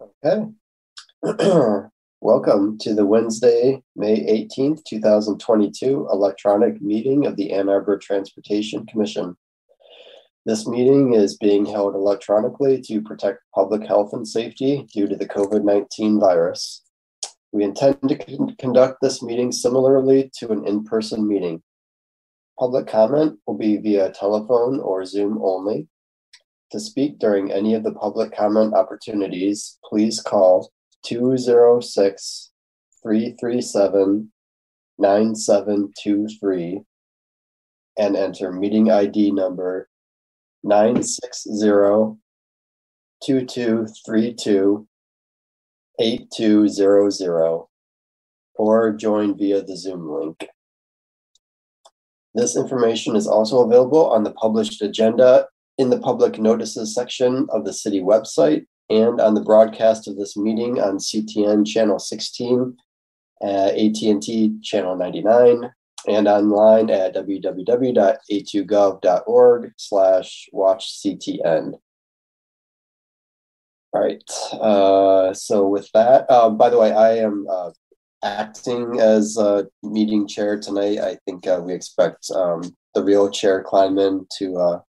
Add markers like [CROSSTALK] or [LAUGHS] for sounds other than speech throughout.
Okay. [CLEARS THROAT] Welcome to the Wednesday, May 18th, 2022 electronic meeting of the Ann Arbor Transportation Commission. This meeting is being held electronically to protect public health and safety due to the COVID 19 virus. We intend to con- conduct this meeting similarly to an in person meeting. Public comment will be via telephone or Zoom only. To speak during any of the public comment opportunities, please call 206 337 9723 and enter meeting ID number 960 2232 8200 or join via the Zoom link. This information is also available on the published agenda in the public notices section of the city website and on the broadcast of this meeting on CTN channel 16, uh, AT&T channel 99, and online at www.a2gov.org slash watchctn. All right. Uh, so with that, uh, by the way, I am uh, acting as a meeting chair tonight. I think uh, we expect um, the real chair Kleinman to uh,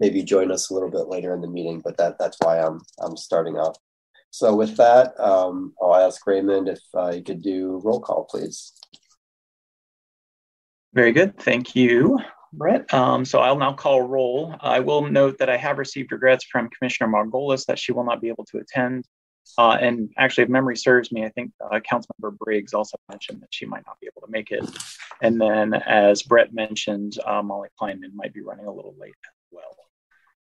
maybe join us a little bit later in the meeting, but that that's why I'm I'm starting off. So with that, um, I'll ask Raymond if uh, you could do roll call, please. Very good, thank you, Brett. Um, so I'll now call roll. I will note that I have received regrets from Commissioner Margolis that she will not be able to attend. Uh, and actually, if memory serves me, I think uh, Councilmember Briggs also mentioned that she might not be able to make it. And then, as Brett mentioned, uh, Molly Kleinman might be running a little late as well.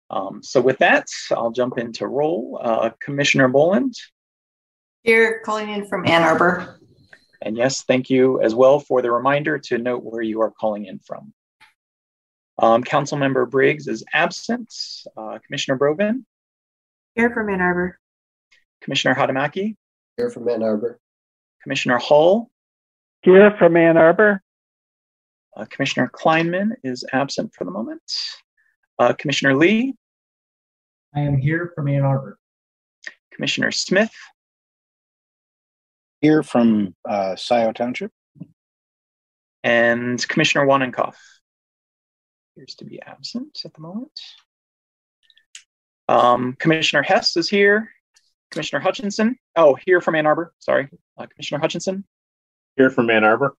Um, so with that, I'll jump into roll. Uh, Commissioner Boland. Here, calling in from Ann Arbor. And yes, thank you as well for the reminder to note where you are calling in from. Um, Councilmember Briggs is absent. Uh, Commissioner Brogan. Here from Ann Arbor. Commissioner Hatamaki. Here from Ann Arbor. Commissioner Hall. Here from Ann Arbor. Uh, Commissioner Kleinman is absent for the moment. Uh, Commissioner Lee. I am here from Ann Arbor. Commissioner Smith. Here from uh, Scioto Township. And Commissioner Wanenkoff appears to be absent at the moment. Um, Commissioner Hess is here. Commissioner Hutchinson. Oh, here from Ann Arbor. Sorry, uh, Commissioner Hutchinson. Here from Ann Arbor.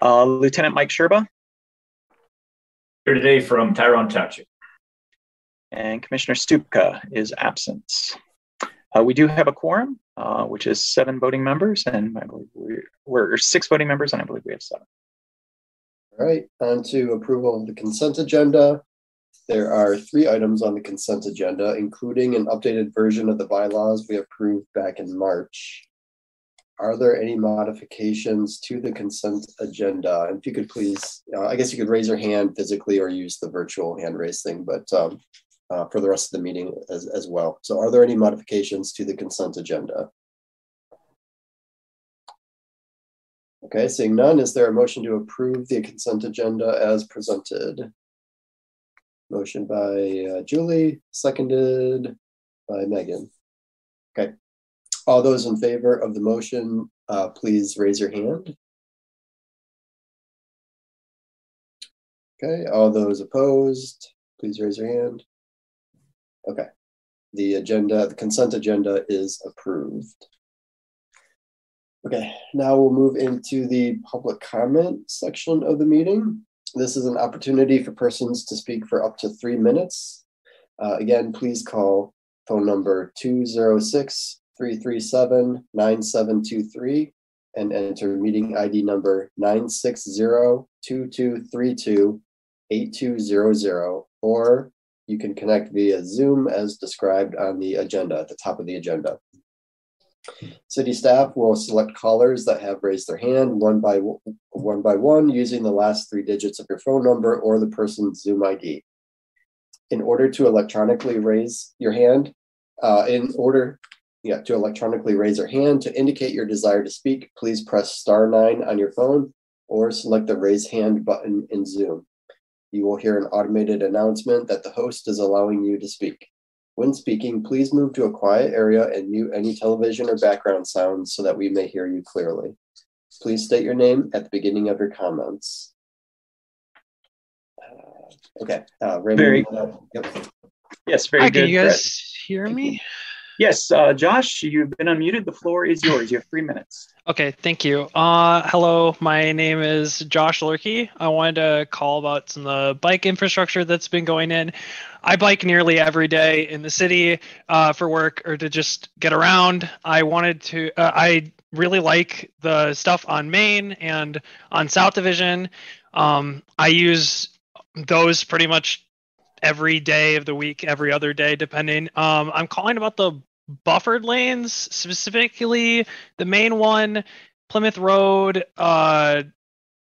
Uh, Lieutenant Mike Sherba. Here today from Tyrone Township. And Commissioner Stupka is absent. Uh, we do have a quorum, uh, which is seven voting members, and I believe we're, we're six voting members, and I believe we have seven. All right, on to approval of the consent agenda. There are three items on the consent agenda, including an updated version of the bylaws we approved back in March. Are there any modifications to the consent agenda? And if you could please, uh, I guess you could raise your hand physically or use the virtual hand raise thing, but um, uh, for the rest of the meeting as, as well. So are there any modifications to the consent agenda? Okay, seeing none, is there a motion to approve the consent agenda as presented? Motion by uh, Julie, seconded by Megan. Okay. All those in favor of the motion, uh, please raise your hand. Okay, all those opposed, please raise your hand. Okay, the agenda, the consent agenda is approved. Okay, now we'll move into the public comment section of the meeting. This is an opportunity for persons to speak for up to three minutes. Uh, again, please call phone number 206 337 9723 and enter meeting ID number 960 2232 8200, or you can connect via Zoom as described on the agenda at the top of the agenda. City staff will select callers that have raised their hand one by one by one using the last three digits of your phone number or the person's Zoom ID. In order to electronically raise your hand, uh, in order yeah, to electronically raise your hand to indicate your desire to speak, please press star nine on your phone or select the raise hand button in Zoom. You will hear an automated announcement that the host is allowing you to speak. When speaking, please move to a quiet area and mute any television or background sounds so that we may hear you clearly. Please state your name at the beginning of your comments. Uh, okay, uh, Raymond. Very- uh, yep. Yes, very Hi, good. can you Brett. guys hear me? Yes, uh, Josh, you've been unmuted. The floor is yours. You have three minutes. Okay, thank you. Uh, hello, my name is Josh Lurkey. I wanted to call about some of the bike infrastructure that's been going in. I bike nearly every day in the city uh, for work or to just get around. I wanted to, uh, I really like the stuff on Main and on South Division. Um, I use those pretty much every day of the week, every other day, depending. Um, I'm calling about the buffered lanes, specifically the main one, Plymouth Road. Uh,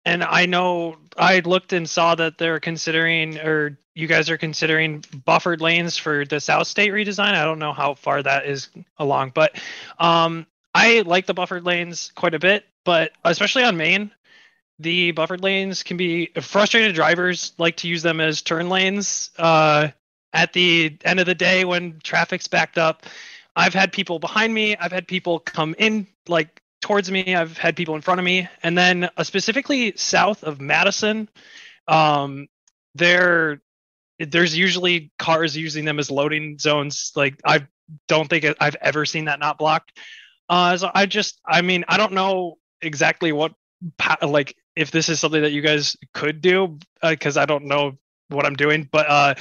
and I know I looked and saw that they're considering, or you guys are considering buffered lanes for the South State redesign. I don't know how far that is along, but um, I like the buffered lanes quite a bit, but especially on Main, the buffered lanes can be frustrated drivers like to use them as turn lanes. Uh, at the end of the day when traffic's backed up i've had people behind me i've had people come in like towards me i've had people in front of me. And then uh, specifically south of madison um, there there's usually cars using them as loading zones. Like i don't think i've ever seen that not blocked. Uh, so i just i mean i don't know exactly what like if this is something that you guys could do because I don't know what I'm doing, but uh,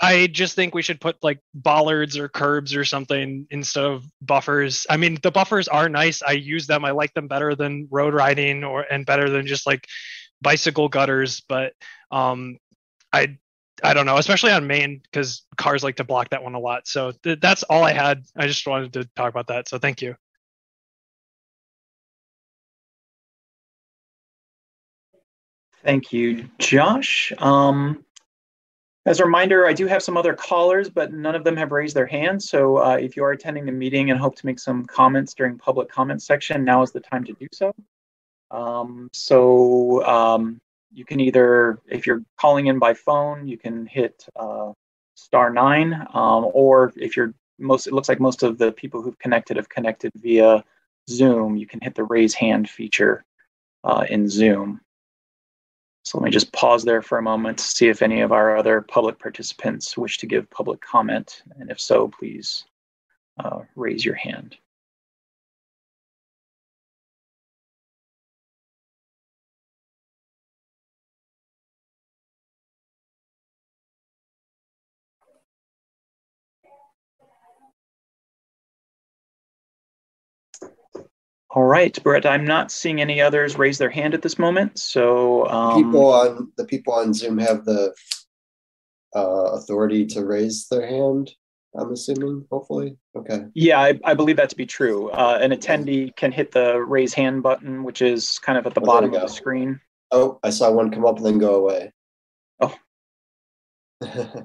I just think we should put like bollards or curbs or something instead of buffers. I mean, the buffers are nice. I use them. I like them better than road riding or and better than just like bicycle gutters. But um, I I don't know, especially on Main because cars like to block that one a lot. So th- that's all I had. I just wanted to talk about that. So thank you. Thank you, Josh. Um, as a reminder, I do have some other callers, but none of them have raised their hands. So uh, if you are attending the meeting and hope to make some comments during public comment section, now is the time to do so. Um, so um, you can either, if you're calling in by phone, you can hit uh, star nine, um, or if you're most, it looks like most of the people who've connected have connected via Zoom, you can hit the raise hand feature uh, in Zoom. So let me just pause there for a moment to see if any of our other public participants wish to give public comment. And if so, please uh, raise your hand. All right, Brett, I'm not seeing any others raise their hand at this moment. So um, people on the people on Zoom have the uh, authority to raise their hand. I'm assuming, hopefully. Okay. Yeah, I, I believe that to be true. Uh, an attendee can hit the raise hand button, which is kind of at the Oh, bottom of the screen. Oh, I saw one come up and then go away. Oh. [LAUGHS] okay.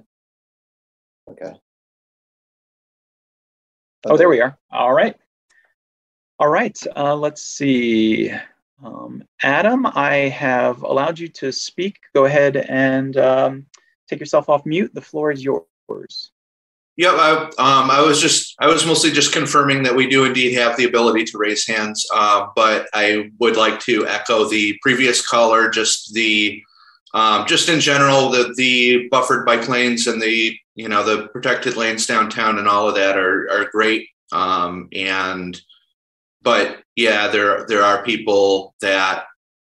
Oh, there we are. All right. All right. Uh, let's see. Um, Adam, I have allowed you to speak. Go ahead and um, take yourself off mute. The floor is yours. Yep, I, um, I was just, I was mostly just confirming that we do indeed have the ability to raise hands, uh, but I would like to echo the previous caller, just the, um, just in general, the the buffered bike lanes and the, you know, the protected lanes downtown and all of that are are great. Um, and, but yeah, there there are people that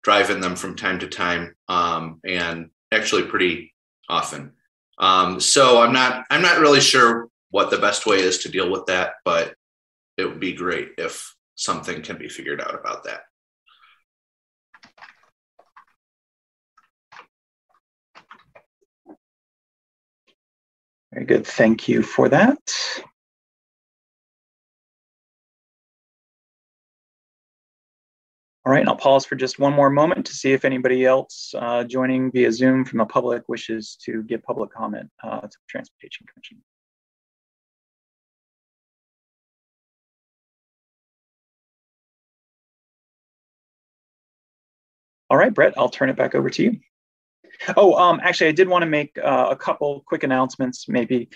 drive in them from time to time, um, and actually pretty often. Um, so I'm not I'm not really sure what the best way is to deal with that, but it would be great if something can be figured out about that. Very good. Thank you for that. All right, and I'll pause for just one more moment to see if anybody else uh, joining via Zoom from the public wishes to give public comment uh, to the Transportation Commission. All right, Brett, I'll turn it back over to you. Oh, um, actually, I did want to make uh, a couple quick announcements, maybe.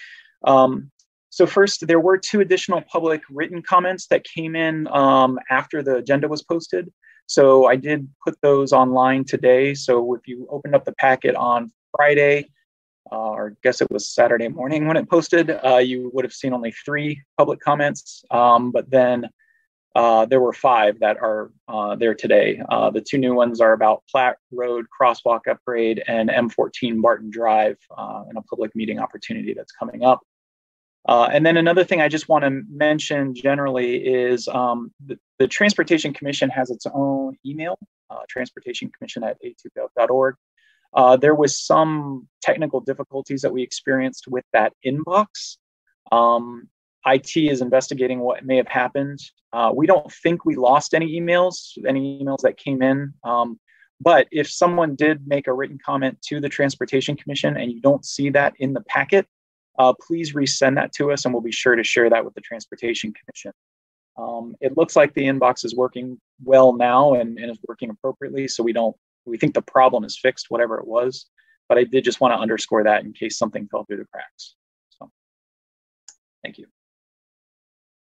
Um, so first, there were two additional public written comments that came in um, after the agenda was posted. So I did put those online today. So if you opened up the packet on Friday, uh, or I guess it was Saturday morning when it posted, uh, you would have seen only three public comments. Um, but then uh, there were five that are uh, there today. Uh, the two new ones are about Platt Road crosswalk upgrade and M14 Barton Drive uh, and a public meeting opportunity that's coming up. Uh, and then another thing I just want to mention generally is um, the, the, Transportation Commission has its own email, uh, transportation commission at a2gov.org. there was some technical difficulties that we experienced with that inbox. Um, IT is investigating what may have happened. Uh, we don't think we lost any emails, any emails that came in. Um, but if someone did make a written comment to the Transportation Commission and you don't see that in the packet, uh, please resend that to us and we'll be sure to share that with the Transportation Commission. Um, it looks like the inbox is working well now and, and is working appropriately. So we don't, we think the problem is fixed, whatever it was. But I did just want to underscore that in case something fell through the cracks. So thank you.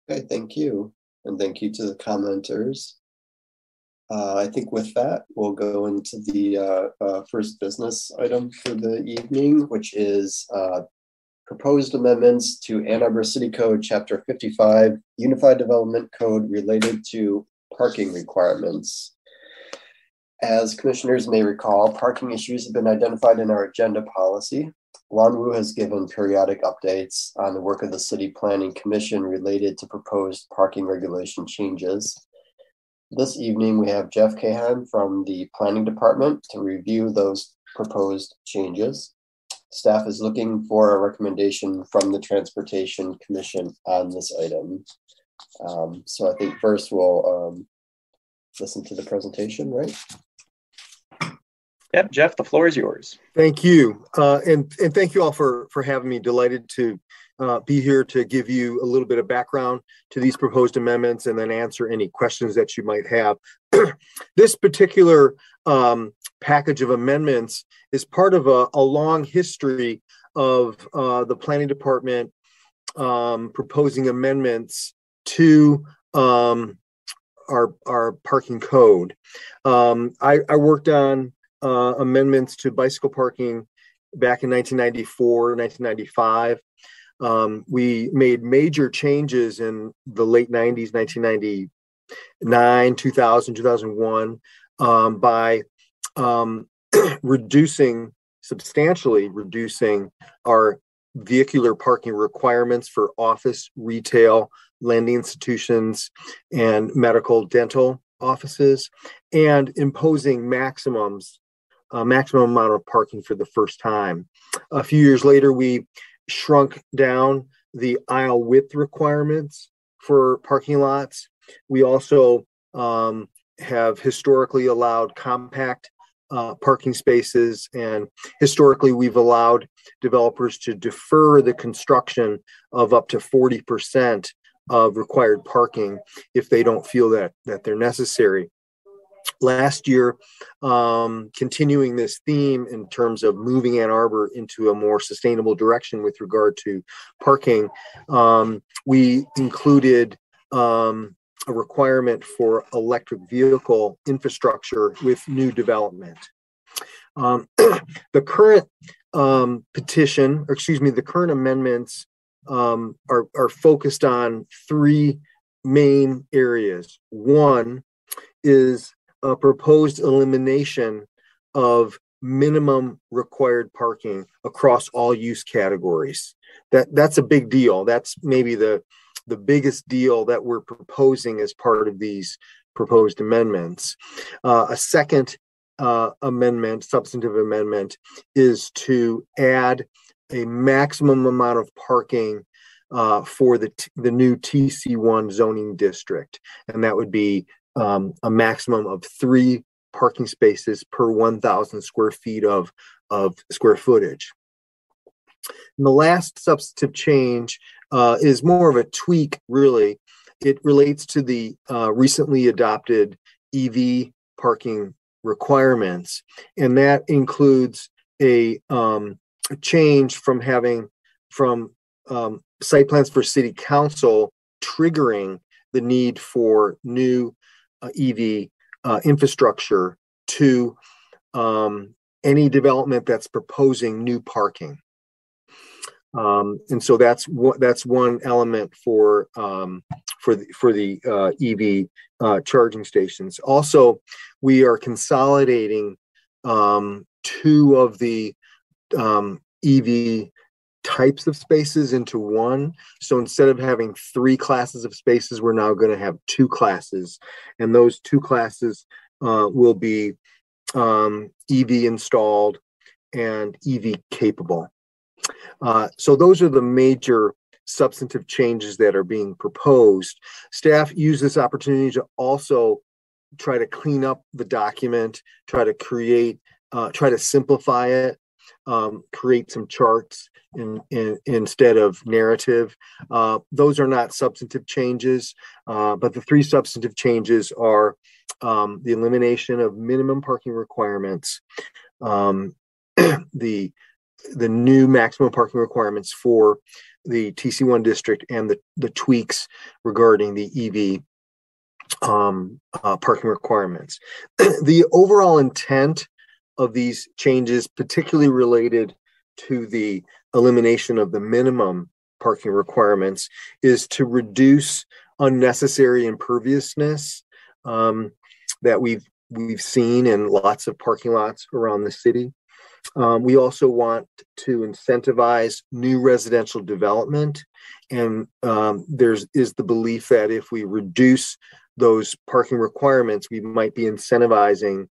Okay, thank you. And thank you to the commenters. Uh, I think with that, we'll go into the uh, uh, first business item for the evening, which is uh, proposed amendments to Ann Arbor City Code, Chapter 55, Unified Development Code related to parking requirements. As commissioners may recall, parking issues have been identified in our agenda policy. Wu has given periodic updates on the work of the City Planning Commission related to proposed parking regulation changes. This evening, we have Jeff Kahan from the Planning Department to review those proposed changes. Staff is looking for a recommendation from the Transportation Commission on this item. Um, so I think first we'll um, listen to the presentation, right? Yep, Jeff, the floor is yours. Thank you, uh, and and thank you all for for having me. Delighted to uh, be here to give you a little bit of background to these proposed amendments, and then answer any questions that you might have. [CLEARS THROAT] this particular um, package of amendments is part of a, a long history of uh, the planning department um, proposing amendments to um, our our parking code. Um, I, I, worked on uh, amendments to bicycle parking back in 1994, 1995. Um, we made major changes in the late 90s, 1999, 2000, 2001 um, by um, [CLEARS THROAT] reducing, substantially reducing our vehicular parking requirements for office, retail, lending institutions, and medical dental offices, and imposing maximums a maximum amount of parking for the first time. A few years later, we shrunk down the aisle width requirements for parking lots. We also um, have historically allowed compact uh, parking spaces, and historically, we've allowed developers to defer the construction of up to 40% of required parking if they don't feel that, that they're necessary last year, um, continuing this theme in terms of moving Ann Arbor into a more sustainable direction with regard to parking, um, we included um, a requirement for electric vehicle infrastructure with new development. Um, [CLEARS THROAT] the current um, petition, or excuse me, the current amendments um, are, are focused on three main areas. One is a proposed elimination of minimum required parking across all use categories. That that's a big deal. That's maybe the the biggest deal that we're proposing as part of these proposed amendments. Uh, a second uh, amendment, substantive amendment, is to add a maximum amount of parking uh, for the the new TC1 zoning district, and that would be um, a maximum of three parking spaces per 1,000 square feet of, of square footage. And the last substantive change uh, is more of a tweak, really. It relates to the uh, recently adopted EV parking requirements, and that includes a, um, a change from having from um, site plans for city council triggering the need for new EV uh, infrastructure to um, any development that's proposing new parking. Um, and so that's what that's one element for um, for the for the uh, EV uh, charging stations. Also, we are consolidating um, two of the um, EV types of spaces into one. So instead of having three classes of spaces, we're now going to have two classes, and those two classes uh, will be um, EV installed and EV capable. Uh, so those are the major substantive changes that are being proposed. Staff use this opportunity to also try to clean up the document, try to create, uh, try to simplify it, um, create some charts in, in, instead of narrative. Uh, those are not substantive changes, uh, but the three substantive changes are um, the elimination of minimum parking requirements, um, [CLEARS THROAT] the the new maximum parking requirements for the TC1 district and the, the tweaks regarding the EV um, uh, parking requirements. [CLEARS THROAT] the overall intent of these changes, particularly related to the elimination of the minimum parking requirements, is to reduce unnecessary imperviousness um, that we've we've seen in lots of parking lots around the city. Um, we also want to incentivize new residential development, and um, there's is the belief that if we reduce those parking requirements, we might be incentivizing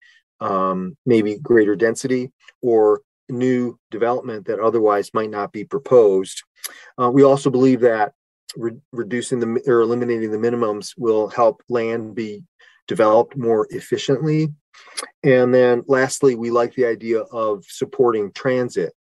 um, maybe greater density or new development that otherwise might not be proposed. Uh, we also believe that re- reducing the or eliminating the minimums will help land be developed more efficiently. And then lastly, we like the idea of supporting transit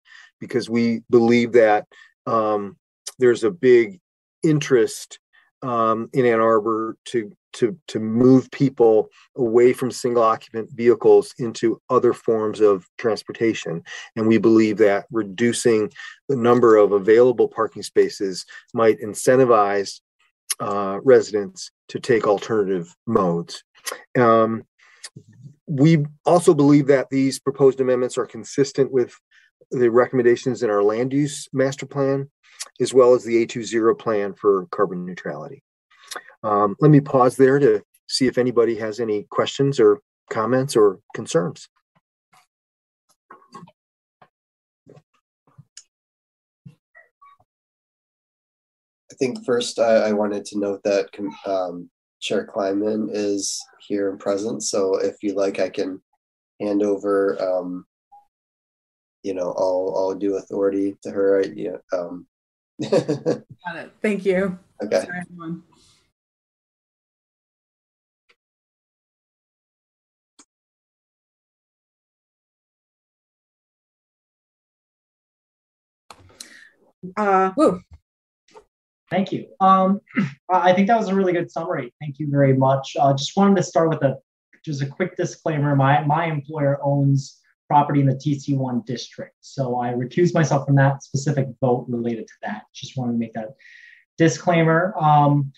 because we believe that um, there's a big interest um, in Ann Arbor to to to move people away from single occupant vehicles into other forms of transportation and we believe that reducing the number of available parking spaces might incentivize uh, residents to take alternative modes um, we also believe that these proposed amendments are consistent with the recommendations in our land use master plan as well as the A2ZERO plan for carbon neutrality. Um, let me pause there to see if anybody has any questions or comments or concerns. I think first I, I wanted to note that um, Chair Kleinman is here and present. So if you like, I can hand over, um, you know, all, all due authority to her. Yeah, um, [LAUGHS] Got it. Thank you. Okay. Sorry, Uh, woo. Thank you. Um, [CLEARS THROAT] I think that was a really good summary. Thank you very much. Uh, just wanted to start with a just a quick disclaimer. My my employer owns property in the TC1 district, so I recuse myself from that specific vote related to that. Just wanted to make that disclaimer. Um,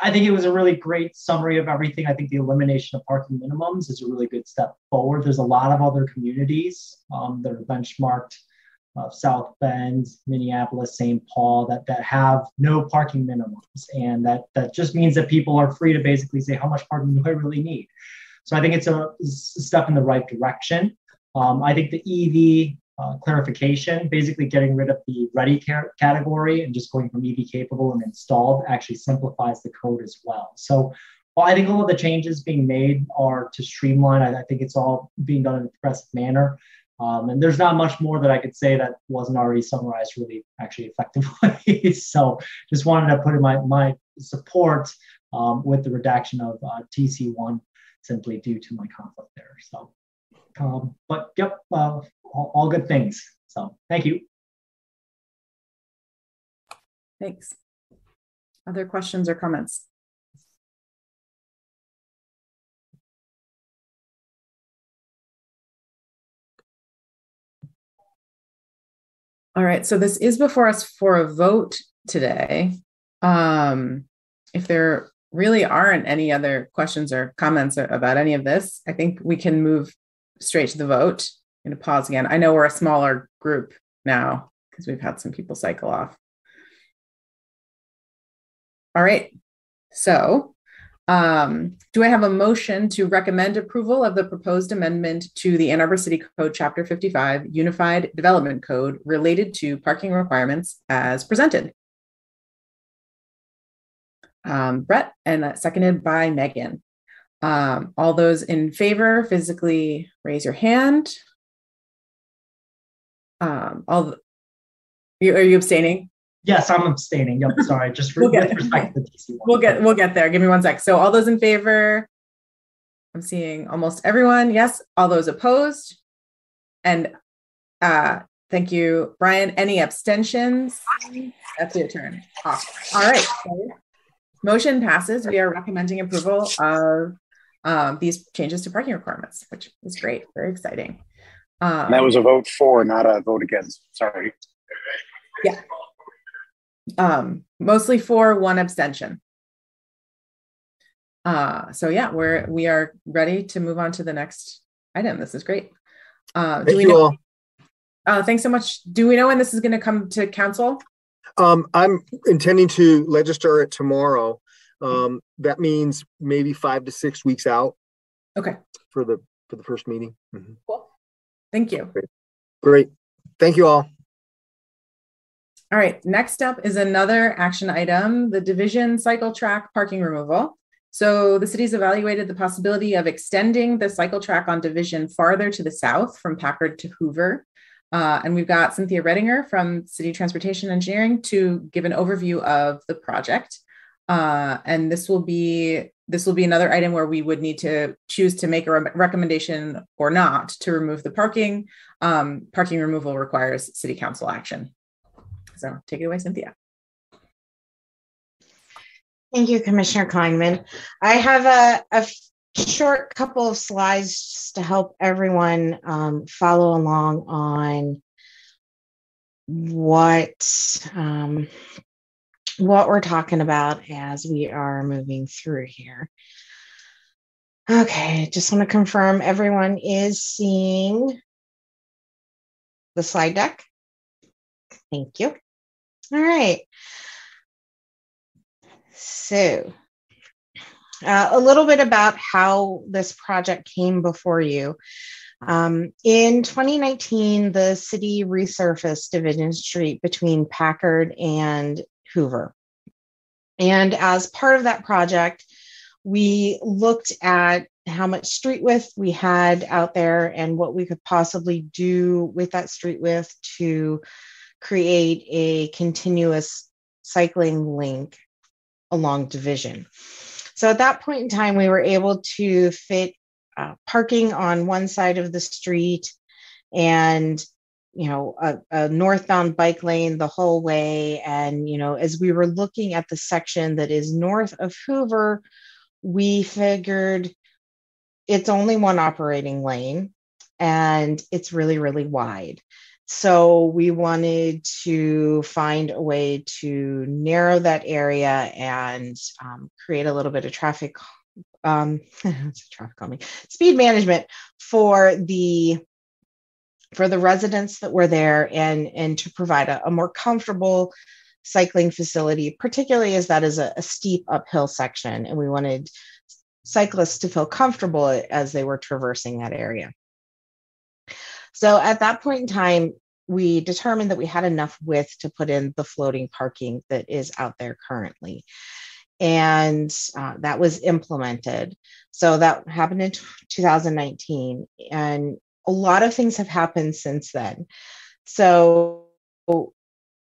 I think it was a really great summary of everything. I think the elimination of parking minimums is a really good step forward. There's a lot of other communities um, that are benchmarked uh, South Bend, Minneapolis, St. Paul that that have no parking minimums, and that that just means that people are free to basically say how much parking do I really need. So I think it's a, step in the right direction. Um, I think the EV uh, clarification, basically getting rid of the ready care category and just going from EV capable and installed, actually simplifies the code as well. So well, I think all of the changes being made are to streamline. I, I think it's all being done in a progressive manner. Um, and there's not much more that I could say that wasn't already summarized really actually effectively. [LAUGHS] so just wanted to put in my, my support um, with the redaction of uh, TC1 simply due to my conflict there. So, um, but yep, uh, all, all good things. So thank you. Thanks. Other questions or comments? All right, so this is before us for a vote today. Um, if there really aren't any other questions or comments about any of this, I think we can move straight to the vote. I'm going to pause again. I know we're a smaller group now because we've had some people cycle off. All right, so um, do I have a motion to recommend approval of the proposed amendment to the Ann Arbor City Code Chapter 55 Unified Development Code related to parking requirements as presented? Um, Brett, and seconded by Megan. Um, all those in favor, physically raise your hand. Um, all, are you abstaining? Yes, I'm abstaining. Yep, sorry. Just we'll get, respect the TC. We'll get we'll get there. Give me one sec. So all those in favor? I'm seeing almost everyone. Yes. All those opposed? And uh thank you, Brian. Any abstentions? That's your turn. Awesome. All right. motion passes. We are recommending approval of um, these changes to parking requirements, which is great. Very exciting. Um, that was a vote for, not a vote against. Sorry. Yeah um, mostly for one abstention. Uh, so yeah, we're we are ready to move on to the next item. This is great. Uh, do Thank we know? All. Uh, thanks so much. Do we know when this is going to come to council? Um, I'm intending to register it tomorrow. Um, that means maybe five to six weeks out. Okay. For the for the first meeting. Mm-hmm. Cool. Thank you. Great. Great. Thank you all. All right, next up is another action item, the division cycle track parking removal. So the city's evaluated the possibility of extending the cycle track on division farther to the south from Packard to Hoover. Uh, and we've got Cynthia Redinger from City Transportation Engineering to give an overview of the project. Uh, and this will be this will be another item where we would need to choose to make a re- recommendation or not to remove the parking. Um, parking removal requires city council action. So take it away, Cynthia. Thank you, Commissioner Kleinman. I have a, a short couple of slides just to help everyone um, follow along on what um, what we're talking about as we are moving through here. Okay, just want to confirm everyone is seeing the slide deck. Thank you. All right. So, uh, a little bit about how this project came before you. Um, in 2019, the city resurfaced Division Street between Packard and Hoover. And as part of that project, we looked at how much street width we had out there and what we could possibly do with that street width to create a continuous cycling link along division. So at that point in time, we were able to fit uh, parking on one side of the street and you know a, a, northbound bike lane the whole way and you know as we were looking at the section that is north of hoover we figured it's only one operating lane and it's really really wide so we wanted to find a way to narrow that area and um, create a little bit of traffic, um, [LAUGHS] traffic calming, speed management for the for the residents that were there and and to provide a, a more comfortable cycling facility, particularly as that is a, a steep uphill section, and we wanted cyclists to feel comfortable as they were traversing that area. So at that point in time, we determined that we had enough width to put in the floating parking that is out there currently. And uh, that was implemented. So that happened in t- 2019. And a lot of things have happened since then. So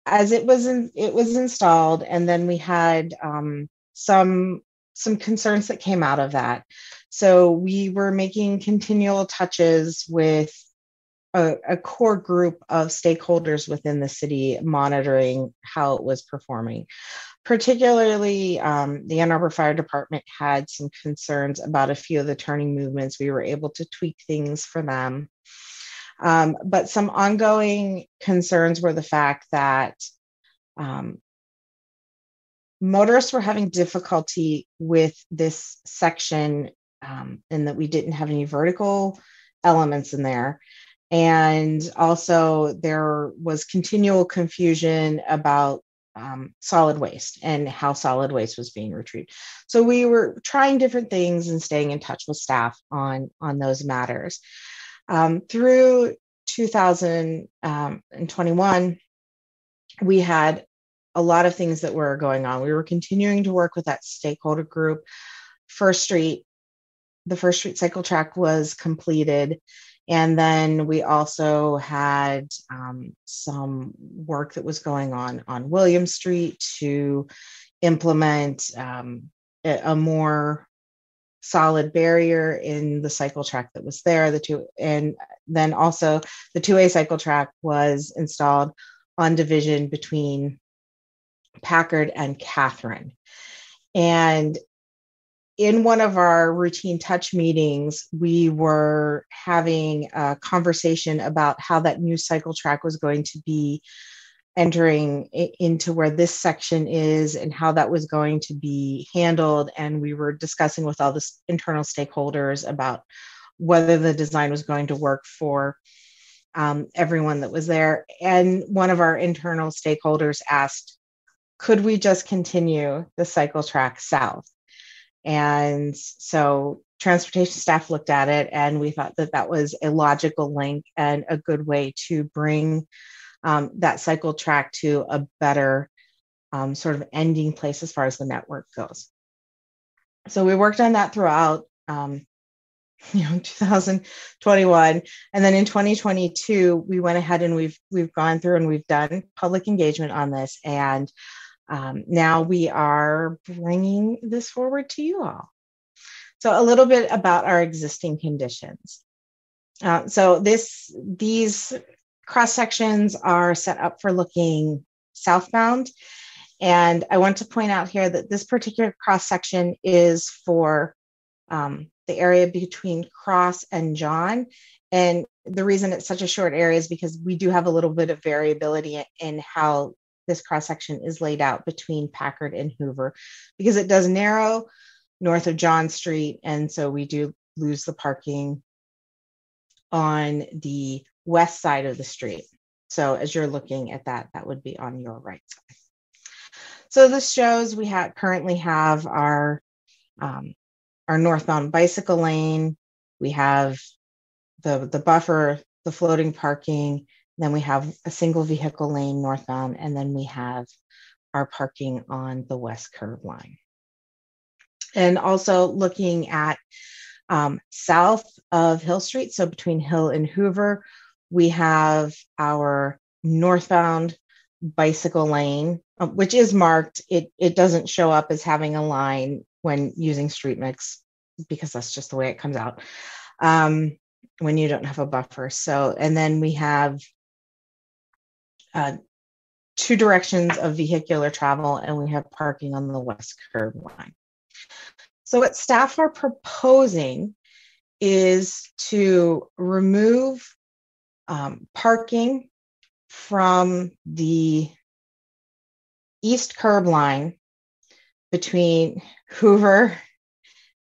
as it was in, it was installed, and then we had um, some some concerns that came out of that. So we were making continual touches with a, a, core group of stakeholders within the city monitoring how it was performing. Particularly, um, the Ann Arbor Fire Department had some concerns about a few of the turning movements. We were able to tweak things for them. Um, but some ongoing concerns were the fact that um, motorists were having difficulty with this section um, and that we didn't have any vertical elements in there. And also, there was continual confusion about um, solid waste and how solid waste was being retrieved. So we were trying different things and staying in touch with staff on on those matters. Um, through 2021, we had a lot of things that were going on. We were continuing to work with that stakeholder group. First Street, the First Street cycle track was completed. And then we also had um, some work that was going on on William Street to implement um, a, more solid barrier in the cycle track that was there. The two, and then also the two-way cycle track was installed on division between Packard and Catherine. And in one of our routine touch meetings, we were having a conversation about how that new cycle track was going to be entering into where this section is and how that was going to be handled. And we were discussing with all the internal stakeholders about whether the design was going to work for um, everyone that was there. And one of our internal stakeholders asked, could we just continue the cycle track south? And so transportation staff looked at it and we thought that that was a logical link and a good way to bring um, that cycle track to a better um, sort of ending place as far as the network goes. So we worked on that throughout. Um, [LAUGHS] you know 2021 and then in 2022 we went ahead and we've we've gone through and we've done public engagement on this and um, now we are bringing this forward to you all. So a little bit about our existing conditions. Uh, so this these cross sections are set up for looking southbound. And I want to point out here that this particular cross section is for um, the area between Cross and John. And the reason it's such a short area is because we do have a little bit of variability in how this cross section is laid out between Packard and Hoover because it does narrow north of John Street. And so we do lose the parking on the west side of the street. So as you're looking at that, that would be on your right side. So this shows we currently have our um, our northbound bicycle lane. We have the the buffer, the floating parking, then we have a single vehicle lane northbound, and then we have our parking on the west curve line. And also looking at um, south of Hill Street, so between Hill and Hoover, we have our northbound bicycle lane, uh, which is marked. It, it doesn't show up as having a line when using Streetmix because that's just the way it comes out um, when you don't have a buffer. So, and then we have uh, two directions of vehicular travel, and we have parking on the west curb line. So, what staff are proposing is to remove um, parking from the east curb line between Hoover,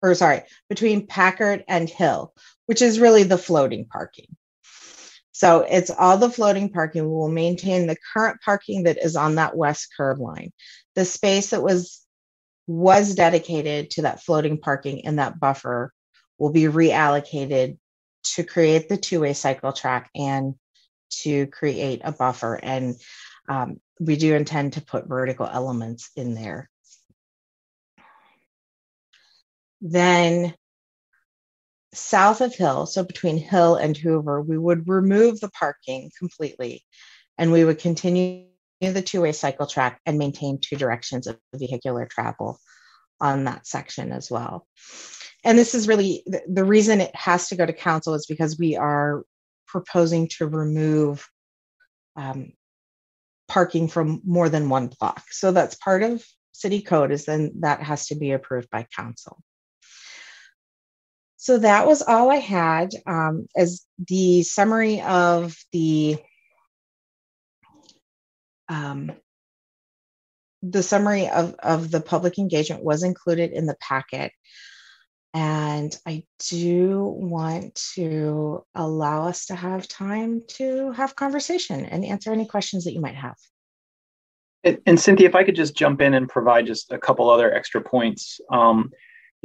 or sorry, between Packard and Hill, which is really the floating parking. So it's all the floating parking. We will maintain the current parking that is on that west curb line. The space that was was dedicated to that floating parking and that buffer will be reallocated to create the two-way cycle track and to create a buffer. And um, we do intend to put vertical elements in there. Then south of Hill, so between Hill and Hoover, we would remove the parking completely and we would continue the two way cycle track and maintain two directions of vehicular travel on that section as well. And this is really the reason it has to go to council is because we are proposing to remove um, parking from more than one block. So that's part of city code is then that has to be approved by council. So that was all I had um, as the summary of the um, the summary of, of the public engagement was included in the packet. And I do want to allow us to have time to have conversation and answer any questions that you might have. And, and Cynthia, if I could just jump in and provide just a couple other extra points. Um,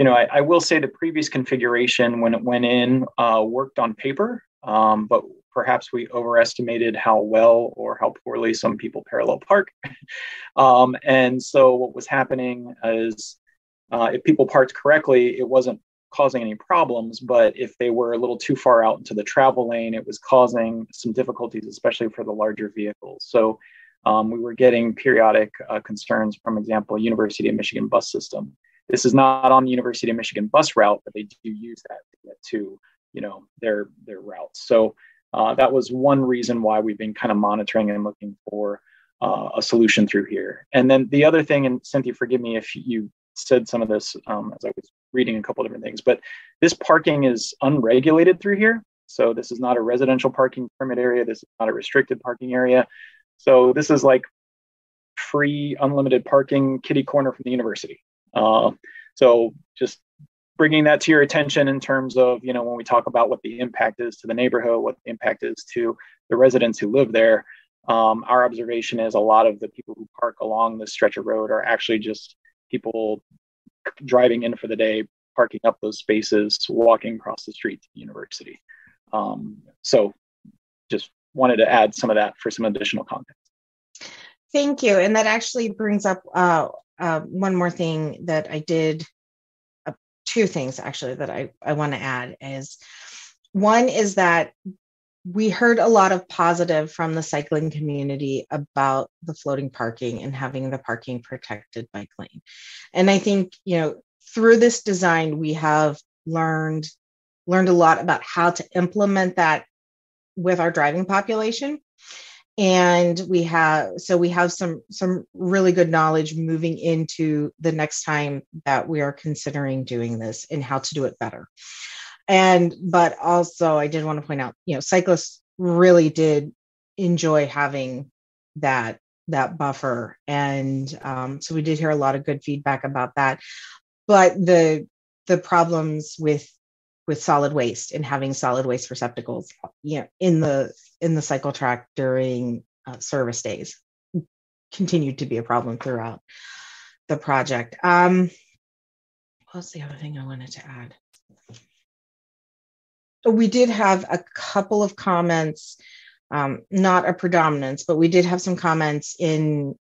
you know, I, I, will say the previous configuration when it went in uh, worked on paper, um, but perhaps we overestimated how well or how poorly some people parallel park. [LAUGHS] um, and so what was happening is uh, if people parked correctly, it wasn't causing any problems. But if they were a little too far out into the travel lane, it was causing some difficulties, especially for the larger vehicles. So um, we were getting periodic uh, concerns, from example, University of Michigan bus system. This is not on the University of Michigan bus route, but they do use that to get to, you know, their their routes. So uh, that was one reason why we've been kind of monitoring and looking for uh, a solution through here. And then the other thing, and Cynthia, forgive me if you said some of this um, as I was reading a couple different things, but this parking is unregulated through here. So this is not a residential parking permit area. This is not a restricted parking area. So this is like free, unlimited parking, kitty corner from the university. Uh, so just bringing that to your attention in terms of you know when we talk about what the impact is to the neighborhood what the impact is to the residents who live there um, our observation is a lot of the people who park along this stretch of road are actually just people driving in for the day parking up those spaces walking across the street to the university. Um, so just wanted to add some of that for some additional context. Thank you. And that actually brings up uh, uh, one more thing that i did two things actually that I, I want to add is one is that we heard a lot of positive from the cycling community about the floating parking and having the parking protected bike lane. And I think, you know, through this design, we have learned learned a lot about how to implement that with our driving population and we have so we have some some really good knowledge moving into the next time that we are considering doing this and how to do it better. And but also i did want to point out you know cyclists really did enjoy having that that buffer. And um, so we did hear a lot of good feedback about that. But the the problems with with solid waste and having solid waste receptacles you know in the in the cycle track during uh, service days continued to be a problem throughout the project. Um what's the other thing i wanted to add? We did have a couple of comments um, not a predominance but we did have some comments in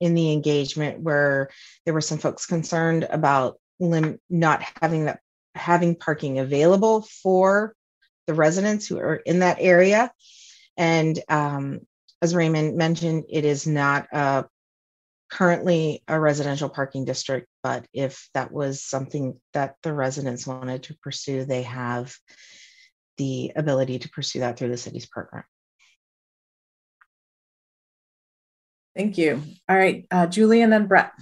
in the engagement where there were some folks concerned about lim- not having that having parking available for the residents who are in that area. And um, as Raymond mentioned, it is not currently a residential parking district, but if that was something that the residents wanted to pursue, they have the ability to pursue that through the city's program. Thank you. All right, uh, Julie and then Brett.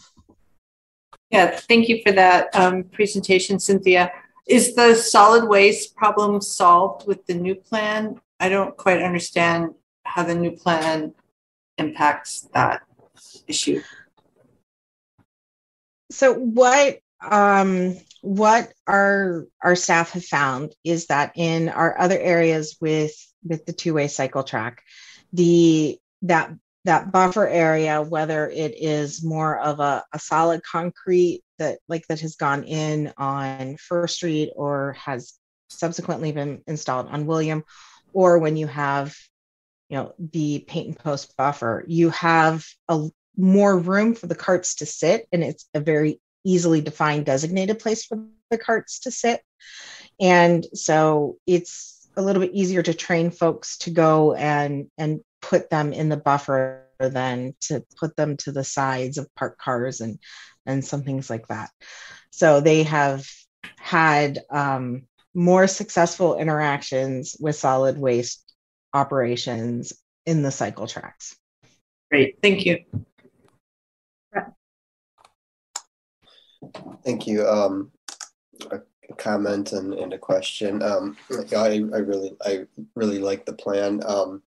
Yeah, thank you for that um, presentation, Cynthia. Is the solid waste problem solved with the new plan? I don't quite understand how the new plan impacts that issue. So what um, what our our staff have found is that in our other areas with with the two way cycle track, the that that buffer area, whether it is more of a, a solid concrete that like that has gone in on First Street or has subsequently been installed on William, or when you have, you know, the paint and post buffer, you have a more room for the carts to sit, and it's a very easily defined designated place for the carts to sit. And so it's a little bit easier to train folks to go and and put them in the buffer than to put them to the sides of parked cars and and some things like that. So they have had um, more successful interactions with solid waste operations in the cycle tracks. Great, thank you. Thank you. Um, a comment and, and a question. Um, I, I really I really like the plan. Um,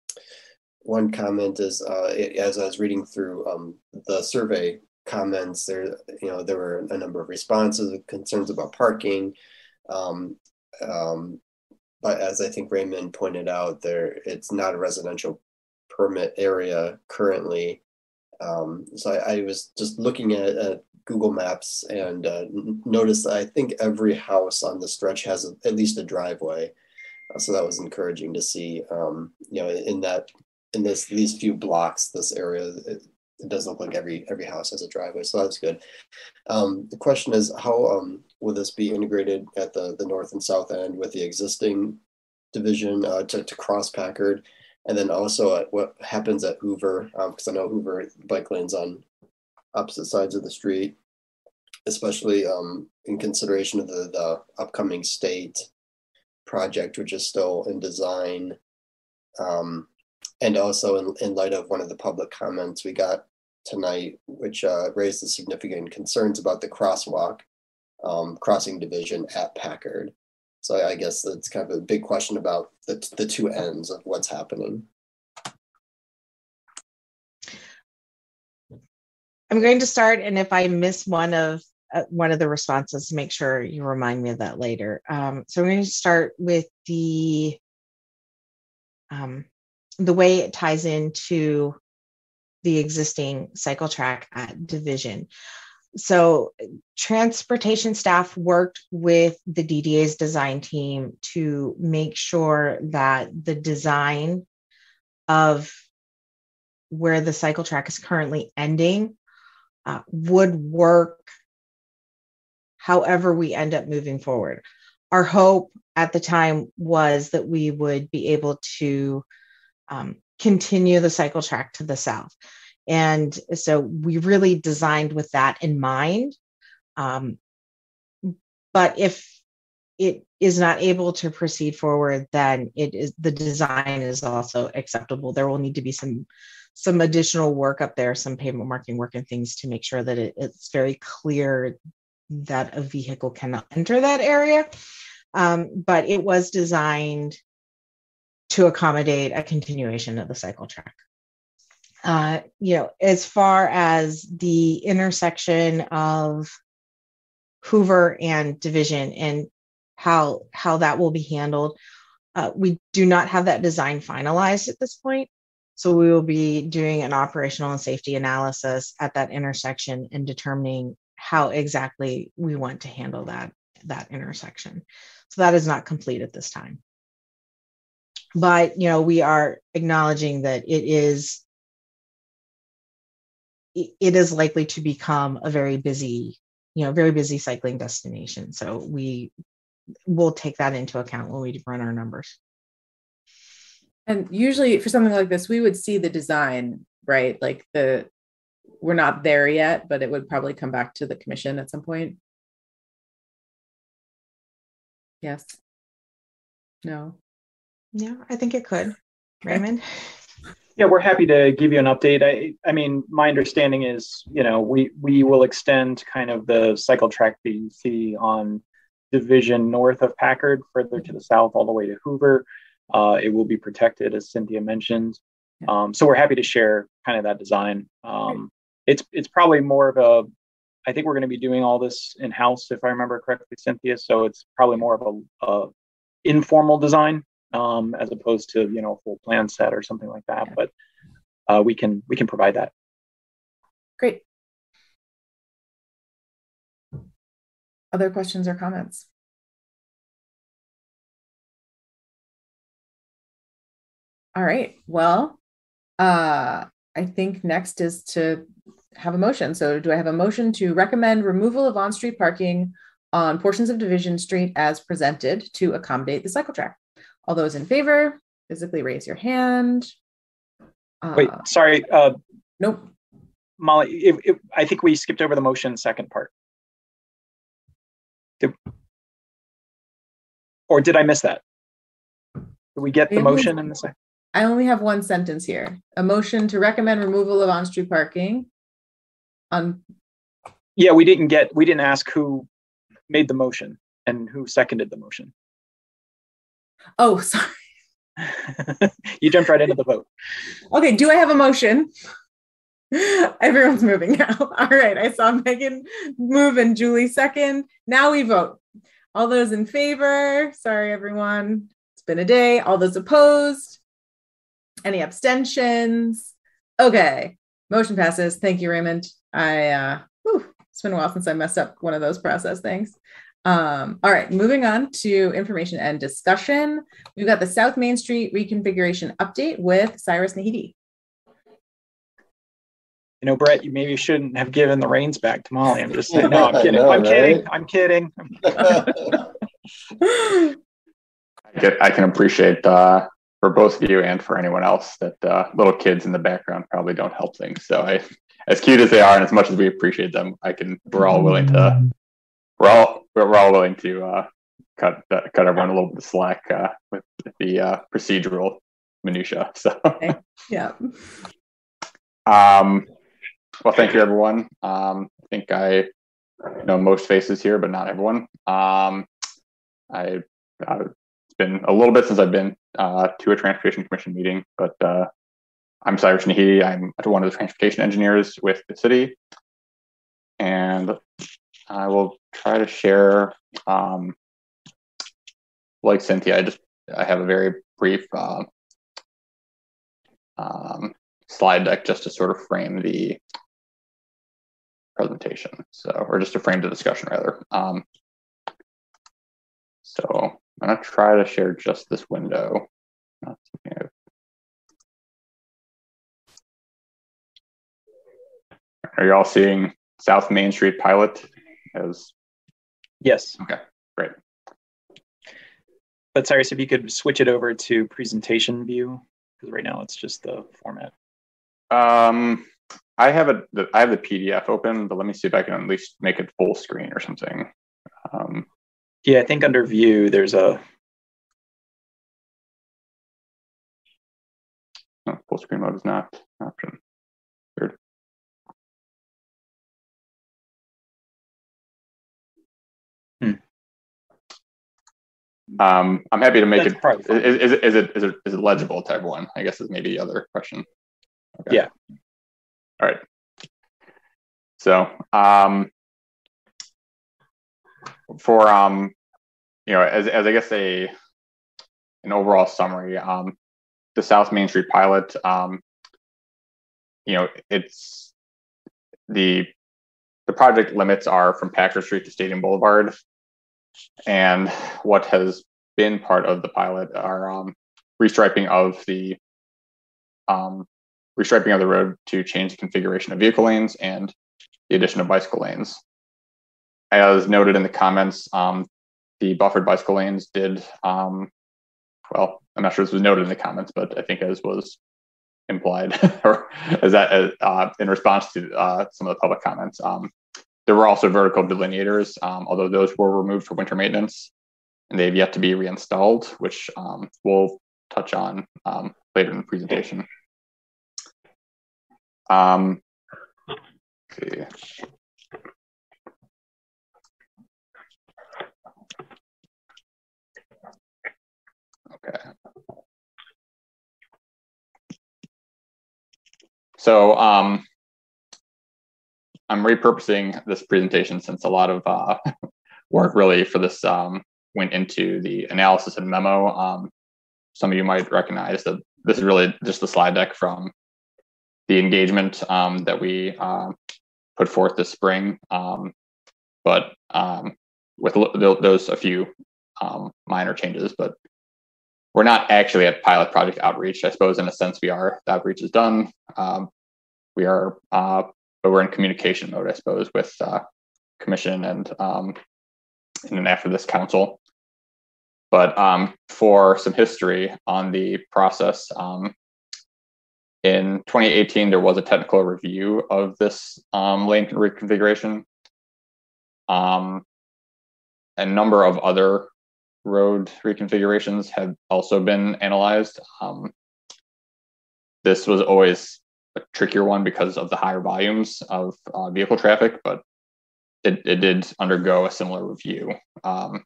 one comment is uh, it, as I was reading through um, the survey comments, there you know there were a number of responses, concerns about parking. Um, um, but as I think Raymond pointed out, there it's not a residential permit area currently. Um, so I, I, was just looking at, at Google Maps and uh, noticed that I think every house on the stretch has a, at least a driveway. So that was encouraging to see. Um, you know, in that in this these few blocks, this area, it, it, does look like every every house has a driveway. So that's good. Um, the question is, how um, will this be integrated at the the north and south end with the existing division uh, to, to cross Packard? And then also at what happens at Hoover, because um, I know Hoover bike lanes on opposite sides of the street, especially um, in consideration of the, the upcoming state project, which is still in design. Um, and also in, in light of one of the public comments we got tonight, which uh, raised the significant concerns about the crosswalk um, crossing division at Packard. So I guess that's kind of a big question about the, the two ends of what's happening. I'm going to start, and if I miss one of uh, one of the responses, make sure you remind me of that later. Um, so I'm going to start with the um, the way it ties into the existing cycle track at Division. So transportation staff worked with the DDA's design team to make sure that the design of where the cycle track is currently ending uh, would work however we end up moving forward. Our hope at the time was that we would be able to um, continue the cycle track to the south. And so we really designed with that in mind. Um, but if it is not able to proceed forward, then it is the design is also acceptable. There will need to be some some additional work up there, some pavement marking work and things to make sure that it, it's very clear that a vehicle cannot enter that area. Um, but it was designed to accommodate a continuation of the cycle track. Uh, you know, as far as the intersection of Hoover and Division and how how that will be handled, uh, we do not have that design finalized at this point. So we will be doing an operational and safety analysis at that intersection and determining how exactly we want to handle that, that intersection. So that is not complete at this time. But you know, we are acknowledging that it is it is likely to become a very busy, you know, very busy cycling destination. So we will take that into account when we run our numbers. And usually for something like this, we would see the design, right? Like the we're not there yet, but it would probably come back to the commission at some point. Yes. No. Yeah, I think it could. Raymond. Yeah, we're happy to give you an update. I, I mean, my understanding is, you know, we we will extend kind of the cycle track BC on division north of Packard, further to the south, all the way to Hoover. Uh, it will be protected, as Cynthia mentioned. Um, so we're happy to share kind of that design. Um, it's it's probably more of a. I think we're going to be doing all this in house, if I remember correctly, Cynthia. So it's probably more of a, a informal design um, as opposed to you know a full plan set or something like that. But uh, we can we can provide that. Great. Other questions or comments? All right. Well, uh, I think next is to have a motion. So, do I have a motion to recommend removal of on street parking on portions of Division Street as presented to accommodate the cycle track? All those in favor, physically raise your hand. Uh, Wait, sorry. Uh, nope. Molly, if, if, I think we skipped over the motion second part. Did, or did I miss that? Did we get the motion in the second? I only have one sentence here. A motion to recommend removal of on-street parking on. Yeah, we didn't get, we didn't ask who made the motion. And who seconded the motion? Oh, [LAUGHS] sorry. you jumped right into the vote. Okay, do I have a motion? Everyone's moving now. [LAUGHS] All right, I saw Megan move and Julie second. Now we vote. All those in favor? Sorry, everyone. It's been a day. All those opposed? Any abstentions? Okay, motion passes. Thank you, Raymond. I uh, whew, it's been a while since I messed up one of those process things. Um, all right, moving on to information and discussion. We've got the South Main Street reconfiguration update with Cyrus Nahidi. You know, Brett, you maybe shouldn't have given the reins back to Molly. I'm just saying. No, I'm [LAUGHS] kidding. Know, I'm, kidding. I'm kidding. [LAUGHS] I, get, I can appreciate uh, for both of you and for anyone else that uh, little kids in the background probably don't help things. So I, as cute as they are, and as much as we appreciate them, I can. We're all willing to. We're all we're all willing to uh, cut uh, cut everyone a little bit of slack uh, with the uh, procedural minutia. [LAUGHS] So. Okay. Yeah. Um, well, thank you, everyone. Um, I think I know most faces here, but not everyone. Um, I, uh, it's been a little bit since I've been uh, to a transportation commission meeting, but uh, I'm Cyrus Nahidi. I'm one of the transportation engineers with the city, and I will try to share. Um, like Cynthia, I just I have a very brief uh, um, slide deck just to sort of frame the presentation. So, or just to frame the discussion rather. Um, so I'm gonna try to share just this window. Are you all seeing South Main Street pilot as? Yes. Okay, great. But Cyrus, if you could switch it over to presentation view, because right now it's just the format. Um, I have a I have the PDF open, but let me see if I can at least make it full screen or something. Um, yeah, I think under view there's a no, full screen mode is not an option. Um, I'm happy to make That's it. Is, is, it is it is it is it legible to everyone? I guess is maybe the other question. Okay. Yeah. All right. So um, for um, you know, as as I guess a an overall summary, um, the South Main Street pilot, um, you know, it's the the project limits are from Packard Street to Stadium Boulevard, and what has been part of the pilot are um, restriping of the um, restriping of the road to change the configuration of vehicle lanes and the addition of bicycle lanes. As noted in the comments, um, the buffered bicycle lanes did, um, well, I'm not sure this was noted in the comments, but I think as was implied, [LAUGHS] or as that uh, in response to uh, some of the public comments, um, there were also vertical delineators, um, although those were removed for winter maintenance, and they've yet to be reinstalled, which um, we'll touch on um, later in the presentation. Um, see. Okay. So um, I'm repurposing this presentation since a lot of uh, [LAUGHS] work really for this um, went into the analysis and memo. Um, some of you might recognize that this is really just the slide deck from the engagement um, that we uh, put forth this spring, um, but um, with those a few minor changes. But we're not actually at pilot project outreach. I suppose in a sense we are. The outreach is done. We are, uh, but we're in communication mode, I suppose, with uh, commission and um, and after this council. But for some history on the process, in 2018, there was a technical review of this um, lane reconfiguration. Um, a number of other road reconfigurations have also been analyzed. Um, this was always a trickier one because of the higher volumes of uh, vehicle traffic, but it, it did undergo a similar review. Um,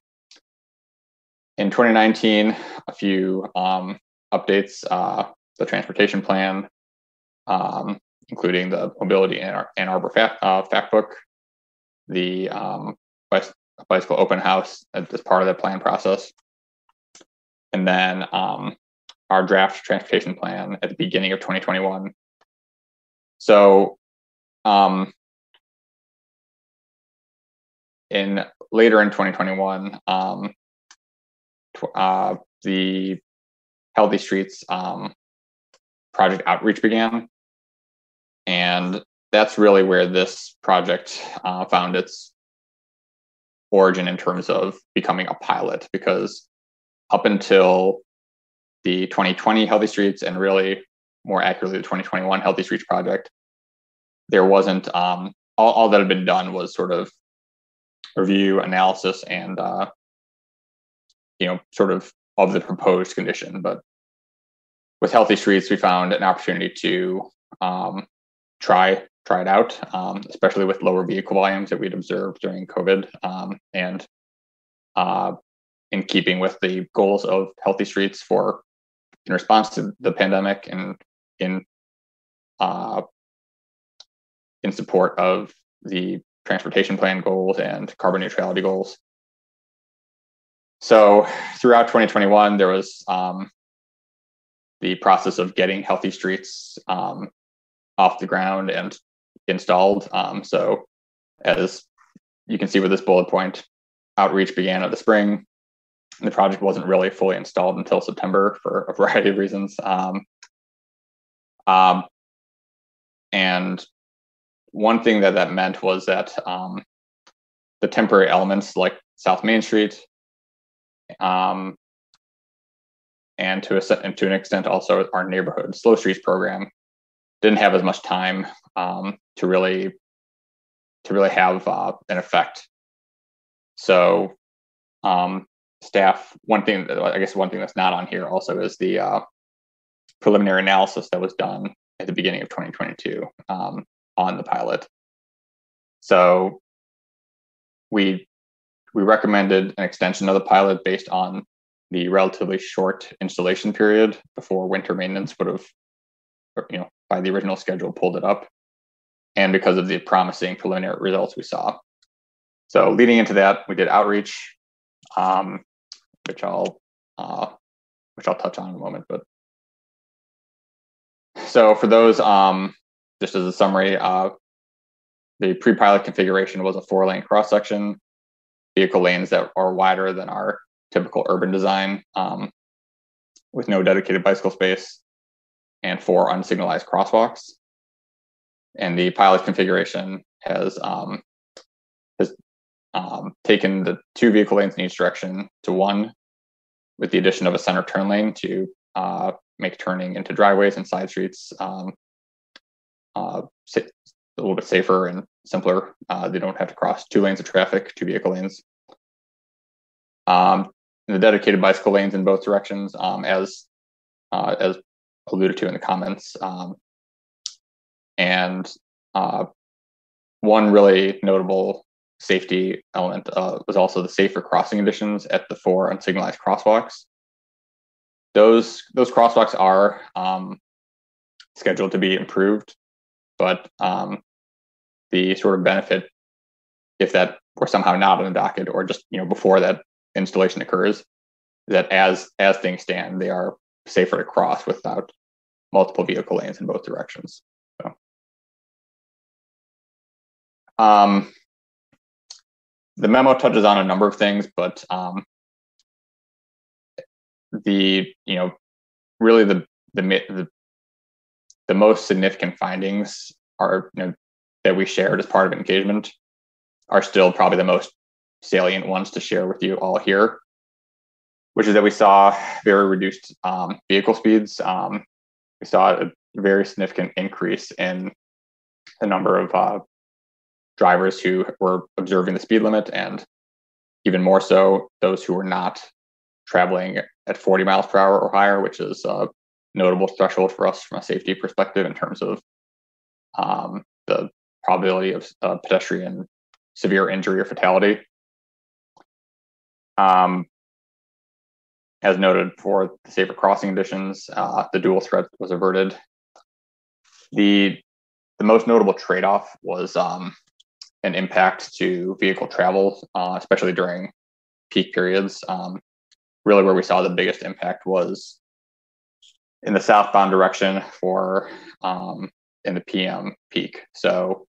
in 2019, a few um, updates, uh, the transportation plan, um, including the mobility and Ann Arbor fact, uh, fact book, the um, bicycle open house as part of the plan process, and then um, our draft transportation plan at the beginning of 2021. So, um, in later in 2021, um, uh, the Healthy Streets um, project outreach began. And that's really where this project uh, found its origin in terms of becoming a pilot, because up until the 2020 Healthy Streets and really more accurately the 2021 Healthy Streets project, there wasn't um, all, all that had been done was sort of review, analysis, and uh, you know, sort of of the proposed condition. But with Healthy Streets, we found an opportunity to um, try try it out, um, especially with lower vehicle volumes that we'd observed during COVID, um, and uh, in keeping with the goals of Healthy Streets for in response to the pandemic and in uh, in support of the transportation plan goals and carbon neutrality goals. So throughout 2021, there was um, the process of getting healthy streets um, off the ground and installed. Um, so as you can see with this bullet point, outreach began in the spring. the project wasn't really fully installed until September for a variety of reasons. Um, um, and one thing that that meant was that um, the temporary elements like South Main Street, um, and to a and to an extent also our neighborhood slow streets program didn't have as much time um, to really to really have uh, an effect. So um, staff one thing I guess one thing that's not on here also is the uh, preliminary analysis that was done at the beginning of 2022 um, on the pilot. So we we recommended an extension of the pilot based on the relatively short installation period before winter maintenance would have, you know, by the original schedule pulled it up, and because of the promising preliminary results we saw. So leading into that, we did outreach, um, which I'll uh, which I'll touch on in a moment. But so for those um, just as a summary, uh, the pre-pilot configuration was a four-lane cross-section, vehicle lanes that are wider than our typical urban design, um, with no dedicated bicycle space, and four unsignalized crosswalks. And the pilot configuration has um, has um, taken the two vehicle lanes in each direction to one, with the addition of a center turn lane to uh, make turning into driveways and side streets um, uh, a little bit safer and simpler. Uh, they don't have to cross two lanes of traffic, two vehicle lanes. Um, the dedicated bicycle lanes in both directions, um, as uh, as alluded to in the comments. Um, and uh, one really notable safety element uh, was also the safer crossing conditions at the four unsignalized crosswalks. Those those crosswalks are um, scheduled to be improved but um, the sort of benefit, if that were somehow not on the docket or just you know before that installation occurs, that as as things stand, they are safer to cross without multiple vehicle lanes in both directions. So, um, the memo touches on a number of things, but um, the you know really the the the the most significant findings are you know, that we shared as part of engagement are still probably the most salient ones to share with you all here, which is that we saw very reduced um, vehicle speeds. Um, we saw a very significant increase in the number of uh, drivers who were observing the speed limit, and even more so, those who were not traveling at 40 miles per hour or higher, which is a notable threshold for us from a safety perspective in terms of um, the probability of uh, pedestrian severe injury or fatality. Um, as noted for the safer crossing conditions, uh, the dual threat was averted. The the most notable trade-off was um, an impact to vehicle travel, uh, especially during peak periods. Um, really, where we saw the biggest impact was in the southbound direction for um, in the PM peak. So,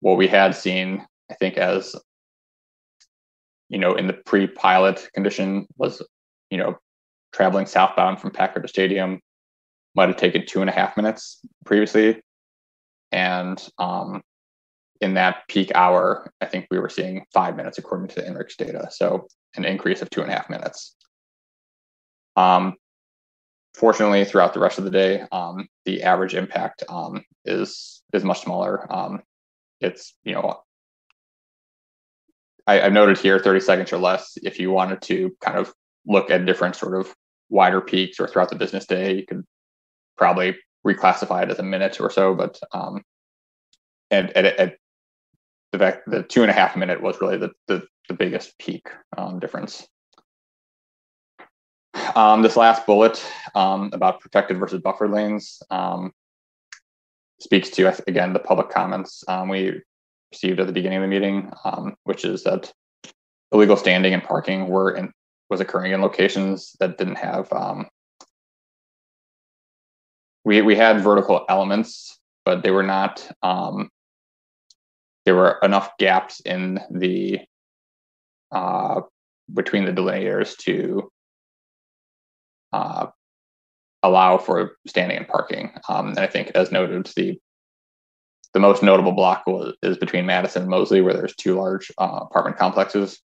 what we had seen, I think, as you know, in the pre-pilot condition was, you know, traveling southbound from Packard to Stadium might have taken two and a half minutes previously and um, in that peak hour, I think we were seeing five minutes according to the INRIX data. So an increase of two and a half minutes. Um, fortunately, throughout the rest of the day, um, the average impact um, is is much smaller. Um, it's you know, I, I've noted here 30 seconds or less. If you wanted to kind of look at different sort of wider peaks or throughout the business day, you could probably reclassify it as a minute or so, but um, and at the fact the two and a half minute was really the the, the biggest peak um, difference. Um, this last bullet um, about protected versus buffer lanes um, speaks to again the public comments um, we received at the beginning of the meeting, um, which is that illegal standing and parking were in was occurring in locations that didn't have um, we we had vertical elements, but they were not. There were enough gaps in the uh, between the delineators to uh, allow for standing and parking. Um, and I think, as noted, the the most notable block was, is between Madison and Mosley, where there's two large uh, apartment complexes.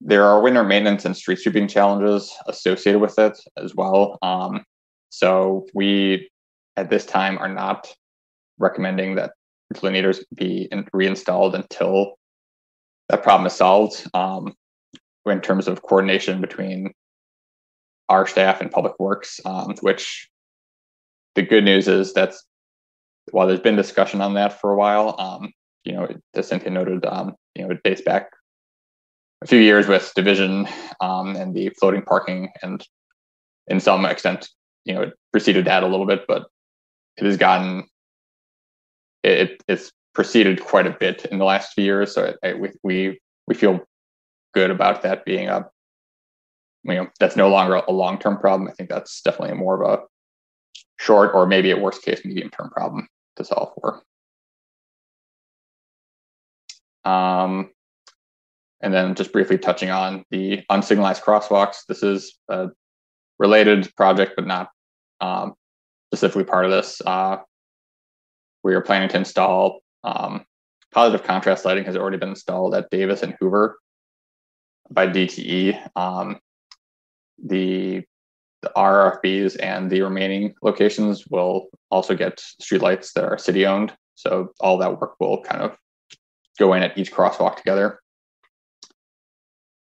There are winter maintenance and street sweeping challenges associated with it as well. Um, so we, at this time, are not recommending that delineators be in, reinstalled until that problem is solved. Um, in terms of coordination between our staff and public works, um, which the good news is that's while there's been discussion on that for a while, um, you know, as Cynthia noted, um, you know, it dates back a few years with division um, and the floating parking and in some extent you know, it preceded that a little bit, but it has gotten it, it's proceeded quite a bit in the last few years. So I, we we we feel good about that being a you know that's no longer a long term problem. I think that's definitely more of a short or maybe a worst case medium term problem to solve for. Um, and then just briefly touching on the unsignalized crosswalks. This is a related project, but not um, specifically part of this. Uh, we are planning to install um, positive contrast lighting has already been installed at Davis and Hoover by DTE. Um, the, the RFBs and the remaining locations will also get streetlights that are city owned. So all that work will kind of go in at each crosswalk together.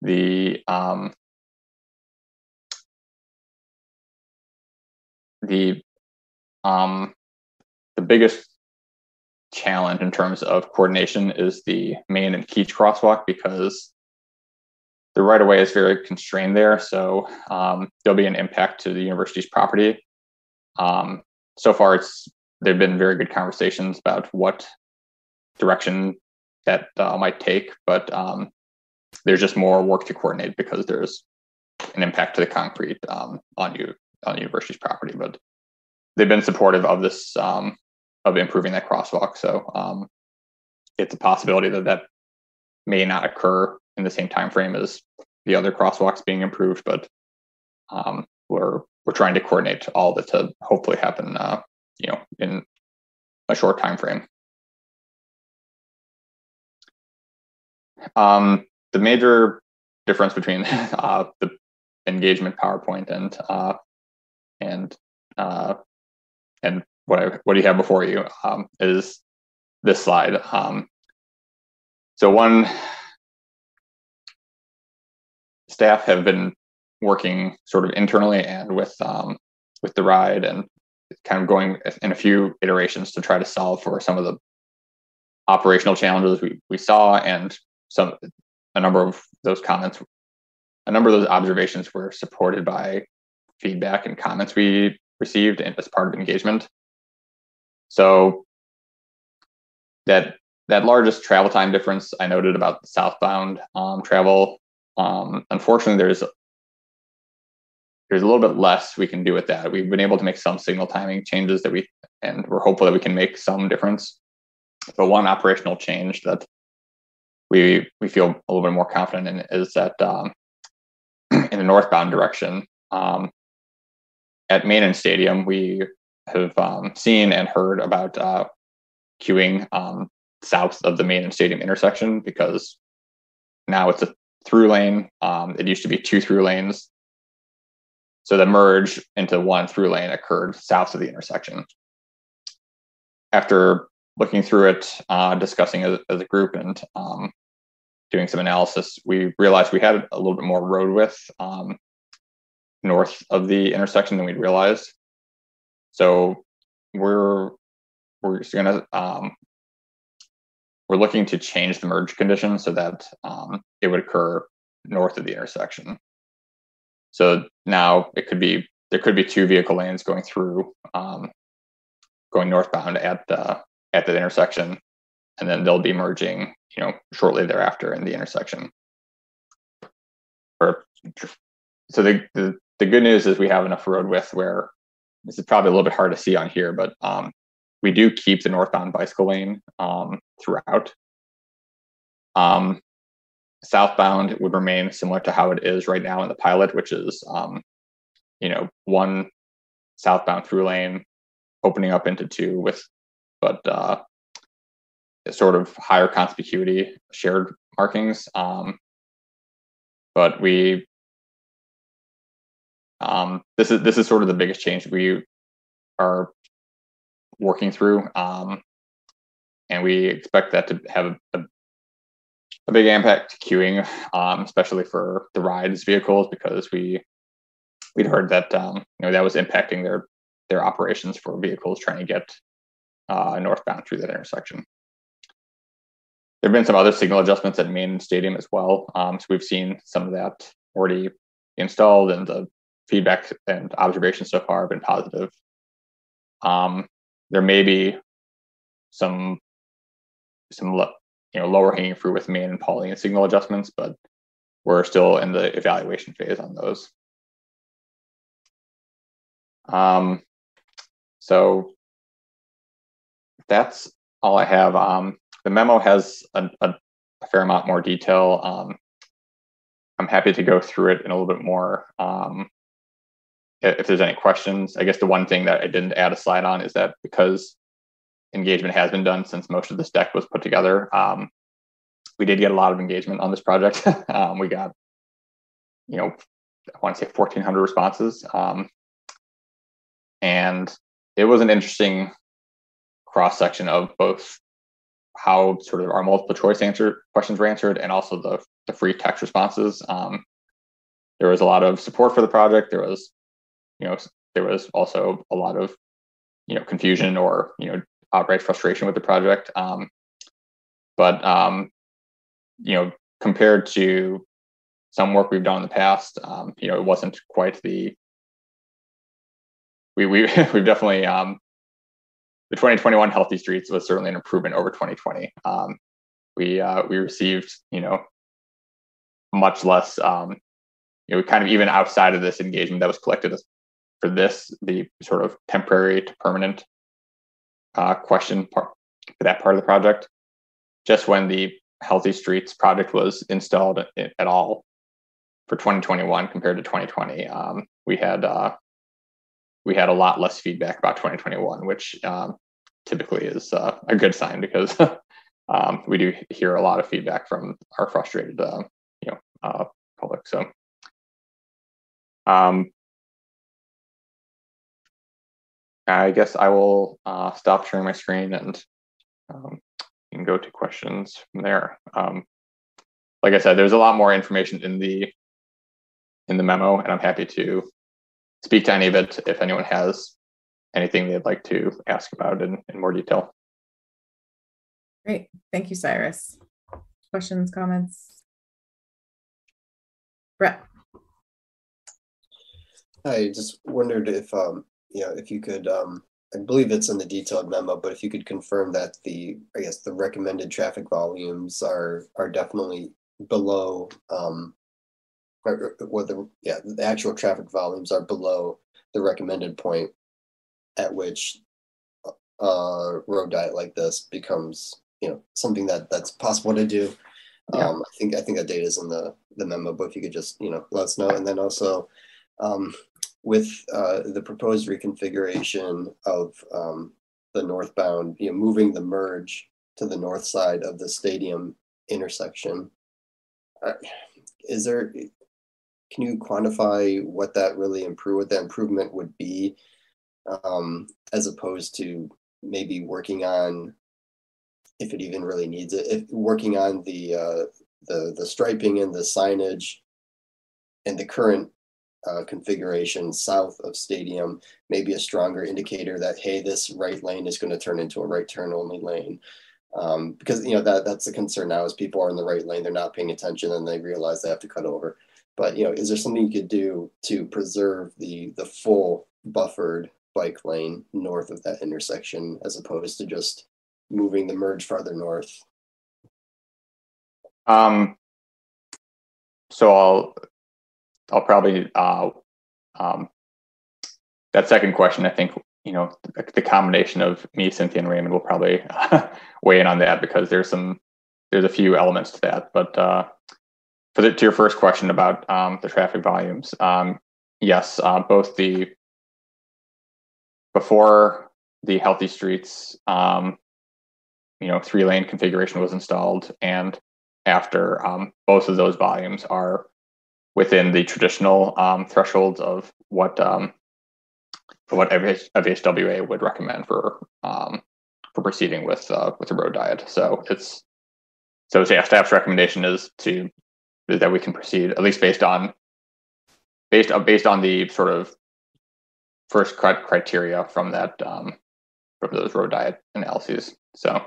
The um, the um, the biggest challenge in terms of coordination is the Main and Keech crosswalk because the right of way is very constrained there. So um, there'll be an impact to the university's property. Um, so far, it's there've been very good conversations about what direction that uh, might take, but um, there's just more work to coordinate because there's an impact to the concrete um, on you on the university's property, but they've been supportive of this um, of improving that crosswalk. So um, it's a possibility that that may not occur in the same time frame as the other crosswalks being improved, but um, we're we're trying to coordinate all that to hopefully happen, uh, you know, in a short time frame. Um, the major difference between [LAUGHS] uh, the engagement PowerPoint and uh, and uh, and what I, what you have before you um, is this slide. Um, so one staff have been working sort of internally and with um, with the ride and kind of going in a few iterations to try to solve for some of the operational challenges we, we saw and some a number of those comments a number of those observations were supported by feedback and comments we received as part of engagement. So that that largest travel time difference I noted about the southbound um, travel. Um, unfortunately, there's there's a little bit less we can do with that. We've been able to make some signal timing changes that we, and we're hopeful that we can make some difference. But one operational change that we we feel a little bit more confident in is that um, [CLEARS THROAT] in the northbound direction um, at Main and Stadium, we have um, seen and heard about uh, queuing um, south of the Main and Stadium intersection because now it's a through lane. Um, it used to be two through lanes. So the merge into one through lane occurred south of the intersection. After looking through it, uh, discussing as, as, a group, and um, doing some analysis, we realized we had a little bit more road width um, north of the intersection than we'd realized. So we're we're going to um, we're looking to change the merge condition so that um, it would occur north of the intersection. So now it could be there could be two vehicle lanes going through um, going northbound at the at the intersection, and then they'll be merging, you know, shortly thereafter in the intersection. Or so the, the the good news is we have enough road width where this is probably a little bit hard to see on here, but um, we do keep the northbound bicycle lane um, throughout. Um, southbound would remain similar to how it is right now in the pilot, which is, um, you know, one southbound through lane opening up into two with, but uh, sort of higher conspicuity shared markings. Um, but we, um, this is this is sort of the biggest change we are working through. Um, and we expect that to have a, a big impact to queuing, um, especially for the rides vehicles, because we we'd heard that um, you know that was impacting their their operations for vehicles trying to get uh, northbound through that intersection. There have been some other signal adjustments at Main Stadium as well, um, so we've seen some of that already installed, and the feedback and observations so far have been positive. Um, there may be some some you know lower hanging fruit with main and Pauline and signal adjustments, but we're still in the evaluation phase on those. Um, so that's all I have. Um, the memo has a, a, a, fair amount more detail. Um, I'm happy to go through it in a little bit more. Um, if there's any questions, I guess the one thing that I didn't add a slide on is that because engagement has been done since most of this deck was put together, um, we did get a lot of engagement on this project. [LAUGHS] um, we got, you know, I want to say 1,400 responses. Um, and it was an interesting cross section of both how sort of our multiple choice answer questions were answered and also the, the free text responses. Um, there was a lot of support for the project. There was you know, there was also a lot of, you know, confusion or, you know, outright frustration with the project. Um, but, um, you know, compared to some work we've done in the past, um, you know, it wasn't quite the, we, we, [LAUGHS] we've definitely, um, the 2021 Healthy Streets was certainly an improvement over 2020. Um, we, uh, we received, you know, much less, um, you know, kind of even outside of this engagement that was collected for this, the sort of temporary to permanent uh, question part, for that part of the project. Just when the Healthy Streets project was installed at all for 2021 compared to 2020, um, we had uh, we had a lot less feedback about 2021, which um, typically is uh, a good sign because [LAUGHS] um, we do hear a lot of feedback from our frustrated, uh, you know, uh, public. So, I guess I will uh, stop sharing my screen and um, you can go to questions from there. Um, like I said, there's a lot more information in the in the memo, and I'm happy to speak to any of it if anyone has anything they'd like to ask about in, in more detail. Great. Thank you, Cyrus. Questions, comments? Brett. I just wondered if, um, you know, if you could, um, I believe it's in the detailed memo, but if you could confirm that the, I guess, the recommended traffic volumes are are definitely below, um, or, or the yeah, the actual traffic volumes are below the recommended point at which uh, road diet like this becomes, you know, something that that's possible to do. Yeah. Um, I think I think that data is in the the memo, but if you could just you know let us know, and then also um, with uh, the proposed reconfiguration of um, the northbound, you know, moving the merge to the north side of the stadium intersection. Uh, is there? Can you quantify what that really improve? What that improvement would be, um, as opposed to maybe working on, if it even really needs it, if working on the uh, the the striping and the signage, and the current uh, configuration south of stadium maybe a stronger indicator that hey this right lane is going to turn into a right turn only lane. Um, because you know that that's the concern now is people are in the right lane they're not paying attention and they realize they have to cut over. But you know is there something you could do to preserve the the full buffered bike lane north of that intersection as opposed to just moving the merge farther north? Um, so I'll I'll probably uh, um, that second question. I think you know the, the combination of me, Cynthia, and Raymond will probably [LAUGHS] weigh in on that because there's some there's a few elements to that. But uh, for the, to your first question about um, the traffic volumes, um, yes, uh, both the before the healthy streets, um, you know, three lane configuration was installed, and after um, both of those volumes are within the traditional um, thresholds of what um, what FH, FHWA would recommend for um, for proceeding with uh, with the road diet. So it's so yeah, staff's recommendation is to that we can proceed at least based on based on based on the sort of first cri- criteria from that um, from those road diet analyses. So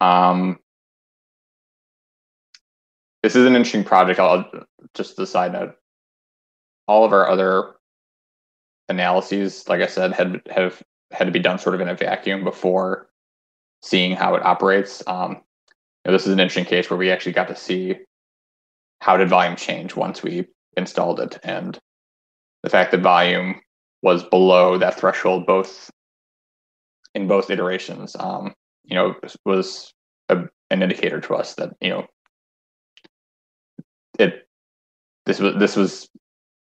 um, this is an interesting project. I'll just the side note. All of our other analyses, like I said, had have had to be done sort of in a vacuum before seeing how it operates. Um, you know, this is an interesting case where we actually got to see how did volume change once we installed it, and the fact that volume was below that threshold both in both iterations, um, you know, was a, an indicator to us that you know it this was this was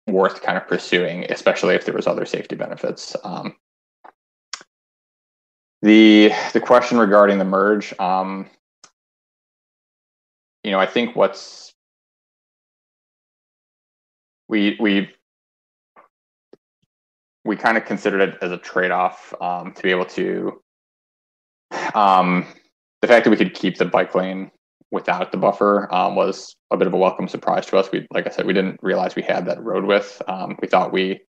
worth kind of pursuing, especially if there was other safety benefits. Um, the the question regarding the merge, um, you know, I think what's we we we kind of considered it as a trade off um, to be able to um, the fact that we could keep the bike lane without the buffer um, was a bit of a welcome surprise to us. We, like I said, we didn't realize we had that road width. Um, we thought we,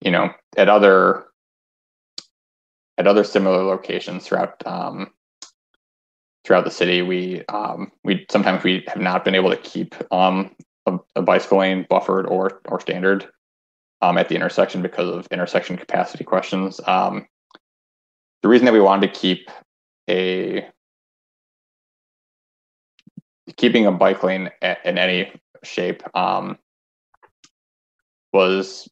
you know, at other at other similar locations throughout um, throughout the city, we um, we sometimes we have not been able to keep um, a, a bicycle lane buffered or or standard um, at the intersection because of intersection capacity questions. The reason that we wanted to keep a keeping a bike lane in any shape um, was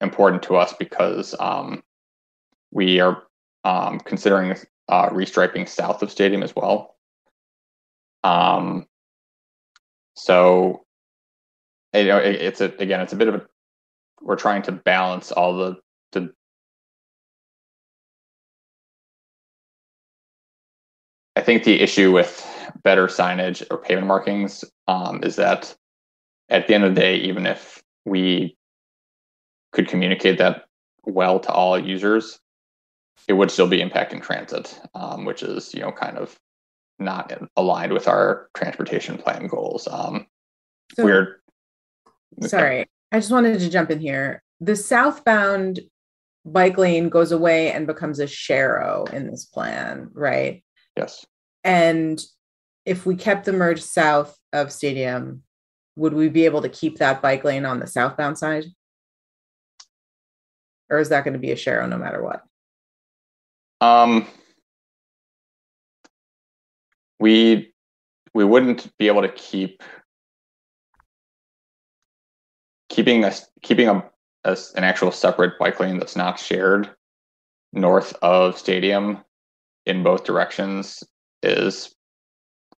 important to us because um, we are um, considering uh, restriping south of stadium as well. Um, so, you know, it, it's a again, it's a bit of a we're trying to balance all the the I think the issue with better signage or pavement markings um, is that at the end of the day, even if we could communicate that well to all users, it would still be impacting transit, um, which is you know kind of not aligned with our transportation plan goals. Um, So- we're Sorry, I just wanted to jump in here. The southbound bike lane goes away and becomes a sharrow in this plan, right? Yes. And if we kept the merge south of stadium, would we be able to keep that bike lane on the southbound side? or is that going to be a Sharrow no matter what? Um, we we wouldn't be able to keep keeping us keeping a, a, an actual separate bike lane that's not shared north of stadium in both directions is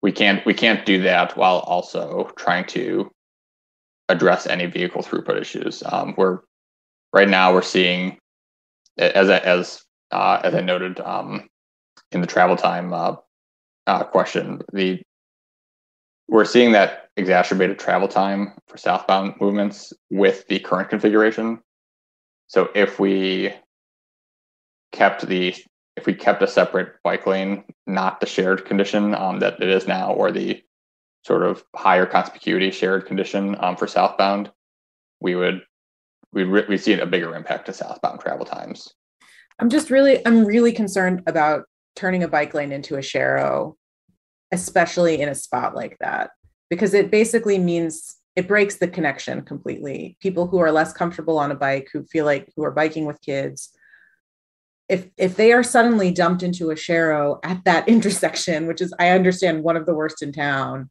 we can't we can't do that while also trying to address any vehicle throughput issues. Um, we're right now we're seeing as I, as uh, as I noted um, in the travel time uh, uh, question, the we're seeing that exacerbated travel time for southbound movements with the current configuration. So if we kept the if we kept a separate bike lane, not the shared condition um, that it is now, or the sort of higher conspicuity shared condition um, for southbound, we would we'd re- we see a bigger impact to southbound travel times. I'm just really I'm really concerned about turning a bike lane into a Sharrow, especially in a spot like that, because it basically means it breaks the connection completely. People who are less comfortable on a bike, who feel like who are biking with kids, if if they are suddenly dumped into a Sharrow at that [LAUGHS] intersection, which is I understand one of the worst in town,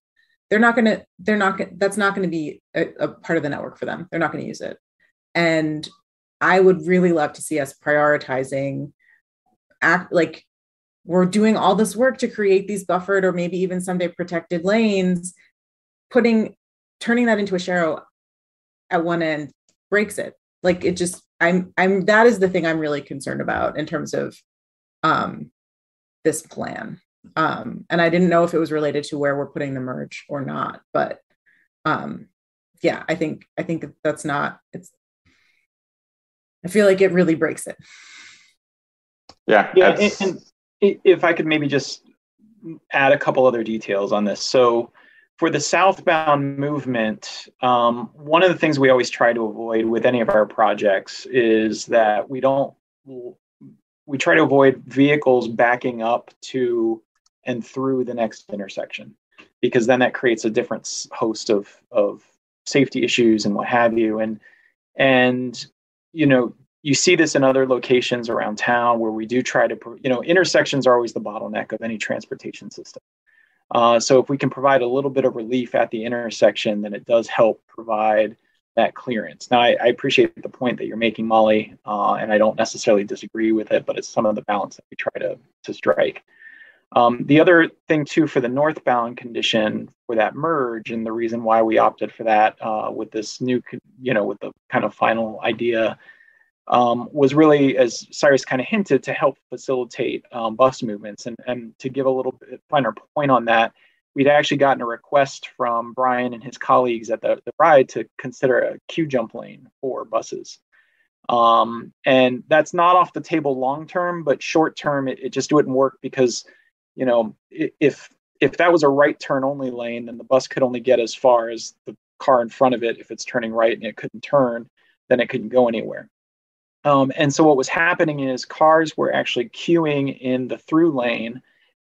they're not going to they're not that's not going to be a, a part of the network for them. They're not going to use it. And I would really love to see us prioritizing act like we're doing all this work to create these buffered or maybe even someday protected lanes, putting turning that into a Sharrow at one end breaks it. Like it just I'm I'm that is the thing I'm really concerned about in terms of um this plan. Um and I didn't know if it was related to where we're putting the merge or not, but um yeah, I think I think that's not it's I feel like it really breaks it. Yeah. Yeah. And, and if I could maybe just add a couple other details on this. So, for the southbound movement, um, one of the things we always try to avoid with any of our projects is that we don't, we try to avoid vehicles backing up to and through the next intersection because then that creates a different host of, of safety issues and what have you. And, and you know, you see this in other locations around town where we do try to, you know, intersections are always the bottleneck of any transportation system. Uh, so if we can provide a little bit of relief at the intersection, then it does help provide that clearance. Now, I, I appreciate the point that you're making, Molly, uh, and I don't necessarily disagree with it, but it's some of the balance that we try to, to strike. Um, the other thing, too, for the northbound condition for that merge, and the reason why we opted for that uh, with this new, you know, with the kind of final idea, um, was really, as Cyrus kind of hinted, to help facilitate um, bus movements. And, and to give a little bit finer point on that, we'd actually gotten a request from Brian and his colleagues at the, the ride to consider a queue jump lane for buses. Um, and that's not off the table long term, but short term, it, it just wouldn't work because you know, if if that was a right turn only lane, then the bus could only get as far as the car in front of it. If it's turning right and it couldn't turn, then it couldn't go anywhere. Um, and so what was happening is cars were actually queuing in the through lane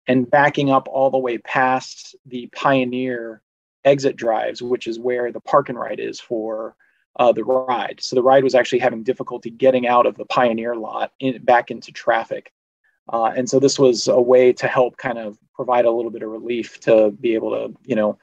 and backing up all the way past the Pioneer exit drives, which is where the park and ride is for uh, the ride. So the ride was actually having difficulty getting out of the Pioneer lot in, back into traffic. Uh, and so this was a way to help kind of provide a little bit of relief to be able to, you know,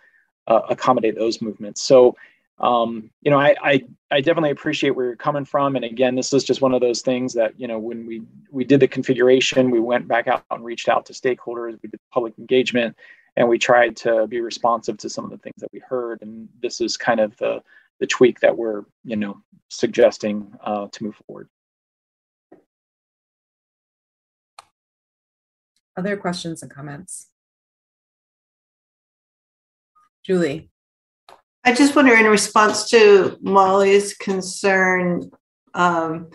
uh, accommodate those movements. So, um, you know, I, I, I definitely appreciate where you're coming from. And again, this is just one of those things that, you know, when we, we did the configuration, we went back out and reached out to stakeholders, we did public engagement, and we tried to be responsive to some of the things that we heard. And this is kind of the, the tweak that we're, you know, suggesting uh, to move forward. Other questions and comments? Julie. I just wonder, in response to Molly's concern, um,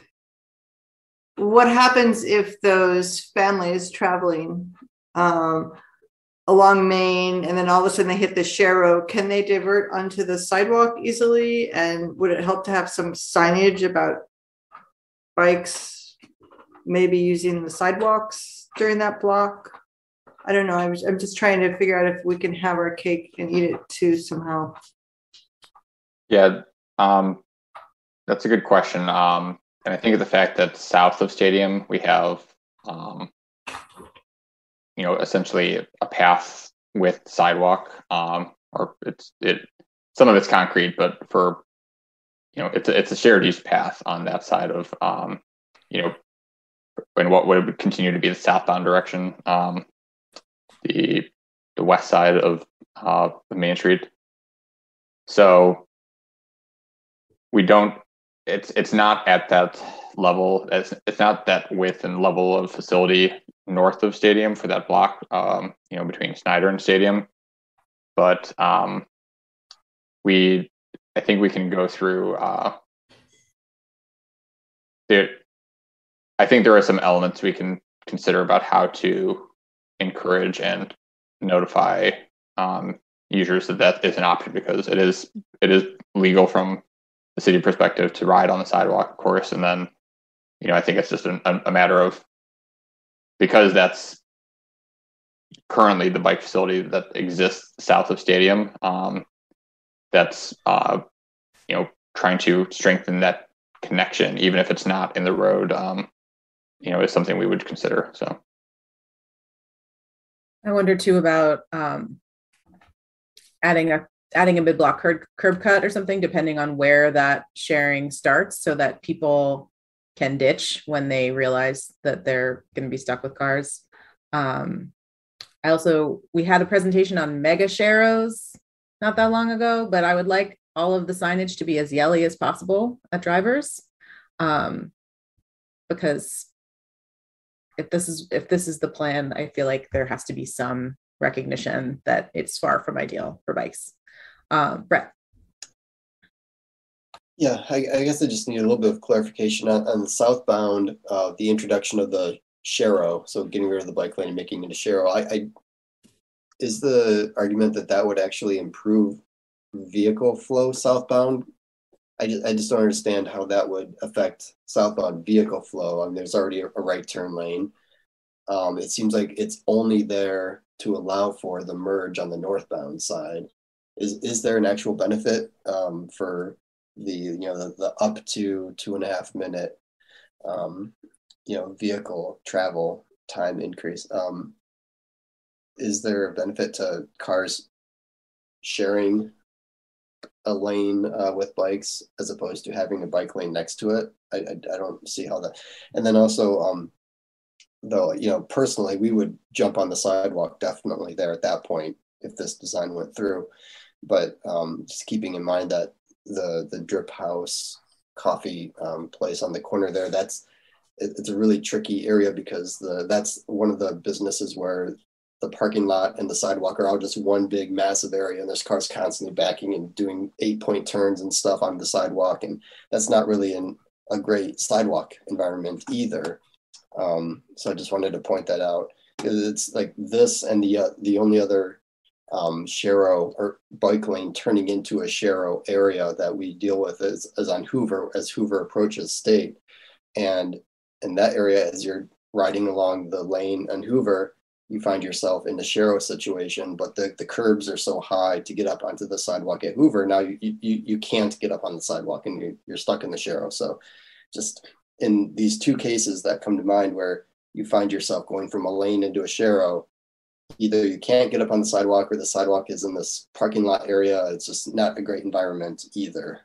what happens if those families traveling um, along Main and then all of a sudden they hit the Sharrow? Can they divert onto the sidewalk easily? And would it help to have some signage about bikes maybe using the sidewalks? during that block. I don't know. I'm, I'm just trying to figure out if we can have our cake and eat it too somehow. Yeah, um, that's a good question. Um, and I think of the fact that south of Stadium we have, um, you know, essentially a path with sidewalk, um, or it's it some of it's concrete, but for you know, it's a, it's a shared use path on that side of um, you know, and what would continue to be the southbound direction, um, the the west side of uh, the main street. So we don't. It's it's not at that level. It's it's not that width and level of facility north of Stadium for that block. Um, you know, between Snyder and Stadium, but um, we I think we can go through. Uh, there, I think there are some elements we can consider about how to encourage and notify um, users that that is an option because it is it is legal from the city perspective to ride on the sidewalk, of course, and then you know I think it's just a, a matter of because that's currently the bike facility that exists south of Stadium. Um, that's uh, you know trying to strengthen that connection, even if it's not in the road. Um, you know, is something we would consider. So. I wonder too about um, adding a adding a mid block curb, curb cut or something, depending on where that sharing starts, so that people can ditch when they realize that they're going to be stuck with cars. Um, I also we had a presentation on mega sharrows not that long ago, but I would like all of the signage to be as yelly as possible at drivers, um, because if this is if this is the plan, I feel like there has to be some recognition that it's far from ideal for bikes. Um, Brett. Yeah, I, I, guess I just need a little bit of clarification on, on the southbound, uh, the introduction of the Sharrow, so getting rid of the bike lane and making it a Sharrow. I, I is the argument that that would actually improve vehicle flow southbound? I just, I just don't understand how that would affect southbound vehicle flow. I mean, there's already a, a right turn lane. Um, it seems like it's only there to allow for the merge on the northbound side. Is is there an actual benefit um, for the you know the, the up to two and a half minute um, you know vehicle travel time increase? Um, is there a benefit to cars sharing a lane uh, with bikes as opposed to having a bike lane next to it? I, I, I don't see how that. And then also, um, though, you know, personally, we would jump on the sidewalk definitely there at that point if this design went through. But um, just keeping in mind that the the drip house coffee um, place on the corner there, that's it's a really tricky area because the that's one of the businesses where the parking lot and the sidewalk are all just one big massive area and there's cars constantly backing and doing eight point turns and stuff on the sidewalk and that's not really in a great sidewalk environment either. Um, so i just wanted to point that out. It's like this and the uh, the only other um, Sharrow or bike lane turning into a Sharrow area that we deal with is, is on Hoover as Hoover approaches state. And in that area, as you're riding along the lane on Hoover, you find yourself in the Sharrow situation, but the, the curbs are so high to get up onto the sidewalk at Hoover. Now you, you, you can't get up on the sidewalk and you're, you're stuck in the Sharrow. So just in these two cases that come to mind where you find yourself going from a lane into a Sharrow, either you can't get up on the sidewalk or the sidewalk is in this parking lot area. It's just not a great environment either.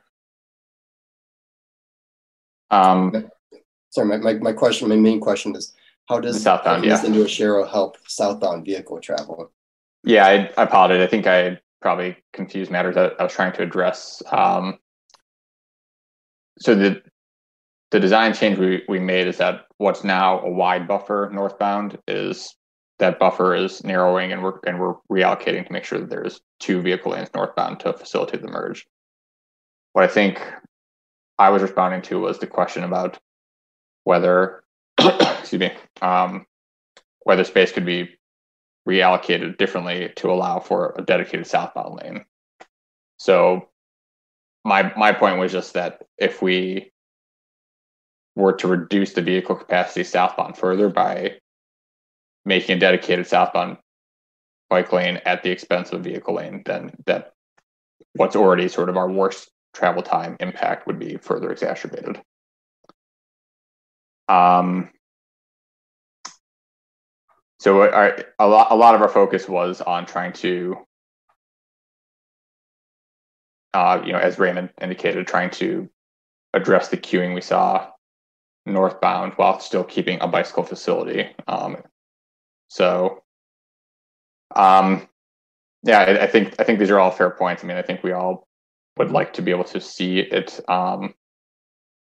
Um, Sorry, my, my, my question, my main question is how does southbound yeah. into a help southbound vehicle travel? Yeah, I, I apologize. I think I probably confused matters that I was trying to address. Um, so the the design change we, we made is that what's now a wide buffer northbound is that buffer is narrowing and we're and we're reallocating to make sure that there's two vehicle lanes northbound to facilitate the merge. What I think I was responding to was the question about whether [COUGHS] excuse me, um, whether space could be reallocated differently to allow for a dedicated southbound lane. So my my point was just that if we were to reduce the vehicle capacity southbound further by making a dedicated southbound bike lane at the expense of vehicle lane, then that what's already sort of our worst travel time impact would be further exacerbated. Um, so our, a lot, a lot of our focus was on trying to, uh, you know, as Raymond indicated, trying to address the queuing we saw northbound while still keeping a bicycle facility. Um, so, um, yeah, I, I, think I think these are all fair points. I mean, I think we all would like to be able to see it, um,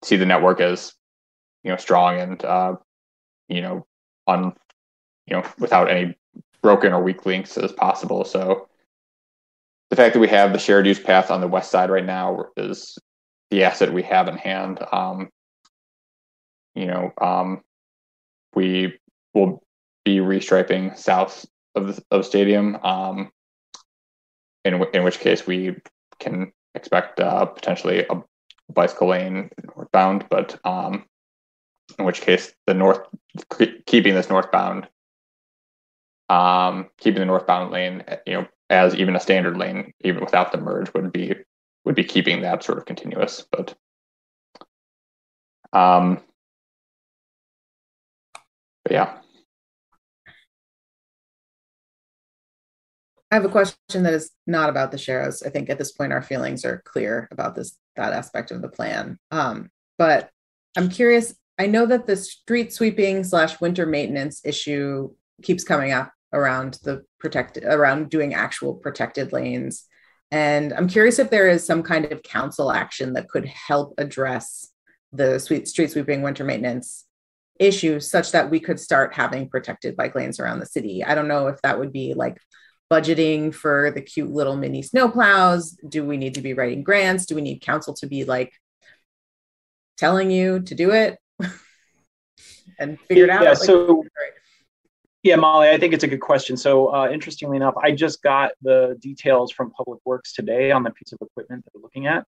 see the network as you know strong and uh, you know on you know without any broken or weak links as possible. So the fact that we have the shared use path on the west side right now is the asset we have in hand. Um, you know, um, we will be restriping south of the of stadium. Um, in w- in which case we can expect uh, potentially a bicycle lane northbound, but um, in which case the north keeping this northbound um, keeping the northbound lane you know as even a standard lane even without the merge would be would be keeping that sort of continuous but um but yeah I have a question that is not about the Sharrows. I think at this point our feelings are clear about this that aspect of the plan. Um, but I'm curious. I know that the street sweeping slash winter maintenance issue keeps coming up around the protected around doing actual protected lanes, and I'm curious if there is some kind of council action that could help address the street sweeping winter maintenance issue such that we could start having protected bike lanes around the city. I don't know if that would be like budgeting for the cute little mini snowplows? Do we need to be writing grants? Do we need council to be like telling you to do it [LAUGHS] and figure it out? Yeah, like, so yeah, Molly, I think it's a good question. So uh, interestingly enough, I just got the details from Public Works today on the piece of equipment that we're looking at.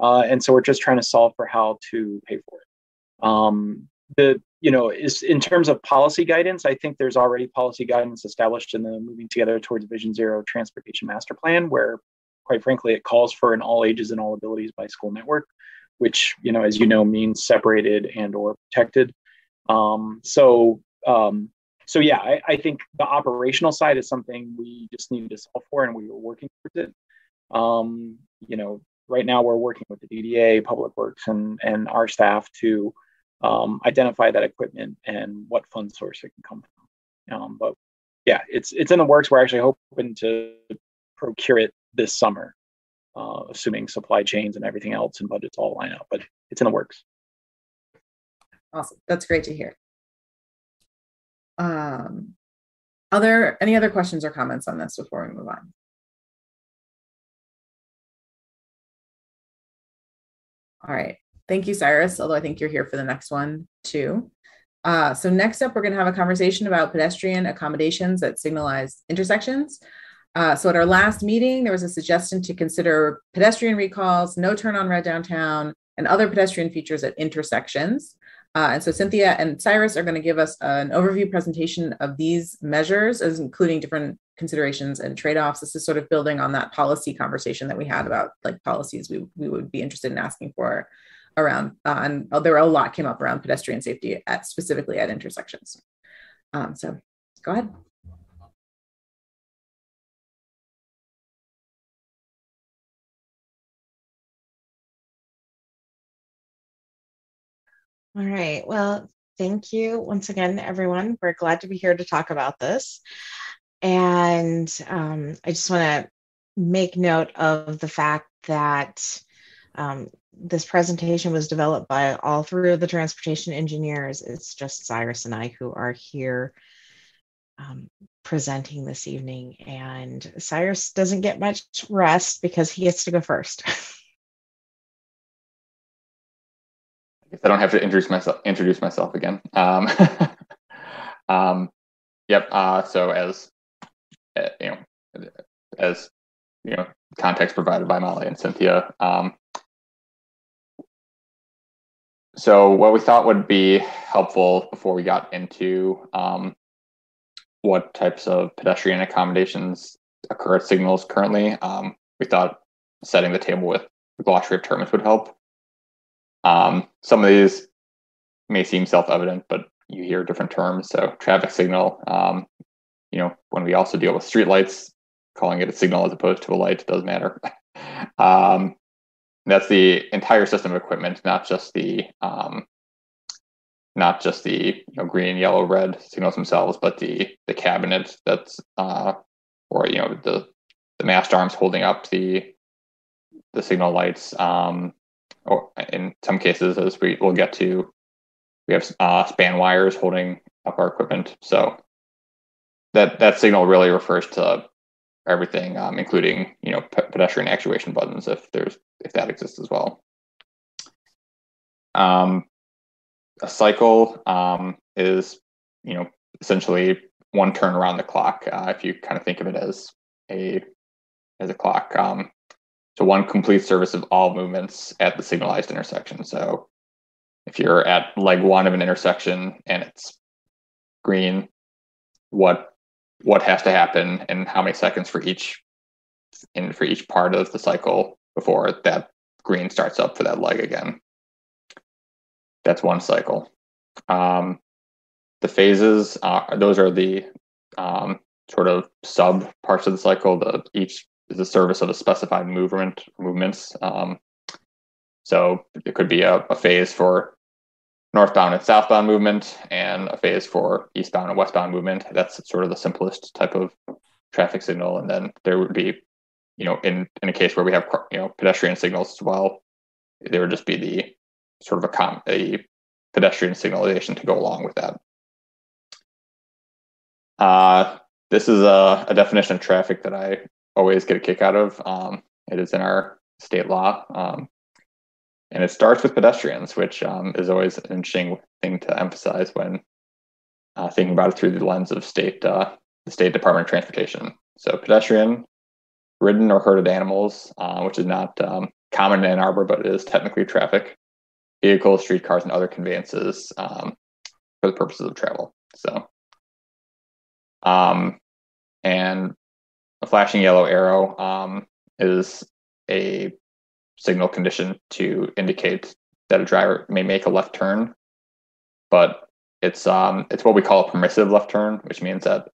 Uh, and so we're just trying to solve for how to pay for it. Um, the you know, is in terms of policy guidance, I think there's already policy guidance established in the Moving Together Towards Vision Zero Transportation Master Plan, where, quite frankly, it calls for an all ages and all abilities bicycle network, which, you know, as you know, means separated and or protected. Um, so, um, so yeah, I, I, think the operational side is something we just needed to solve for, and we were working towards it. Um, you know, right now we're working with the DDA, Public Works, and and our staff to um, identify that equipment and what fund source it can come from. Um, but yeah, it's it's in the works. We're actually hoping to procure it this summer, uh, assuming supply chains and everything else and budgets all line up. But it's in the works. Awesome. That's great to hear. Um, other any other questions or comments on this before we move on? All right. Thank you, Cyrus, although I think you're here for the next one too. Uh, so next up, we're going to have a conversation about pedestrian accommodations at signalized intersections. Uh, so at our last meeting, there was a suggestion to consider pedestrian recalls, no turn on red downtown, and other pedestrian features at intersections. Uh, and so Cynthia and Cyrus are going to give us an overview presentation of these measures, as including different considerations and trade-offs. This is sort of building on that policy conversation that we had about like policies we, we would be interested in asking for around, uh, and there were a lot came up around pedestrian safety at specifically at intersections. Um, so go ahead. All right. Well, thank you once again, everyone. We're glad to be here to talk about this. And um, I just want to make note of the fact that um, this presentation was developed by all three of the transportation engineers. It's just Cyrus and I who are here um, presenting this evening. And Cyrus doesn't get much rest because he gets to go first. [LAUGHS] I guess I don't have to introduce myself introduce myself again. Um, [LAUGHS] um, yep. Uh, so as uh, you know, as you know, context provided by Molly and Cynthia. Um, so what we thought would be helpful before we got into um, what types of pedestrian accommodations occur at signals currently, um, we thought setting the table with the glossary of terms would help. Um, some of these may seem self-evident, but you hear different terms. So traffic signal, um, you know, when we also deal with streetlights, calling it a signal as opposed to a light doesn't matter. [LAUGHS] um, that's the entire system of equipment, not just the um, not just the you know, green, yellow, red signals themselves, but the the cabinet that's uh, or you know the the mast arms holding up the the signal lights. Um, or in some cases, as we will get to, we have uh, span wires holding up our equipment. So that that signal really refers to everything, um, including you know pedestrian actuation buttons if there's if that exists as well. Um, a cycle um, is you know essentially one turn around the clock. Uh, if you kind of think of it as a as a clock. Um, so one complete service of all movements at the signalized intersection. So if you're at leg one of an intersection and it's green, what what has to happen and how many seconds for each in for each part of the cycle before that green starts up for that leg again. That's one cycle. Um, the phases, uh, those are the um, sort of sub parts of the cycle. The each is a service of a specified movement movements. Um, so it could be a, a, phase for northbound and southbound movement, and a phase for eastbound and westbound movement. That's sort of the simplest type of traffic signal. And then there would be, you know, in in a case where we have you know pedestrian signals as well, there would just be the sort of a com a pedestrian signalization to go along with that. Uh, this is a, a, definition of traffic that I always get a kick out of. Um, it is in our state law, um, and it starts with pedestrians, which um, is always an interesting thing to emphasize when uh, thinking about it through the lens of state uh, the state Department of Transportation. So pedestrian, ridden or herded animals, uh, which is not um, common in Ann Arbor, but is technically traffic, vehicles, streetcars, and other conveyances um, for the purposes of travel. So, um, and a flashing yellow arrow um, is a signal condition to indicate that a driver may make a left turn, but it's um, it's what we call a permissive left turn, which means that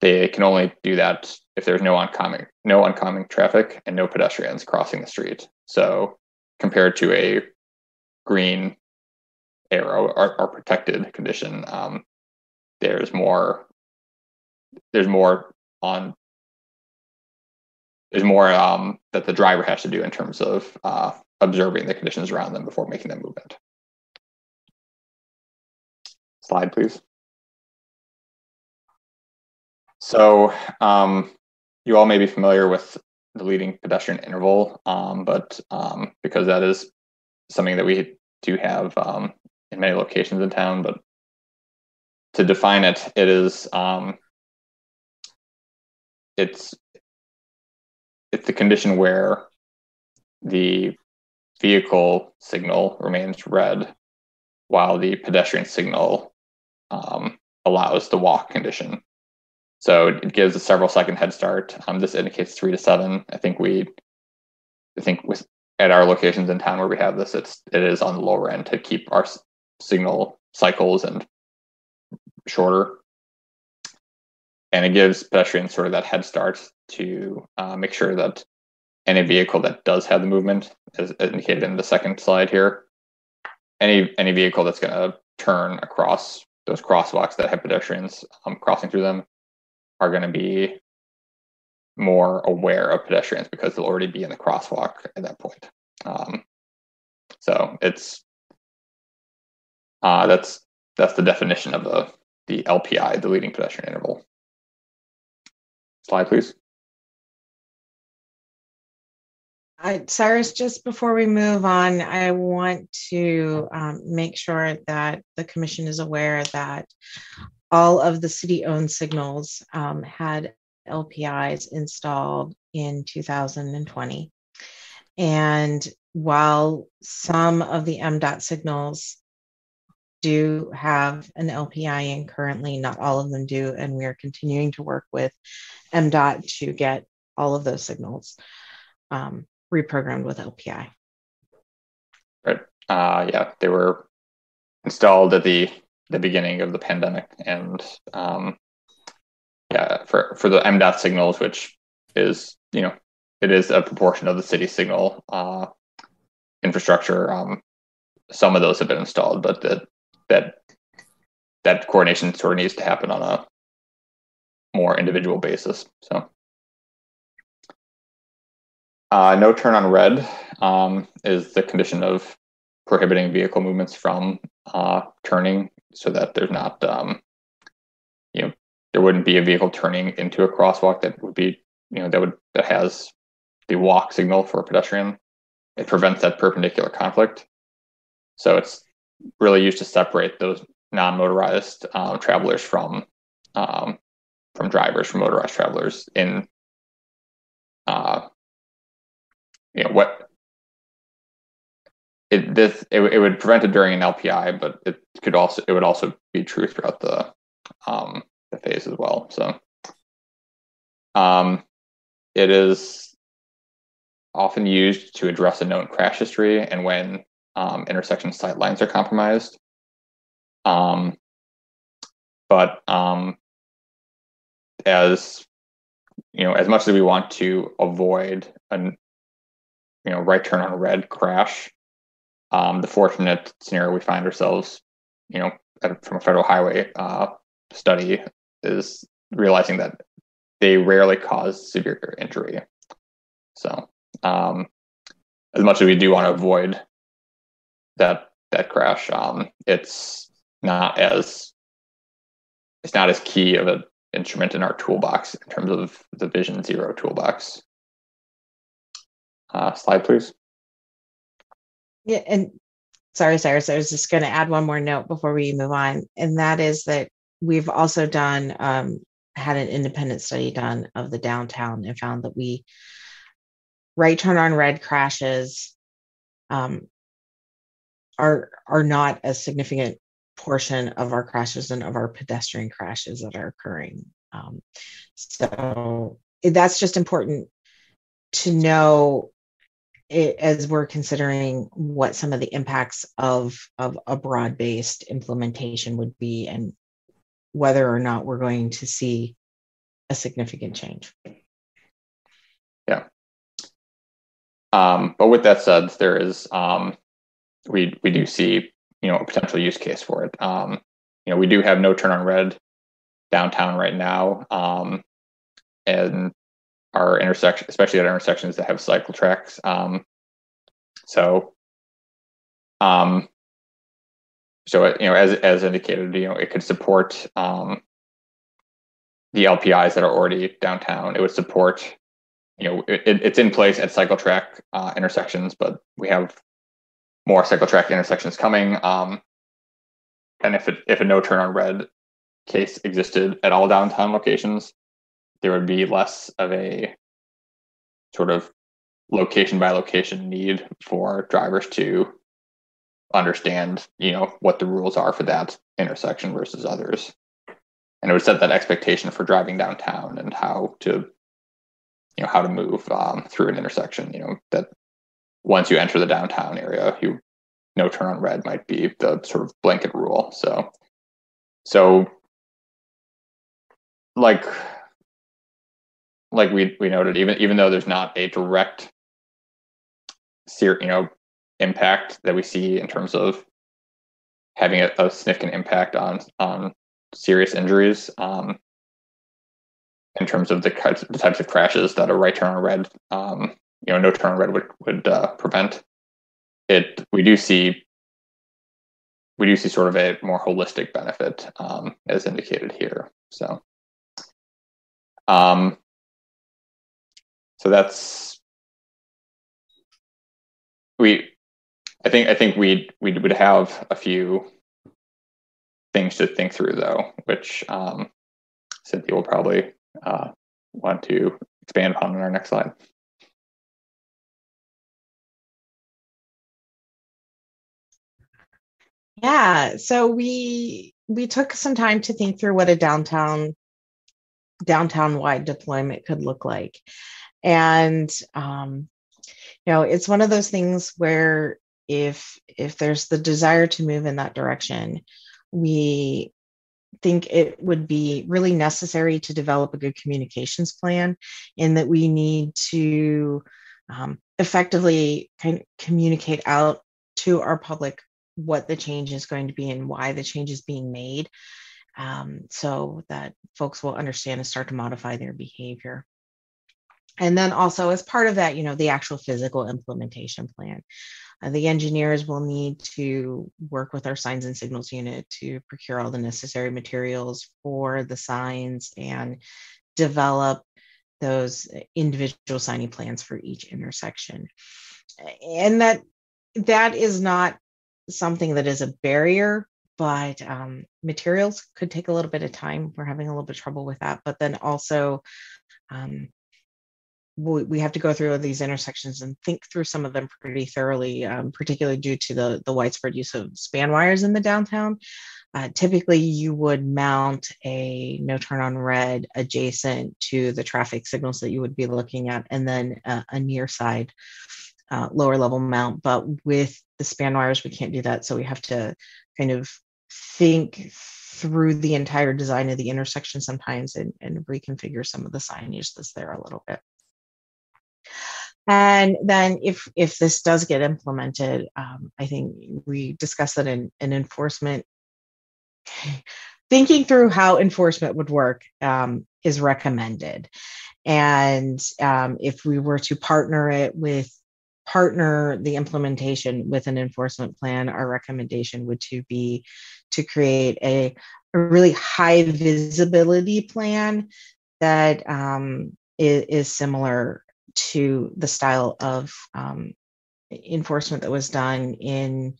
they can only do that if there's no oncoming no oncoming traffic and no pedestrians crossing the street. So compared to a green arrow or, or protected condition, um, there's more there's more on there's more um, that the driver has to do in terms of uh, observing the conditions around them before making that movement. Slide, please. So um, you all may be familiar with the leading pedestrian interval, um, but um, because that is something that we do have um, in many locations in town, but to define it, it is um, it's it's the condition where the vehicle signal remains red while the pedestrian signal um, allows the walk condition. So it gives a several second head start. Um, this indicates three to seven. I think we, I think with at our locations in town where we have this, it's it is on the lower end to keep our signal cycles and shorter, and it gives pedestrians sort of that head start to uh, make sure that any vehicle that does have the movement, as indicated in the second slide here, any any vehicle that's going to turn across those crosswalks that have pedestrians um, crossing through them are going to be more aware of pedestrians because they'll already be in the crosswalk at that point. Um, so it's uh, that's that's the definition of the the LPI, the leading pedestrian interval. Slide, please. I, Cyrus, just before we move on, I want to um, make sure that the commission is aware that all of the city owned signals um, had LPIs installed in 2020. And while some of the MDOT signals do have an LPI in currently, not all of them do. And we are continuing to work with MDOT to get all of those signals um, reprogrammed with LPI. Right. Uh, yeah, they were installed at the the beginning of the pandemic, and um, yeah, for for the MDOT signals, which is you know it is a proportion of the city signal uh, infrastructure. Um, some of those have been installed, but that that that coordination sort of needs to happen on a more individual basis. So, uh, no turn on red um, is the condition of prohibiting vehicle movements from uh, turning, so that there's not, um, you know, there wouldn't be a vehicle turning into a crosswalk that would be, you know, that would that has the walk signal for a pedestrian. It prevents that perpendicular conflict. So it's really used to separate those non-motorized uh, travelers from um, from drivers, from motorized travelers in uh, you know what it this it, it would prevent it during an LPI, but it could also it would also be true throughout the um, the phase as well. So um, it is often used to address a known crash history and when um, intersection sight lines are compromised. Um, but um, as you know, as much as we want to avoid a you know right turn on red crash, um, the fortunate scenario we find ourselves, you know, at, from a federal highway uh, study is realizing that they rarely cause severe injury. So, um, as much as we do want to avoid that that crash, um, it's not as it's not as key of an instrument in our toolbox in terms of the Vision Zero toolbox. Uh, slide, please. Yeah, and sorry, Cyrus, I was just going to add one more note before we move on, and that is that we've also done um, had an independent study done of the downtown and found that we right turn on red crashes um, are are not a significant portion of our crashes and of our pedestrian crashes that are occurring. Um, so that's just important to know it, as we're considering what some of the impacts of of a broad based implementation would be and whether or not we're going to see a significant change. Yeah. Um, but with that said, there is um, we we do see you know a potential use case for it. Um, you know, we do have no turn on red downtown right now, um, and our intersection, especially at intersections that have cycle tracks. Um, so, um, so it, you know, as as indicated, you know, it could support um, the LPIs that are already downtown. It would support, you know, it, it's in place at cycle track uh, intersections, but we have more cycle track intersections coming. Um, and if it, if a no turn on red case existed at all downtown locations, there would be less of a sort of location by location need for drivers to understand, you know, what the rules are for that intersection versus others. And it would set that expectation for driving downtown and how to, you know, how to move um, through an intersection. You know, that once you enter the downtown area, you no turn on red might be the sort of blanket rule. So, so like like we we noted, even even though there's not a direct, you know, impact that we see in terms of having a, a significant impact on on serious injuries. Um, in terms of the, the types of crashes that a right turn on red, um, you know, no turn red would would uh, prevent. It we do see we do see sort of a more holistic benefit um, as indicated here. So, um, so that's we. I think I think we we would have a few things to think through though, which um, Cynthia will probably uh, want to expand upon in our next slide. Yeah, so we we took some time to think through what a downtown downtown wide deployment could look like. And um, you know, it's one of those things where if if there's the desire to move in that direction, we think it would be really necessary to develop a good communications plan in that we need to um, effectively kind of communicate out to our public what the change is going to be and why the change is being made. Um, so that folks will understand and start to modify their behavior. And then also as part of that you know the actual physical implementation plan. Uh, the engineers will need to work with our signs and signals unit to procure all the necessary materials for the signs and develop those individual signing plans for each intersection. And that that is not something that is a barrier, but um, materials could take a little bit of time. We're having a little bit of trouble with that. But then also, um, we, we have to go through these intersections and think through some of them pretty thoroughly, um, particularly due to the, the widespread use of span wires in the downtown. Uh, typically, you would mount a no turn on red adjacent to the traffic signals that you would be looking at, and then a, a near side uh, lower level mount. But with the span wires, we can't do that. So we have to kind of think through the entire design of the intersection sometimes and, and reconfigure some of the signage that's there a little bit. And then if if this does get implemented, um, I think we discussed that in, in enforcement. [SIGHS] Thinking through how enforcement would work um, is recommended. And um, if we were to partner it with partner the implementation with an enforcement plan, our recommendation would to be to create a, a really high visibility plan that um, is, is similar to the style of um, enforcement that was done in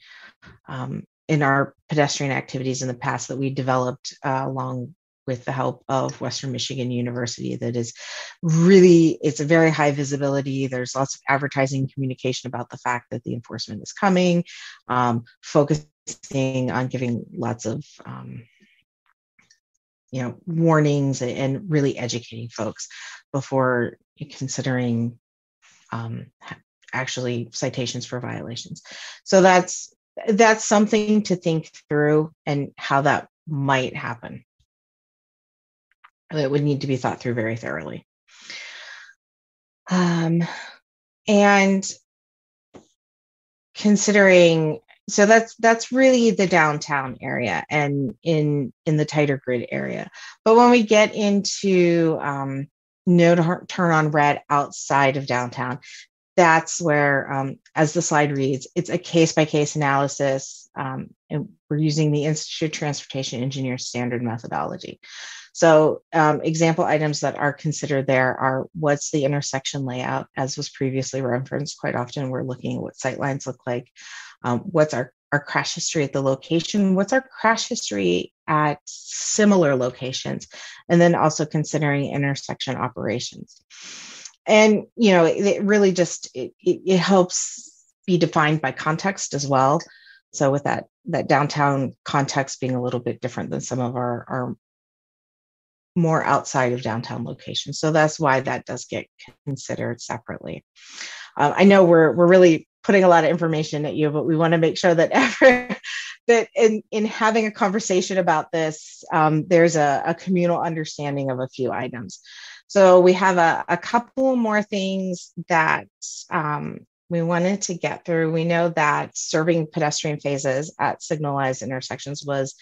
um, in our pedestrian activities in the past that we developed uh, along with the help of Western Michigan University that is really it's a very high visibility. There's lots of advertising communication about the fact that the enforcement is coming, um, focusing on giving lots of um, you know warnings and really educating folks before considering um, actually citations for violations. So that's that's something to think through and how that might happen. It would need to be thought through very thoroughly. Um, and considering so that's that's really the downtown area and in in the tighter grid area but when we get into um, no turn on red outside of downtown that's where um, as the slide reads it's a case by case analysis um, and we're using the institute of transportation engineer standard methodology so um, example items that are considered there are what's the intersection layout, as was previously referenced quite often, we're looking at what sight lines look like, um, what's our, our crash history at the location, what's our crash history at similar locations, and then also considering intersection operations. And, you know, it, it really just, it, it helps be defined by context as well. So with that that downtown context being a little bit different than some of our, our more outside of downtown locations. So that's why that does get considered separately. Um, I know we're we're really putting a lot of information at you, but we want to make sure that [LAUGHS] ever that in in having a conversation about this, um, there's a, a, communal understanding of a few items. So we have a, a couple more things that um, we wanted to get through. We know that serving pedestrian phases at signalized intersections was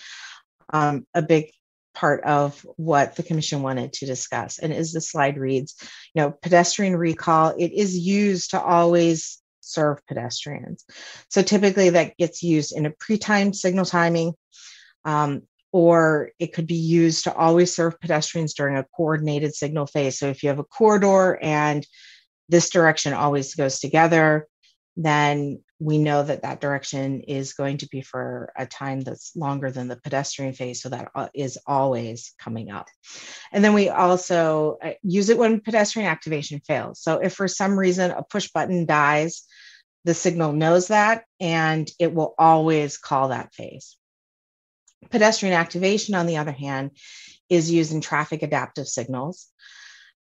um, a big part of what the commission wanted to discuss. And as the slide reads, you know, pedestrian recall, it is used to always serve pedestrians. So typically that gets used in a pre-timed signal timing, um, or it could be used to always serve pedestrians during a coordinated signal phase. So if you have a corridor and this direction always goes together, then we know that that direction is going to be for a time that's longer than the pedestrian phase. So that uh, always coming up. And then we also uh, use it when pedestrian activation fails. So if for some reason a push button dies, the signal knows that and it will always call that phase. Pedestrian activation, on the other hand, is using traffic adaptive signals.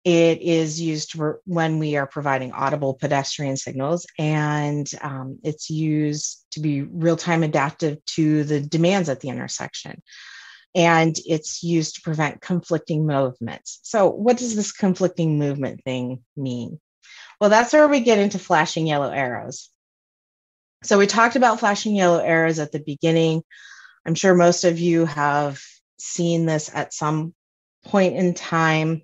It is used when we are providing audible pedestrian signals, and um, it's used to be real time adaptive to the demands at the intersection. And it's used to prevent conflicting movements. So, what does this conflicting movement thing mean? Well, that's where we get into flashing yellow arrows. So, we talked about flashing yellow arrows at the beginning. I'm sure most of you have seen this at some point in time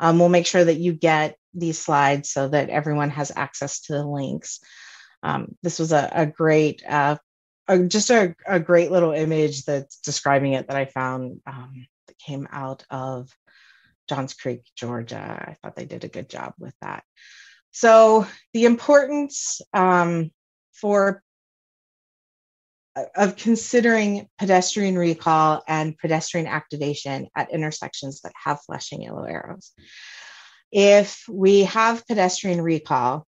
um, we'll make sure that you get these slides so that everyone has access to the links. Um, this was a, a great, uh, a, just a, a, great little image that's describing it that I found um, that came out of Johns Creek, Georgia. I thought they did a good job with that. So the importance um, for of considering pedestrian recall and pedestrian activation at intersections that have flashing yellow arrows. If we have pedestrian recall,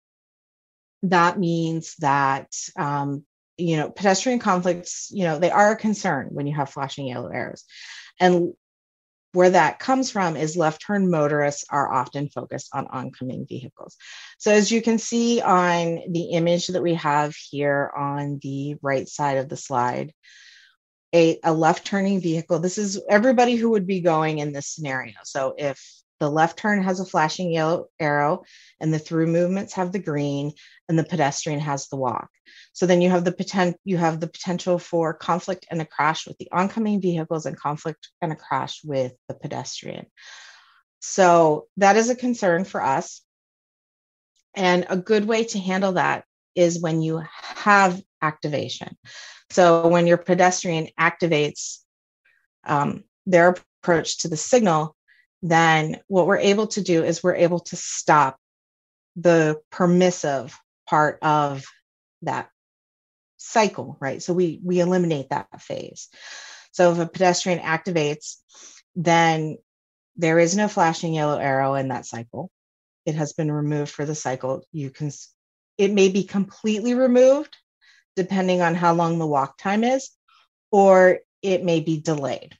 that means that um, you know pedestrian conflicts you know they are a concern when you have flashing yellow arrows and where that comes from is left turn motorists are often focused on oncoming vehicles. So as you can see on the image that we have here on the right side of the slide, a, a left turning vehicle, this is everybody who would be going in this scenario. So if the left turn has a flashing yellow arrow and the through movements have the green and the pedestrian has the walk. So then you have the potential you have the potential for conflict and a crash with the oncoming vehicles and conflict and a crash with the pedestrian. So that is a concern for us. And a good way to handle that is when you have activation. So when your pedestrian activates um, their approach to the signal, then what we're able to do is we're able to stop the permissive part of that cycle, right? So we we eliminate that phase. So if a pedestrian activates, then there is no flashing yellow arrow in that cycle. It has been removed for the cycle. You can it may be completely removed depending on how long the walk time is, or it may be delayed.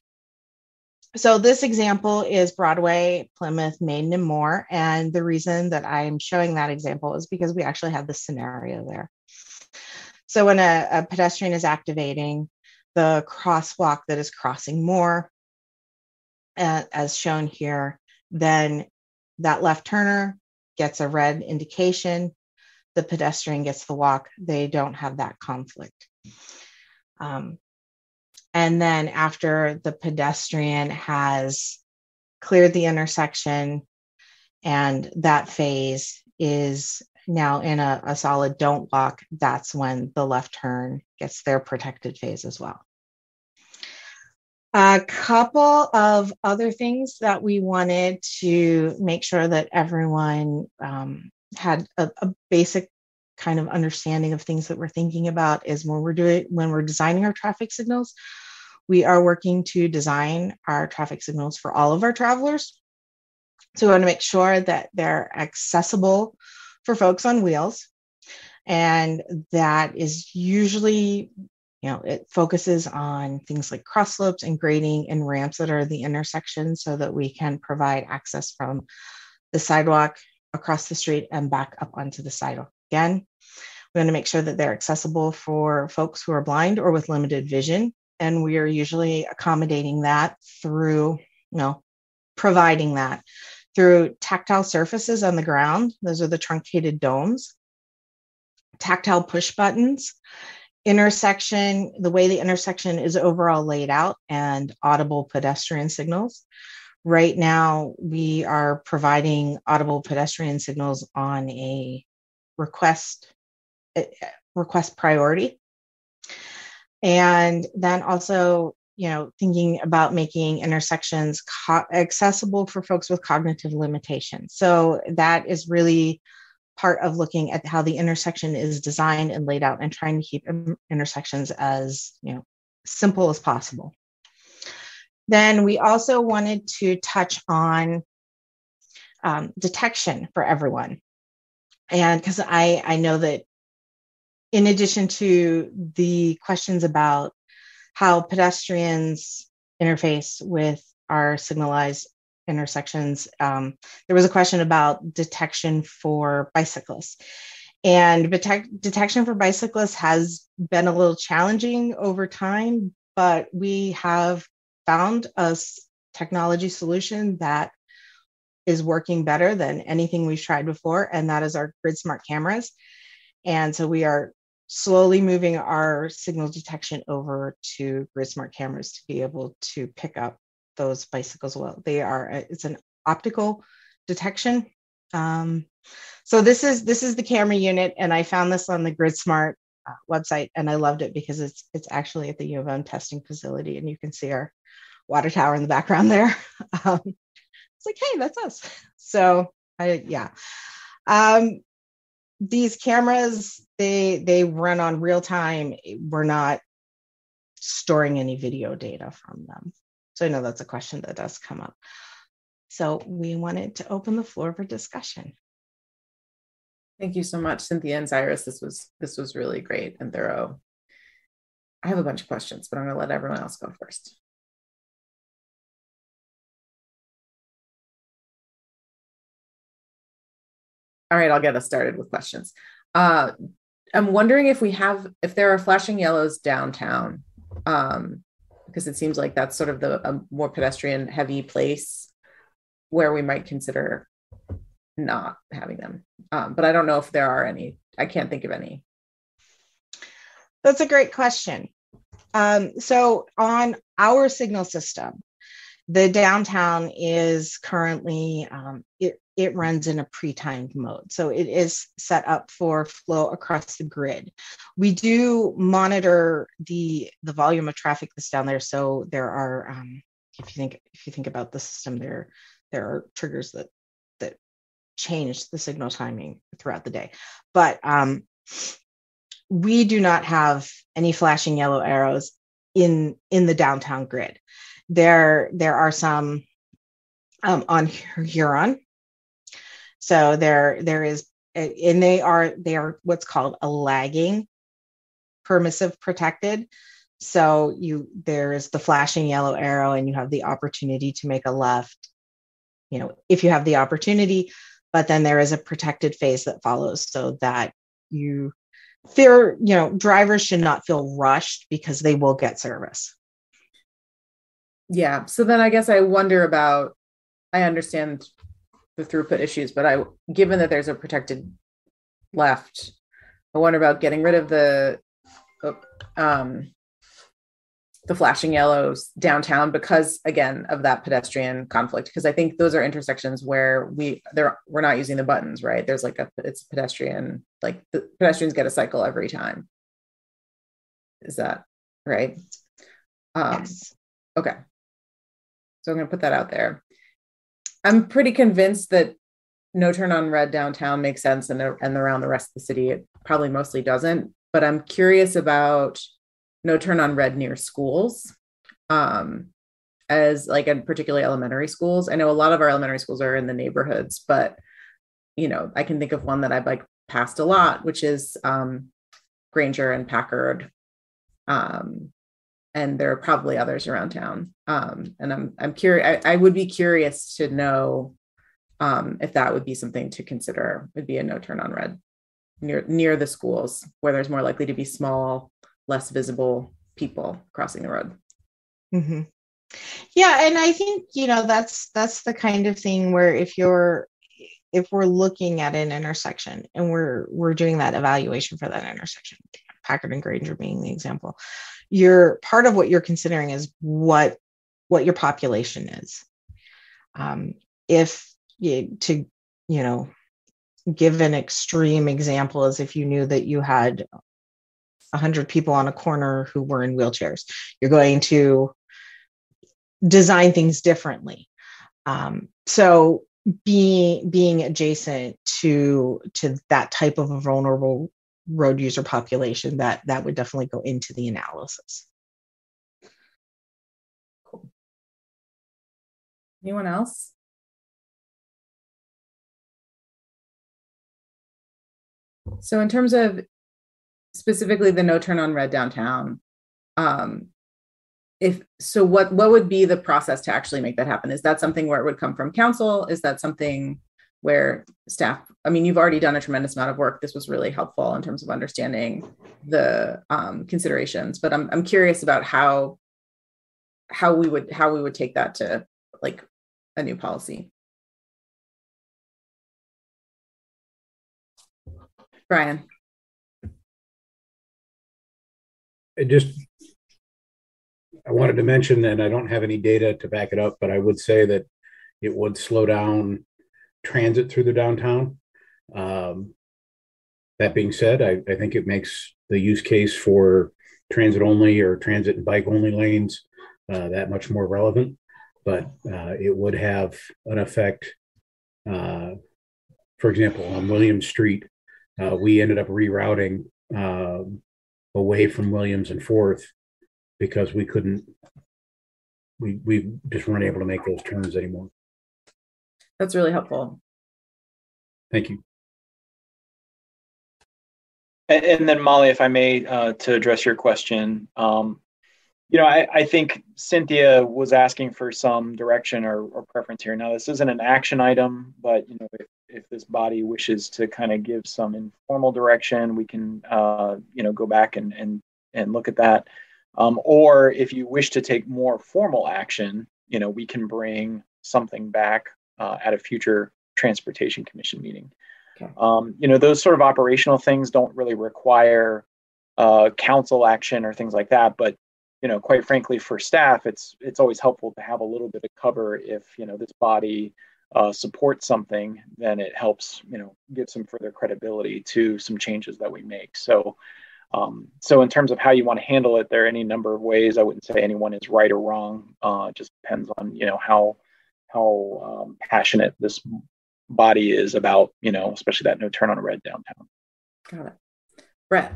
So this example is Broadway, Plymouth, Maiden, and Moore. And the reason that I'm showing that example is because we actually have this scenario there. So when a, a pedestrian is activating, the crosswalk that is crossing Moore, uh, as shown here, then that left turner gets a red indication. The pedestrian gets the walk. They don't have that conflict. Um, and then after the pedestrian has cleared the intersection and that phase is now in a, a solid don't walk, that's when the left turn gets their protected phase as well. A couple of other things that we wanted to make sure that everyone um, had a, a, basic kind of understanding of things that we're thinking about is when we're doing when we're designing our traffic signals we are working to design our traffic signals for all of our travelers. So we want to make sure that they're accessible for folks on wheels. And that is usually, you know, it focuses on things like cross slopes and grading and ramps that are the intersection so that we can provide access from the sidewalk across the street and back up onto the sidewalk. Again, we want to make sure that they're accessible for folks who are blind or with limited vision and we are usually accommodating that through you know providing that through tactile surfaces on the ground. Those are the truncated domes. Tactile push buttons intersection the way the intersection is overall laid out and audible pedestrian signals. Right now we are providing audible pedestrian signals on a request eh, request priority and then also you know thinking about making intersections co- accessible for folks with cognitive limitations. So that is really part of looking at how the intersection is designed and laid out and trying to keep intersections as you know simple as possible. Then we also wanted to touch on um, detection for everyone. And because i i know that in addition to the questions about how pedestrians interface with our signalized intersections, um, there was a question about detection for bicyclists. And detect- detection for bicyclists has been a little challenging over time, but we have found a technology solution that is working better than anything we've tried before, and that is our grid smart cameras. And so we are slowly moving our signal detection over to grid smart cameras to be able to pick up those bicycles well. They are it's an optical detection. Um, so this is this is the camera unit, and I found this on the Grid Smart uh, website, and I loved it because it's it's actually at the U of M testing facility, and you can see our water tower in the background there. [LAUGHS] Um, it's like, hey, that's us. So I yeah. Um, these cameras they they run on real time. We're not storing any video data from them. So i know that's a question that does come up. So we wanted to open the floor for discussion. Thank you so much cynthia and cyrus. This was this was really great and thorough. I have a bunch of questions but i'm going to let everyone else go first All right, I'll get us started with questions. Uh, I'm wondering if we have, if there are flashing yellows downtown, um, because it seems like that's sort of the a more pedestrian heavy place where we might consider not having them. Um, but I don't know if there are any. I can't think of any. That's a great question. Um, so on our signal system, the downtown is currently um, it, it runs in a pre-timed mode. So it is set up for flow across the grid. We do monitor the the volume of traffic that's down there. So there are, um, if you think if you think about the system, there there are triggers that that change the signal timing throughout the day. But um, we do not have any flashing yellow arrows in in the downtown grid. There there are some um, on Huron so there there is and they are they are what's called a lagging permissive protected. So you there is the flashing yellow arrow and you have the opportunity to make a left, you know, if you have the opportunity, but then there is a protected phase that follows so that you fear, you know, drivers should not feel rushed because they will get service. Yeah. So then I guess I wonder about I understand the throughput issues, but I, given that there's a protected left, I wonder about getting rid of the, um, the flashing yellows downtown because again of that pedestrian conflict because i think those are intersections where we there we're not using the buttons right? There's like a it's pedestrian like the pedestrians get a cycle every time. Is that right? Um yes. okay. So i'm going to put that out there I'm pretty convinced that no turn on red downtown makes sense and, and around the rest of the city it probably mostly doesn't but i'm curious about no turn on red near schools um, as like in particularly elementary schools. I know a lot of our elementary schools are in the neighborhoods but you know i can think of one that i've like passed a lot which is um, granger and packard um, and there are probably others around town. Um, and I'm I'm curious. I, I, would be curious to know um, if that would be something to consider. Would be a no turn on red near near the schools where there's more likely to be small, less visible people crossing the road. Mm-hmm. Yeah, and I think you know that's that's the kind of thing where if you're if we're looking at an intersection and we're we're doing that evaluation for that intersection, Packard and Granger being the example, you're part of what you're considering is what what your population is. Um, if you, to you know give an extreme example as if you knew that you had 100 people on a corner who were in wheelchairs you're going to design things differently. Um, so being being adjacent to to that type of a vulnerable road user population, that that would definitely go into the analysis. Cool. Anyone else? So in terms of specifically the no turn on red downtown, um, if so what what would be the process to actually make that happen is that something where it would come from council is that something where staff i mean you've already done a tremendous amount of work. This was really helpful in terms of understanding the um, considerations but I'm, I'm curious about how how we would how we would take that to like a new policy. Brian. It just I wanted to mention, and I don't have any data to back it up, but I would say that it would slow down transit through the downtown. Um, that being said, I, I think it makes the use case for transit only or transit and bike only lanes uh, that much more relevant. But uh, it would have an effect. Uh, for example, on Williams Street, uh, we ended up rerouting um, away from Williams and Fourth because we couldn't we we just weren't able to make those turns anymore. That's really helpful. Thank you. And, and then Molly, if I may, uh, to address your question, um, you know, I, I, think Cynthia was asking for some direction or, or, preference here. Now, this isn't an action item, but you know, if, if this body wishes to kind of give some informal direction, we can, uh, you know, go back and and and look at that. Um, or if you wish to take more formal action, you know, we can bring something back uh, at a future transportation commission meeting. Okay. Um, you know, those sort of operational things don't really require uh, council action or things like that. But you know, quite frankly, for staff, it's it's always helpful to have a little bit of cover if you know this body uh, supports something, then it helps you know give some further credibility to some changes that we make. So um, so in terms of how you want to handle it, there are any number of ways. I wouldn't say anyone is right or wrong. Uh, it just depends on you know how how um, passionate this body is about you know especially that no turn on red downtown. Got it, Brett.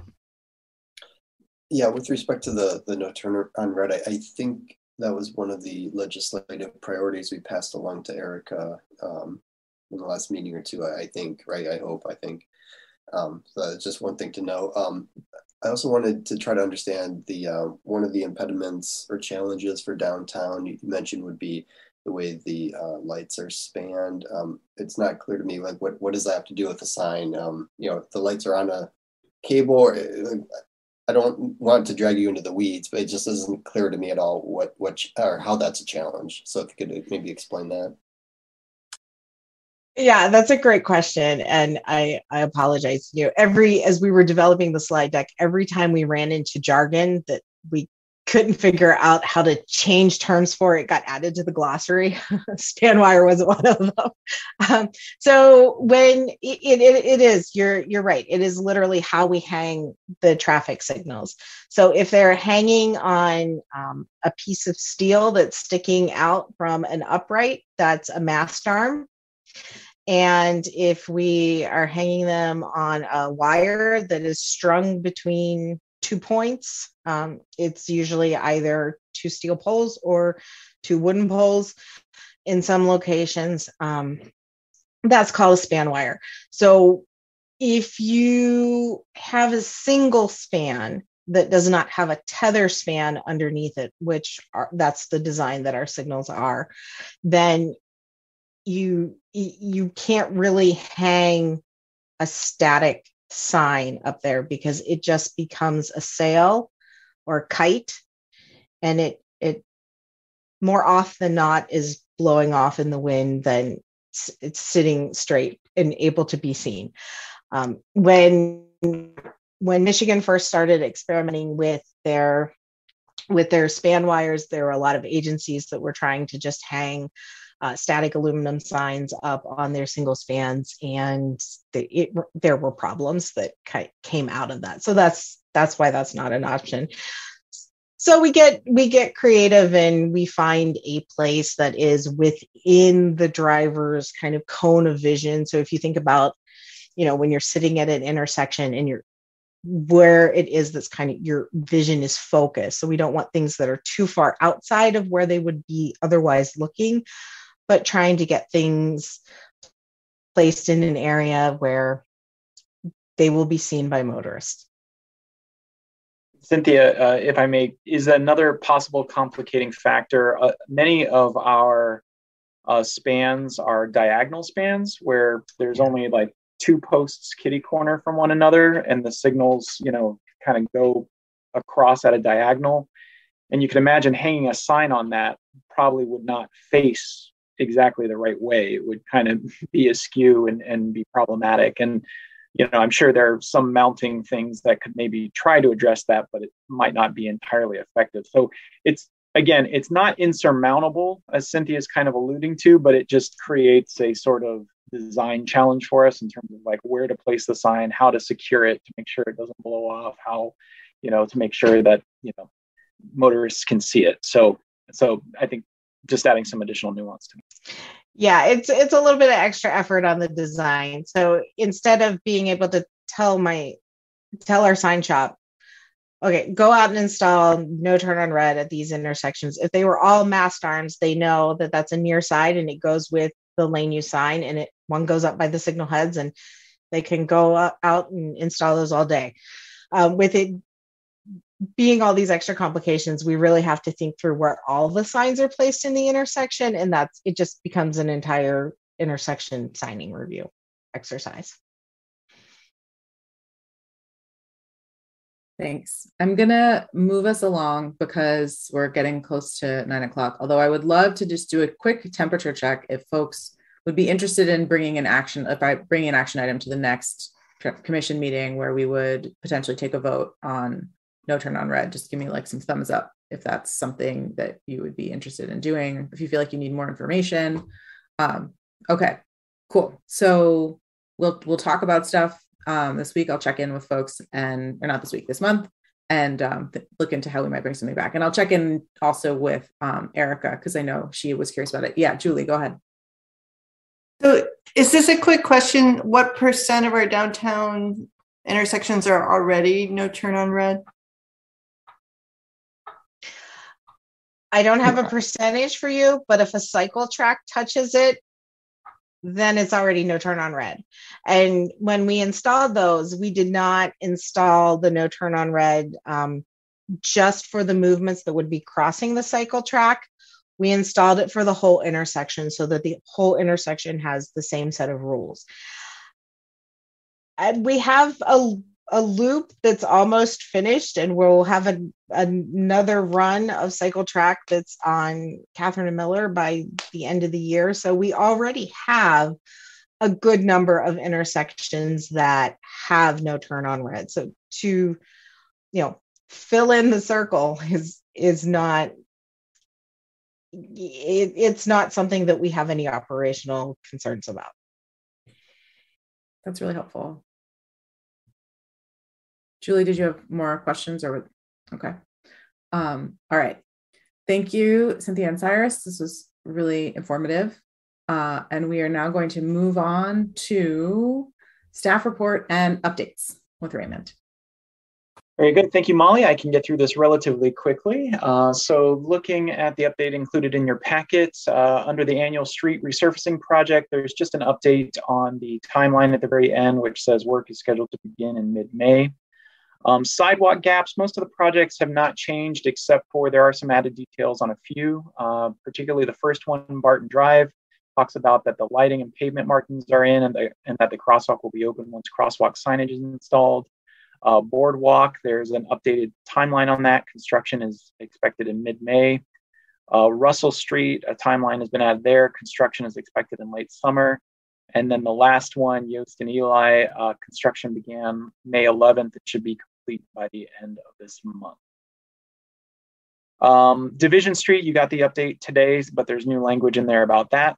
Yeah, with respect to the the no turn on red, I, I think that was one of the legislative priorities we passed along to Erica um, in the last meeting or two. I, I think, right? I hope. I think. Um, so that's just one thing to know. Um, I also wanted to try to understand the uh, one of the impediments or challenges for downtown you mentioned would be the way the uh, lights are spanned. Um, it's not clear to me like what what does that have to do with the sign? Um, you know, if the lights are on a cable. Or, uh, I don't want to drag you into the weeds, but it just isn't clear to me at all what what or how that's a challenge. So if you could maybe explain that. Yeah, that's a great question. And I, I apologize. You know, every as we were developing the slide deck, every time we ran into jargon that we couldn't figure out how to change terms for it got added to the glossary. [LAUGHS] Span wire was one of them. Um, so when it, it, it is you're you're right. It is literally how we hang the traffic signals. So if they're hanging on um, a piece of steel that's sticking out from an upright that's a mast arm. And if we are hanging them on a wire that is strung between two points, um, it's usually either two steel poles or two wooden poles in some locations. Um, that's called a span wire. So if you have a single span that does not have a tether span underneath it, which are, that's the design that our signals are, then you you can't really hang a static sign up there because it just becomes a sail or kite and it it more often than not is blowing off in the wind than it's, sitting straight and able to be seen. Um, when when michigan first started experimenting with their with their span wires there were a lot of agencies that were trying to just hang uh, static aluminum signs up on their single spans, and the, it, there were problems that came out of that. So that's that's why that's not an option. So we get we get creative and we find a place that is within the driver's kind of cone of vision. So if you think about, you know, when you're sitting at an intersection and you're where it is that's kind of your vision is focused. So we don't want things that are too far outside of where they would be otherwise looking, but trying to get things placed in an area where they will be seen by motorists. Cynthia, uh, if I may, is another possible complicating factor. Uh, many of our uh, spans are diagonal spans where there's only like two posts kitty corner from one another, and the signals, you know, kind of go across at a diagonal. And you can imagine hanging a sign on that probably would not face exactly the right way. It would kind of [LAUGHS] be askew and, and be problematic. And you know, I'm sure there are some mounting things that could maybe try to address that, but it might not be entirely effective. So it's again, it's not insurmountable, as Cynthia is kind of alluding to, but it just creates a sort of design challenge for us in terms of like where to place the sign, how to secure it to make sure it doesn't blow off, how, you know, to make sure that, you know, motorists can see it. So so I think just adding some additional nuance to it. Yeah it's it's a little bit of extra effort on the design. So instead of being able to tell my tell our sign shop okay go out and install no turn on red at these intersections. If they were all mast arms they know that that's a near side and it goes with the lane you sign and it one goes up by the signal heads and they can go out and install those all day. Um, with it being all these extra complications, we really have to think through where all the signs are placed in the intersection. And that's it just becomes an entire intersection signing review exercise. Thanks. I'm going to move us along because we're getting close to nine o'clock. Although I would love to just do a quick temperature check if folks would be interested in bringing an action, if I bring an action item to the next commission meeting where we would potentially take a vote on no turn on red. Just give me like some thumbs up if that's something that you would be interested in doing. If you feel like you need more information. Um, okay, cool. So we'll we'll talk about stuff um, this week. I'll check in with folks and or not this week, this month, and um, th- look into how we might bring something back. And I'll check in also with um, Erica because I know she was curious about it. Yeah, Julie, go ahead. So, is this a quick question? What percent of our downtown intersections are already no turn on red? I don't have a percentage for you, but if a cycle track touches it, then it's already no turn on red. And when we installed those, we did not install the no turn on red um, just for the movements that would be crossing the cycle track. We installed it for the whole intersection so that the whole intersection has the same set of rules. And we have a a loop that's almost finished, and we'll have a, another run of cycle track that's on Catherine and Miller by the end of the year. So we already have a good number of intersections that have no turn on red. So to, you know, fill in the circle is is not it, it's not something that we have any operational concerns about. That's really helpful. Julie, did you have more questions or okay? Um, all right. Thank you, Cynthia and Cyrus. This was really informative. Uh, and we are now going to move on to staff report and updates with Raymond. Very good. Thank you, Molly. I can get through this relatively quickly. Uh, so looking at the update included in your packet, uh, under the annual street resurfacing project, there's just an update on the timeline at the very end, which says work is scheduled to begin in mid-May. Um, sidewalk gaps, most of the projects have not changed except for there are some added details on a few, uh, particularly the first one, Barton Drive, talks about that the lighting and pavement markings are in and, the, and that the crosswalk will be open once crosswalk signage is installed. Uh, boardwalk, there's an updated timeline on that. Construction is expected in mid-May. Uh, Russell Street, a timeline has been added there. Construction is expected in late summer. And then the last one, Yost and Eli, uh, construction began May 11th. It should be complete by the end of this month. Um, Division Street, you got the update today, but there's new language in there about that.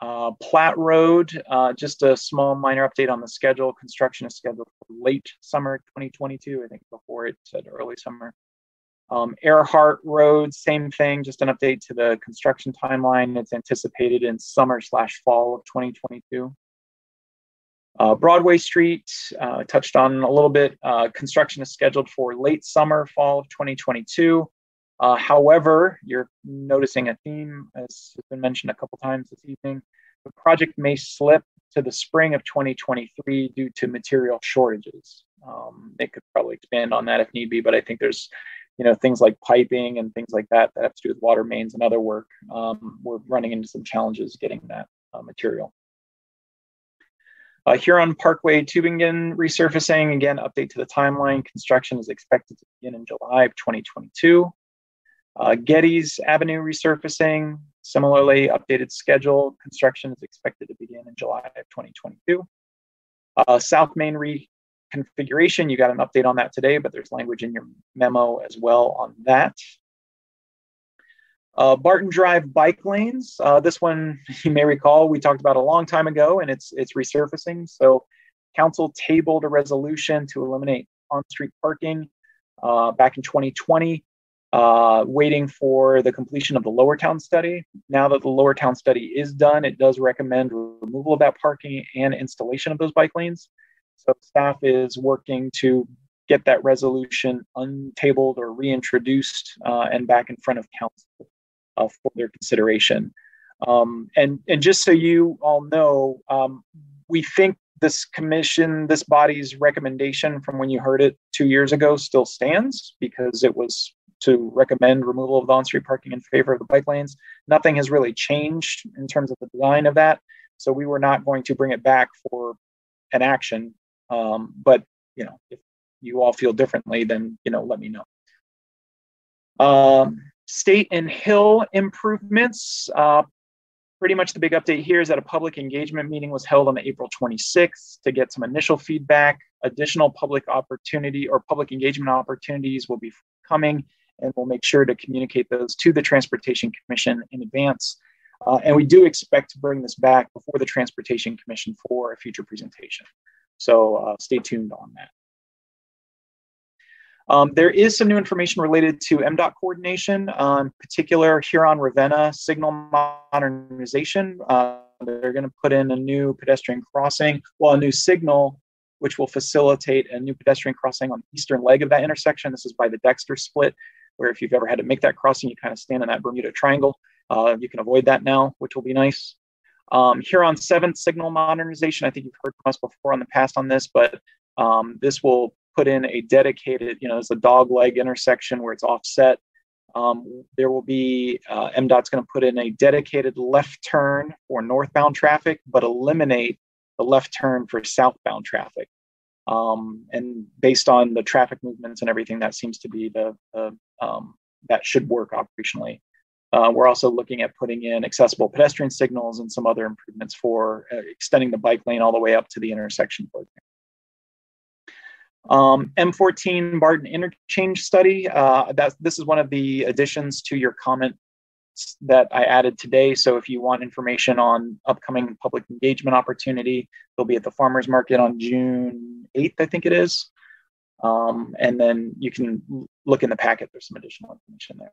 Uh, Platt Road, uh, just a small minor update on the schedule. Construction is scheduled for late summer 2022. I think before it said early summer. Um, Earhart Road, same thing, just an update to the construction timeline. It's anticipated in summer slash fall of 2022. Uh, Broadway Street, uh, touched on a little bit. Uh, construction is scheduled for late summer, fall of 2022. Uh, however, you're noticing a theme, as has been mentioned a couple times this evening. The project may slip to the spring of 2023 due to material shortages. Um, they could probably expand on that if need be, but I think there's, you know, things like piping and things like that that have to do with water mains and other work. Um, we're running into some challenges getting that uh, material. Uh, Huron Parkway Tubingen resurfacing, again, update to the timeline. Construction is expected to begin in July of 2022. Uh, Geddes Avenue resurfacing, similarly updated schedule. Construction is expected to begin in July of 2022. Uh, South Main reconfiguration, you got an update on that today, but there's language in your memo as well on that. Uh, Barton Drive bike lanes. Uh, this one, [LAUGHS] you may recall, we talked about a long time ago, and it's it's resurfacing. So, council tabled a resolution to eliminate on-street parking uh, back in 2020, uh, waiting for the completion of the Lower Town study. Now that the Lower Town study is done, it does recommend removal of that parking and installation of those bike lanes. So, staff is working to get that resolution untabled or reintroduced uh, and back in front of council uh, for their consideration. Um, and and just so you all know, um, we think this commission, this body's recommendation from when you heard it two years ago still stands because it was to recommend removal of the on-street parking in favor of the bike lanes. Nothing has really changed in terms of the design of that, so we were not going to bring it back for an action. Um, but you know, if you all feel differently, then you know, let me know. Um, State and Hill improvements. Uh, pretty much the big update here is that a public engagement meeting was held on April 26th to get some initial feedback. Additional public opportunity or public engagement opportunities will be coming, and we'll make sure to communicate those to the Transportation Commission in advance. Uh, and we do expect to bring this back before the Transportation Commission for a future presentation. So uh, stay tuned on that. Um, there is some new information related to MDOT coordination, uh, in particular Huron Revena signal modernization. Uh, they're going to put in a new pedestrian crossing, well, a new signal, which will facilitate a new pedestrian crossing on the eastern leg of that intersection. This is by the Dexter split, where if you've ever had to make that crossing, you kind of stand in that Bermuda Triangle. Uh, you can avoid that now, which will be nice. Um, Huron 7th signal modernization. I think you've heard from us before on the past on this, but um, this will put in a dedicated, you know, it's a dog leg intersection where it's offset. Um, there will be, uh, MDOT's going to put in a dedicated left turn for northbound traffic, but eliminate the left turn for southbound traffic. Um, and based on the traffic movements and everything, that seems to be the, the um, that should work operationally. Uh, we're also looking at putting in accessible pedestrian signals and some other improvements for uh, extending the bike lane all the way up to the intersection. Um, M14 Barton interchange study. Uh, that, this is one of the additions to your comment that I added today. So if you want information on upcoming public engagement opportunity, they'll be at the farmers market on June 8th, I think it is. Um, and then you can look in the packet. There's some additional information there.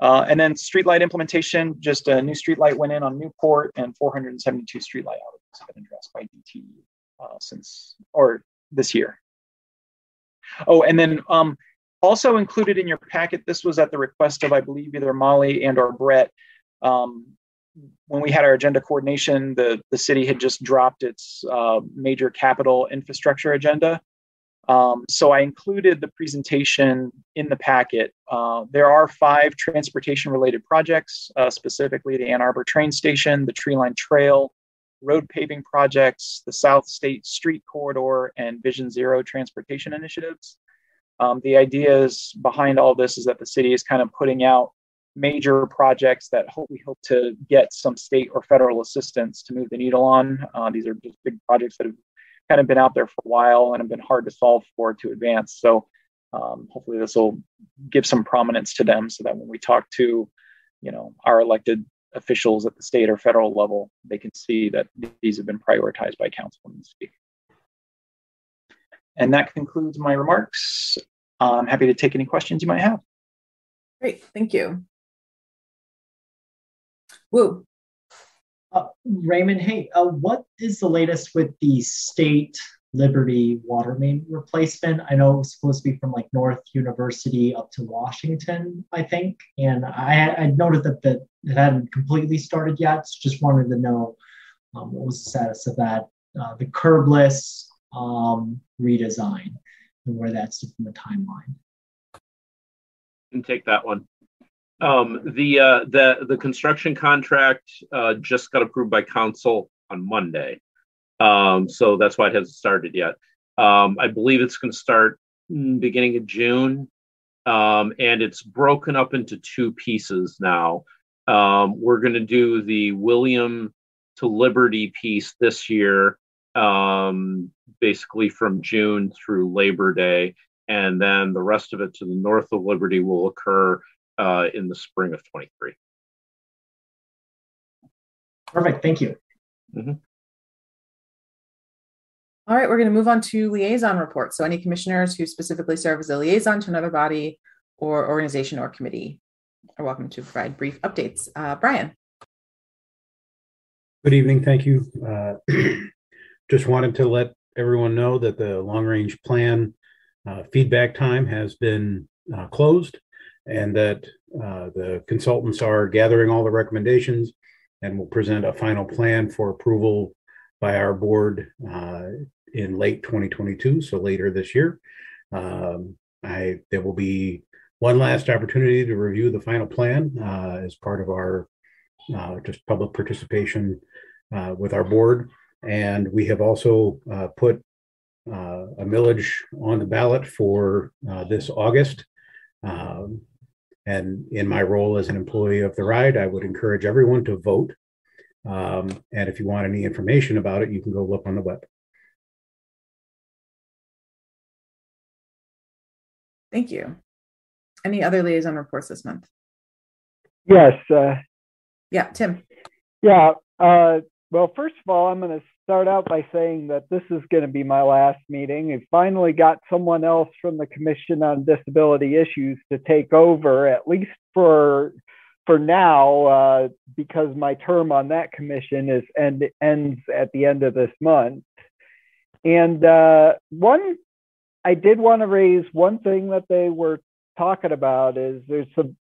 Uh, and then streetlight implementation, just a new streetlight went in on Newport and 472 streetlight outages have been addressed by DTE uh, since, or this year. Oh, and then um, also included in your packet, this was at the request of, I believe, either Molly and or Brett. Um, when we had our agenda coordination, the, the city had just dropped its uh, major capital infrastructure agenda. Um, so I included the presentation in the packet. Uh, there are five transportation related projects, uh, specifically the Ann Arbor train station, the Tree Line Trail, road paving projects, the South State Street Corridor, and Vision Zero transportation initiatives. Um, the ideas behind all this is that the city is kind of putting out major projects that hope, we hope to get some state or federal assistance to move the needle on. Uh, these are just big projects that have kind of been out there for a while and have been hard to solve for to advance. So um, hopefully this will give some prominence to them so that when we talk to you know our elected officials at the state or federal level, they can see that these have been prioritized by council in the city. And that concludes my remarks. I'm happy to take any questions you might have. Great, thank you. Woo. Uh, Raymond, hey, uh, what is the latest with the state Liberty water main replacement. I know it was supposed to be from like North University up to Washington, I think. And I, I noted that, that it hadn't completely started yet. So just wanted to know um, what was the status of that. Uh, the curbless um, redesign and where that's in the timeline. And take that one. Um, the uh, the the construction contract uh, just got approved by council on Monday, um, so that's why it hasn't started yet. Um, I believe it's going to start beginning of June, um, and it's broken up into two pieces now. Um, we're going to do the William to Liberty piece this year, um, basically from June through Labor Day, and then the rest of it to the north of Liberty will occur uh, in the spring of 23. Perfect. Thank you. Mm-hmm. All right, we're going to move on to liaison reports. So, any commissioners who specifically serve as a liaison to another body or organization or committee are welcome to provide brief updates. Uh, Brian. Good evening. Thank you. Uh, [CLEARS THROAT] just wanted to let everyone know that the long range plan uh, feedback time has been uh, closed and that uh, the consultants are gathering all the recommendations and will present a final plan for approval by our board uh, in late 2022, so later this year. Um, I there will be one last opportunity to review the final plan uh, as part of our uh, just public participation uh, with our board, and we have also uh, put uh, a millage on the ballot for this August. Um, and in my role as an employee of the ride, I would encourage everyone to vote. Um, and if you want any information about it, you can go look on the web. Thank you. Any other liaison reports this month? Yes. Uh, yeah, Tim. Yeah. Uh, well, first of all, I'm going to start out by saying that this is going to be my last meeting. We finally got someone else from the Commission on Disability Issues to take over, at least for for now, uh, because my term on that commission is end ends at the end of this month. And uh, one, I did want to raise one thing that they were talking about is there's some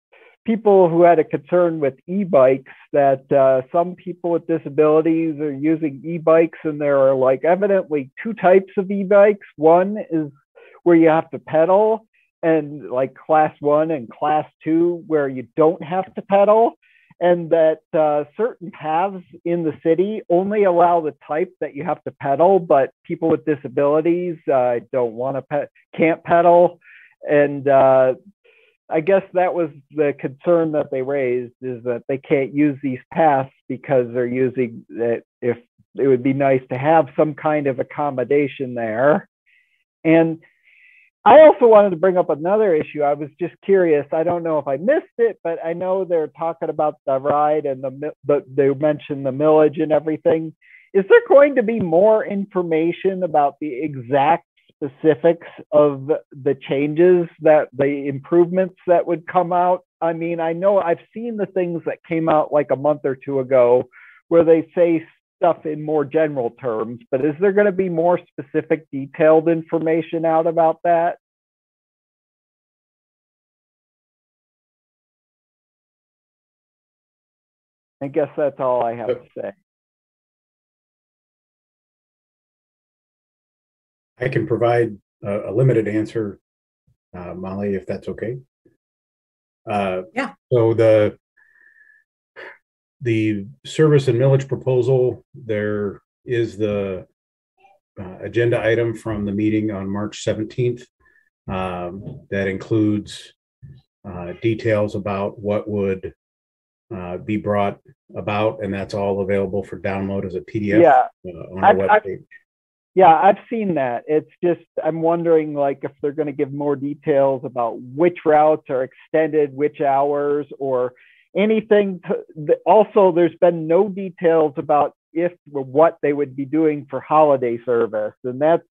people who had a concern with e-bikes that uh, some people with disabilities are using e-bikes and there are like evidently two types of e-bikes. One is where you have to pedal and like class one and class two where you don't have to pedal and that uh, certain paths in the city only allow the type that you have to pedal but people with disabilities uh, don't want to pe- can't pedal and uh, I guess that was the concern that they raised is that they can't use these paths because they're using that if it would be nice to have some kind of accommodation there. And I also wanted to bring up another issue. I was just curious. I don't know if I missed it, but I know they're talking about the ride and the, the they mentioned the millage and everything. Is there going to be more information about the exact specifics of the changes that the improvements that would come out i mean i know i've seen the things that came out like a month or two ago where they say stuff in more general terms but is there going to be more specific detailed information out about that i guess that's all i have to say I can provide a, a limited answer, uh, Molly, if that's okay. Uh, yeah. So the the service and millage proposal, there is the uh, agenda item from the meeting on March 17th um, that includes uh, details about what would uh, be brought about, and that's all available for download as a PDF yeah. Uh, on our I've, webpage. I've, yeah, I've seen that. It's just I'm wondering like if they're going to give more details about which routes are extended, which hours, or anything. To, also, there's been no details about if what they would be doing for holiday service, and that's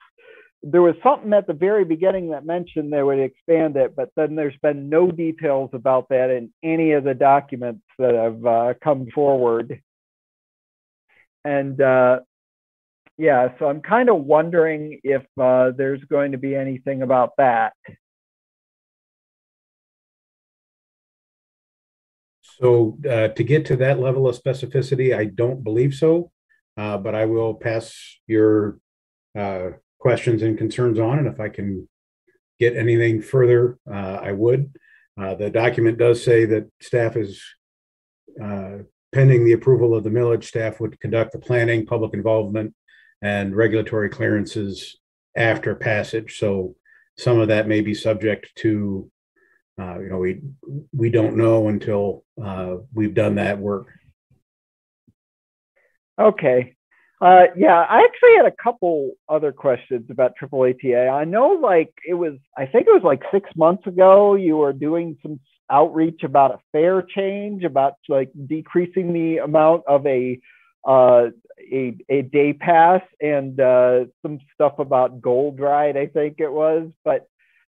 there was something at the very beginning that mentioned they would expand it, but then there's been no details about that in any of the documents that have uh, come forward. And uh, yeah, so I'm kind of wondering if uh, there's going to be anything about that. So uh, to get to that level of specificity, I don't believe so, uh, but I will pass your uh, questions and concerns on, and if I can get anything further, uh, I would. Uh, the document does say that staff is uh, pending the approval of the millage, staff would conduct the planning, public involvement, and regulatory clearances after passage. So some of that may be subject to, uh, you know, we we don't know until uh, we've done that work. Okay. Uh, yeah, I actually had a couple other questions about Triple ATA. I know, like it was, I think it was like six months ago. You were doing some outreach about a fare change, about like decreasing the amount of a uh, a, a day pass and uh, some stuff about gold ride, I think it was. But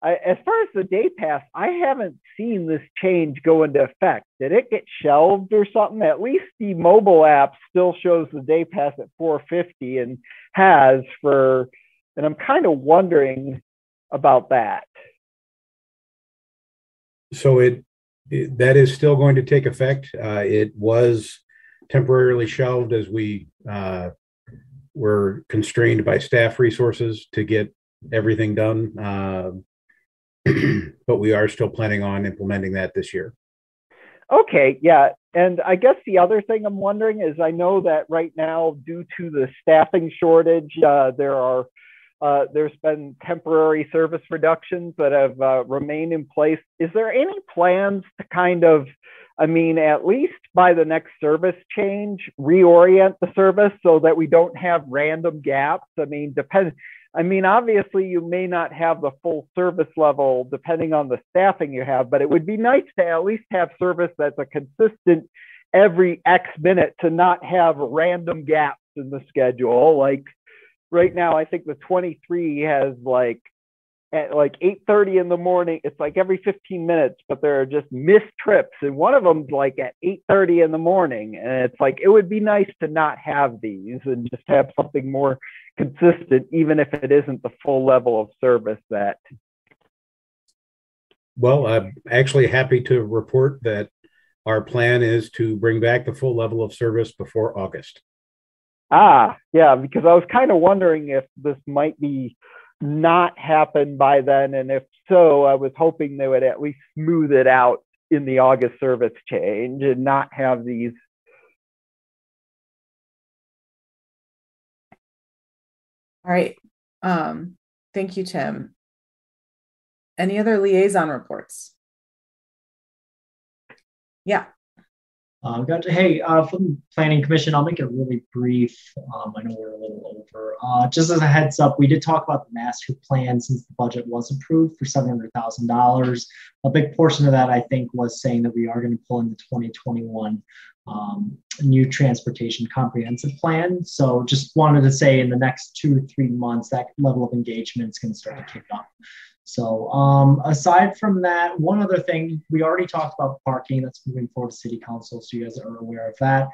I, as far as the day pass, I haven't seen this change go into effect. Did it get shelved or something? At least the mobile app still shows the day pass at 450 and has for, and I'm kind of wondering about that. So it, it that is still going to take effect. Uh, it was temporarily shelved as we uh, were constrained by staff resources to get everything done. Uh, [CLEARS THROAT] but we are still planning on implementing that this year. Okay, yeah. And I guess the other thing I'm wondering is I know that right now, due to the staffing shortage, uh, there are uh, there's been temporary service reductions that have uh, remained in place. Is there any plans to kind of, I mean, at least by the next service change, reorient the service so that we don't have random gaps? I mean, depend. I mean, obviously, you may not have the full service level depending on the staffing you have, but it would be nice to at least have service that's a consistent every X minute to not have random gaps in the schedule. Like right now, I think the 23 has like at like 8:30 in the morning. It's like every 15 minutes, but there are just missed trips, and one of them's like at 8:30 in the morning, and it's like it would be nice to not have these and just have something more consistent, even if it isn't the full level of service that. Well, I'm actually happy to report that our plan is to bring back the full level of service before August. Ah, yeah, because I was kind of wondering if this might be not happen by then, and if so, I was hoping they would at least smooth it out in the August service change and not have these All right. Um, thank you, Tim. Any other liaison reports? Yeah. Uh, got hey, uh, from Planning Commission, I'll make it really brief. Um, I know we're a little over. Uh, just as a heads up, we did talk about the master plan since the budget was approved for $700,000. A big portion of that, I think, was saying that we are going to pull in the 2021 um, new transportation comprehensive plan. So just wanted to say in the next two to three months, that level of engagement is going to start to kick up. So um, aside from that, one other thing, we already talked about parking that's moving forward to city council, so you guys are aware of that.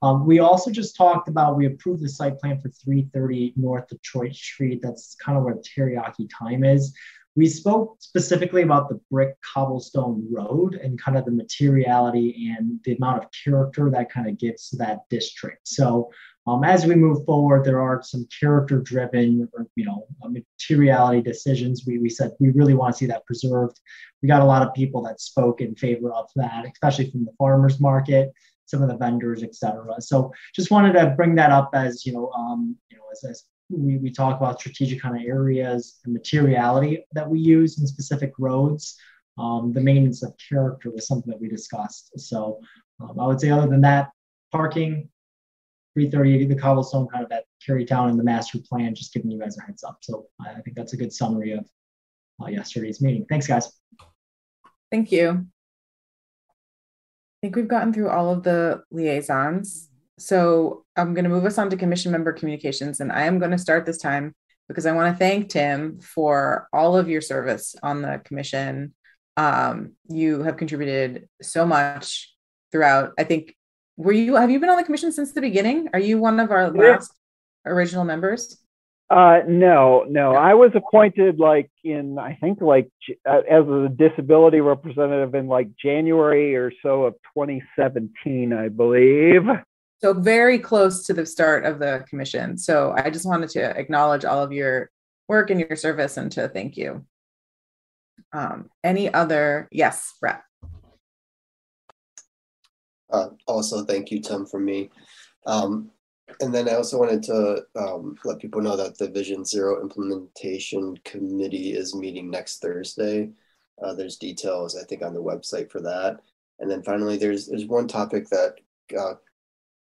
Um, we also just talked about, we approved the site plan for 330 North Detroit Street. That's kind of where Teriyaki Time is. We spoke specifically about the brick cobblestone road and kind of the materiality and the amount of character that kind of gives that district. So um, as we move forward, there are some character driven, you know, materiality decisions. We, we said we really want to see that preserved. We got a lot of people that spoke in favor of that, especially from the farmers market, some of the vendors, et cetera. So just wanted to bring that up as, you know, um, you know, as, as we, we talk about strategic kind of areas and materiality that we use in specific roads. Um, the maintenance of character was something that we discussed. So um, I would say other than that, parking, 330, the cobblestone kind of that Kerrytown and the master plan, just giving you guys a heads up. So I think that's a good summary of uh, yesterday's meeting. Thanks, guys. Thank you. I think we've gotten through all of the liaisons. So I'm going to move us on to commission member communications, and I am going to start this time because I want to thank Tim for all of your service on the commission. Um, you have contributed so much throughout. I think were you have you been on the commission since the beginning? Are you one of our last original members? Uh, no, no. I was appointed like in I think like uh, as a disability representative in like January or so of 2017, I believe. So very close to the start of the commission. So I just wanted to acknowledge all of your work and your service and to thank you. Um, any other? Yes, Brett. Uh, also, thank you, Tim, for me. Um, and then I also wanted to um, let people know that the Vision Zero Implementation Committee is meeting next Thursday. Uh, there's details, I think, on the website for that. And then finally, there's there's one topic that uh,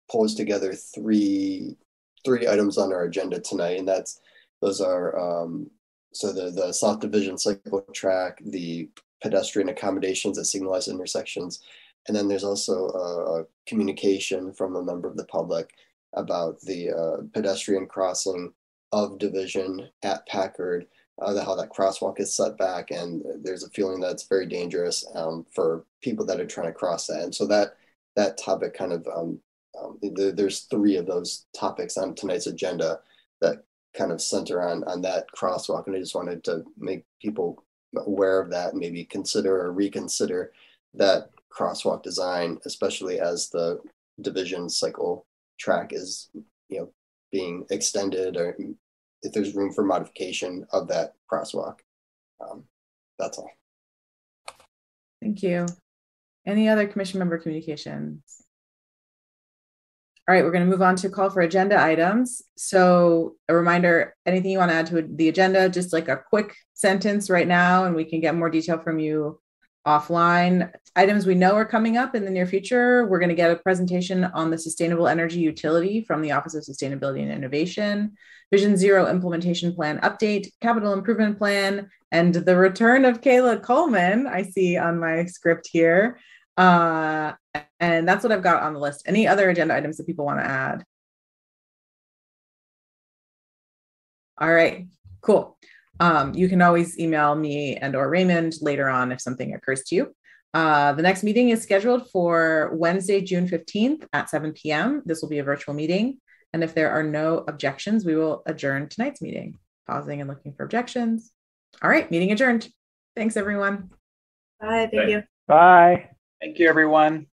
pulls together three three items on our agenda tonight, and that's those are um, so the the South Division cycle track, the pedestrian accommodations at signalized intersections, and then there's also a, a communication from a member of the public about the uh, pedestrian crossing of Division at Packard, uh, how that crosswalk is set back, and there's a feeling that it's very dangerous um, for people that are trying to cross that. And so that that topic kind of um, um, the, there's three of those topics on tonight's agenda that kind of center on on that crosswalk, and I just wanted to make people aware of that, and maybe consider or reconsider that crosswalk design, especially as the division cycle track is you know being extended or if there's room for modification of that crosswalk. Um, that's all. Thank you. Any other commission member communications? All right, we're going to move on to call for agenda items. So, a reminder anything you want to add to the agenda, just like a quick sentence right now, and we can get more detail from you offline. Items we know are coming up in the near future. We're going to get a presentation on the sustainable energy utility from the Office of Sustainability and Innovation, Vision Zero implementation plan update, capital improvement plan, and the return of Kayla Coleman, I see on my script here. Uh, and that's what I've got on the list. Any other agenda items that people want to add? All right, cool. Um, you can always email me and or Raymond later on if something occurs to you. Uh, the next meeting is scheduled for Wednesday, June 15th at 7 p.m. This will be a virtual meeting. And if there are no objections, we will adjourn tonight's meeting. Pausing and looking for objections. All right, meeting adjourned. Thanks, everyone. Bye. Thank you. Bye. Thank you, everyone.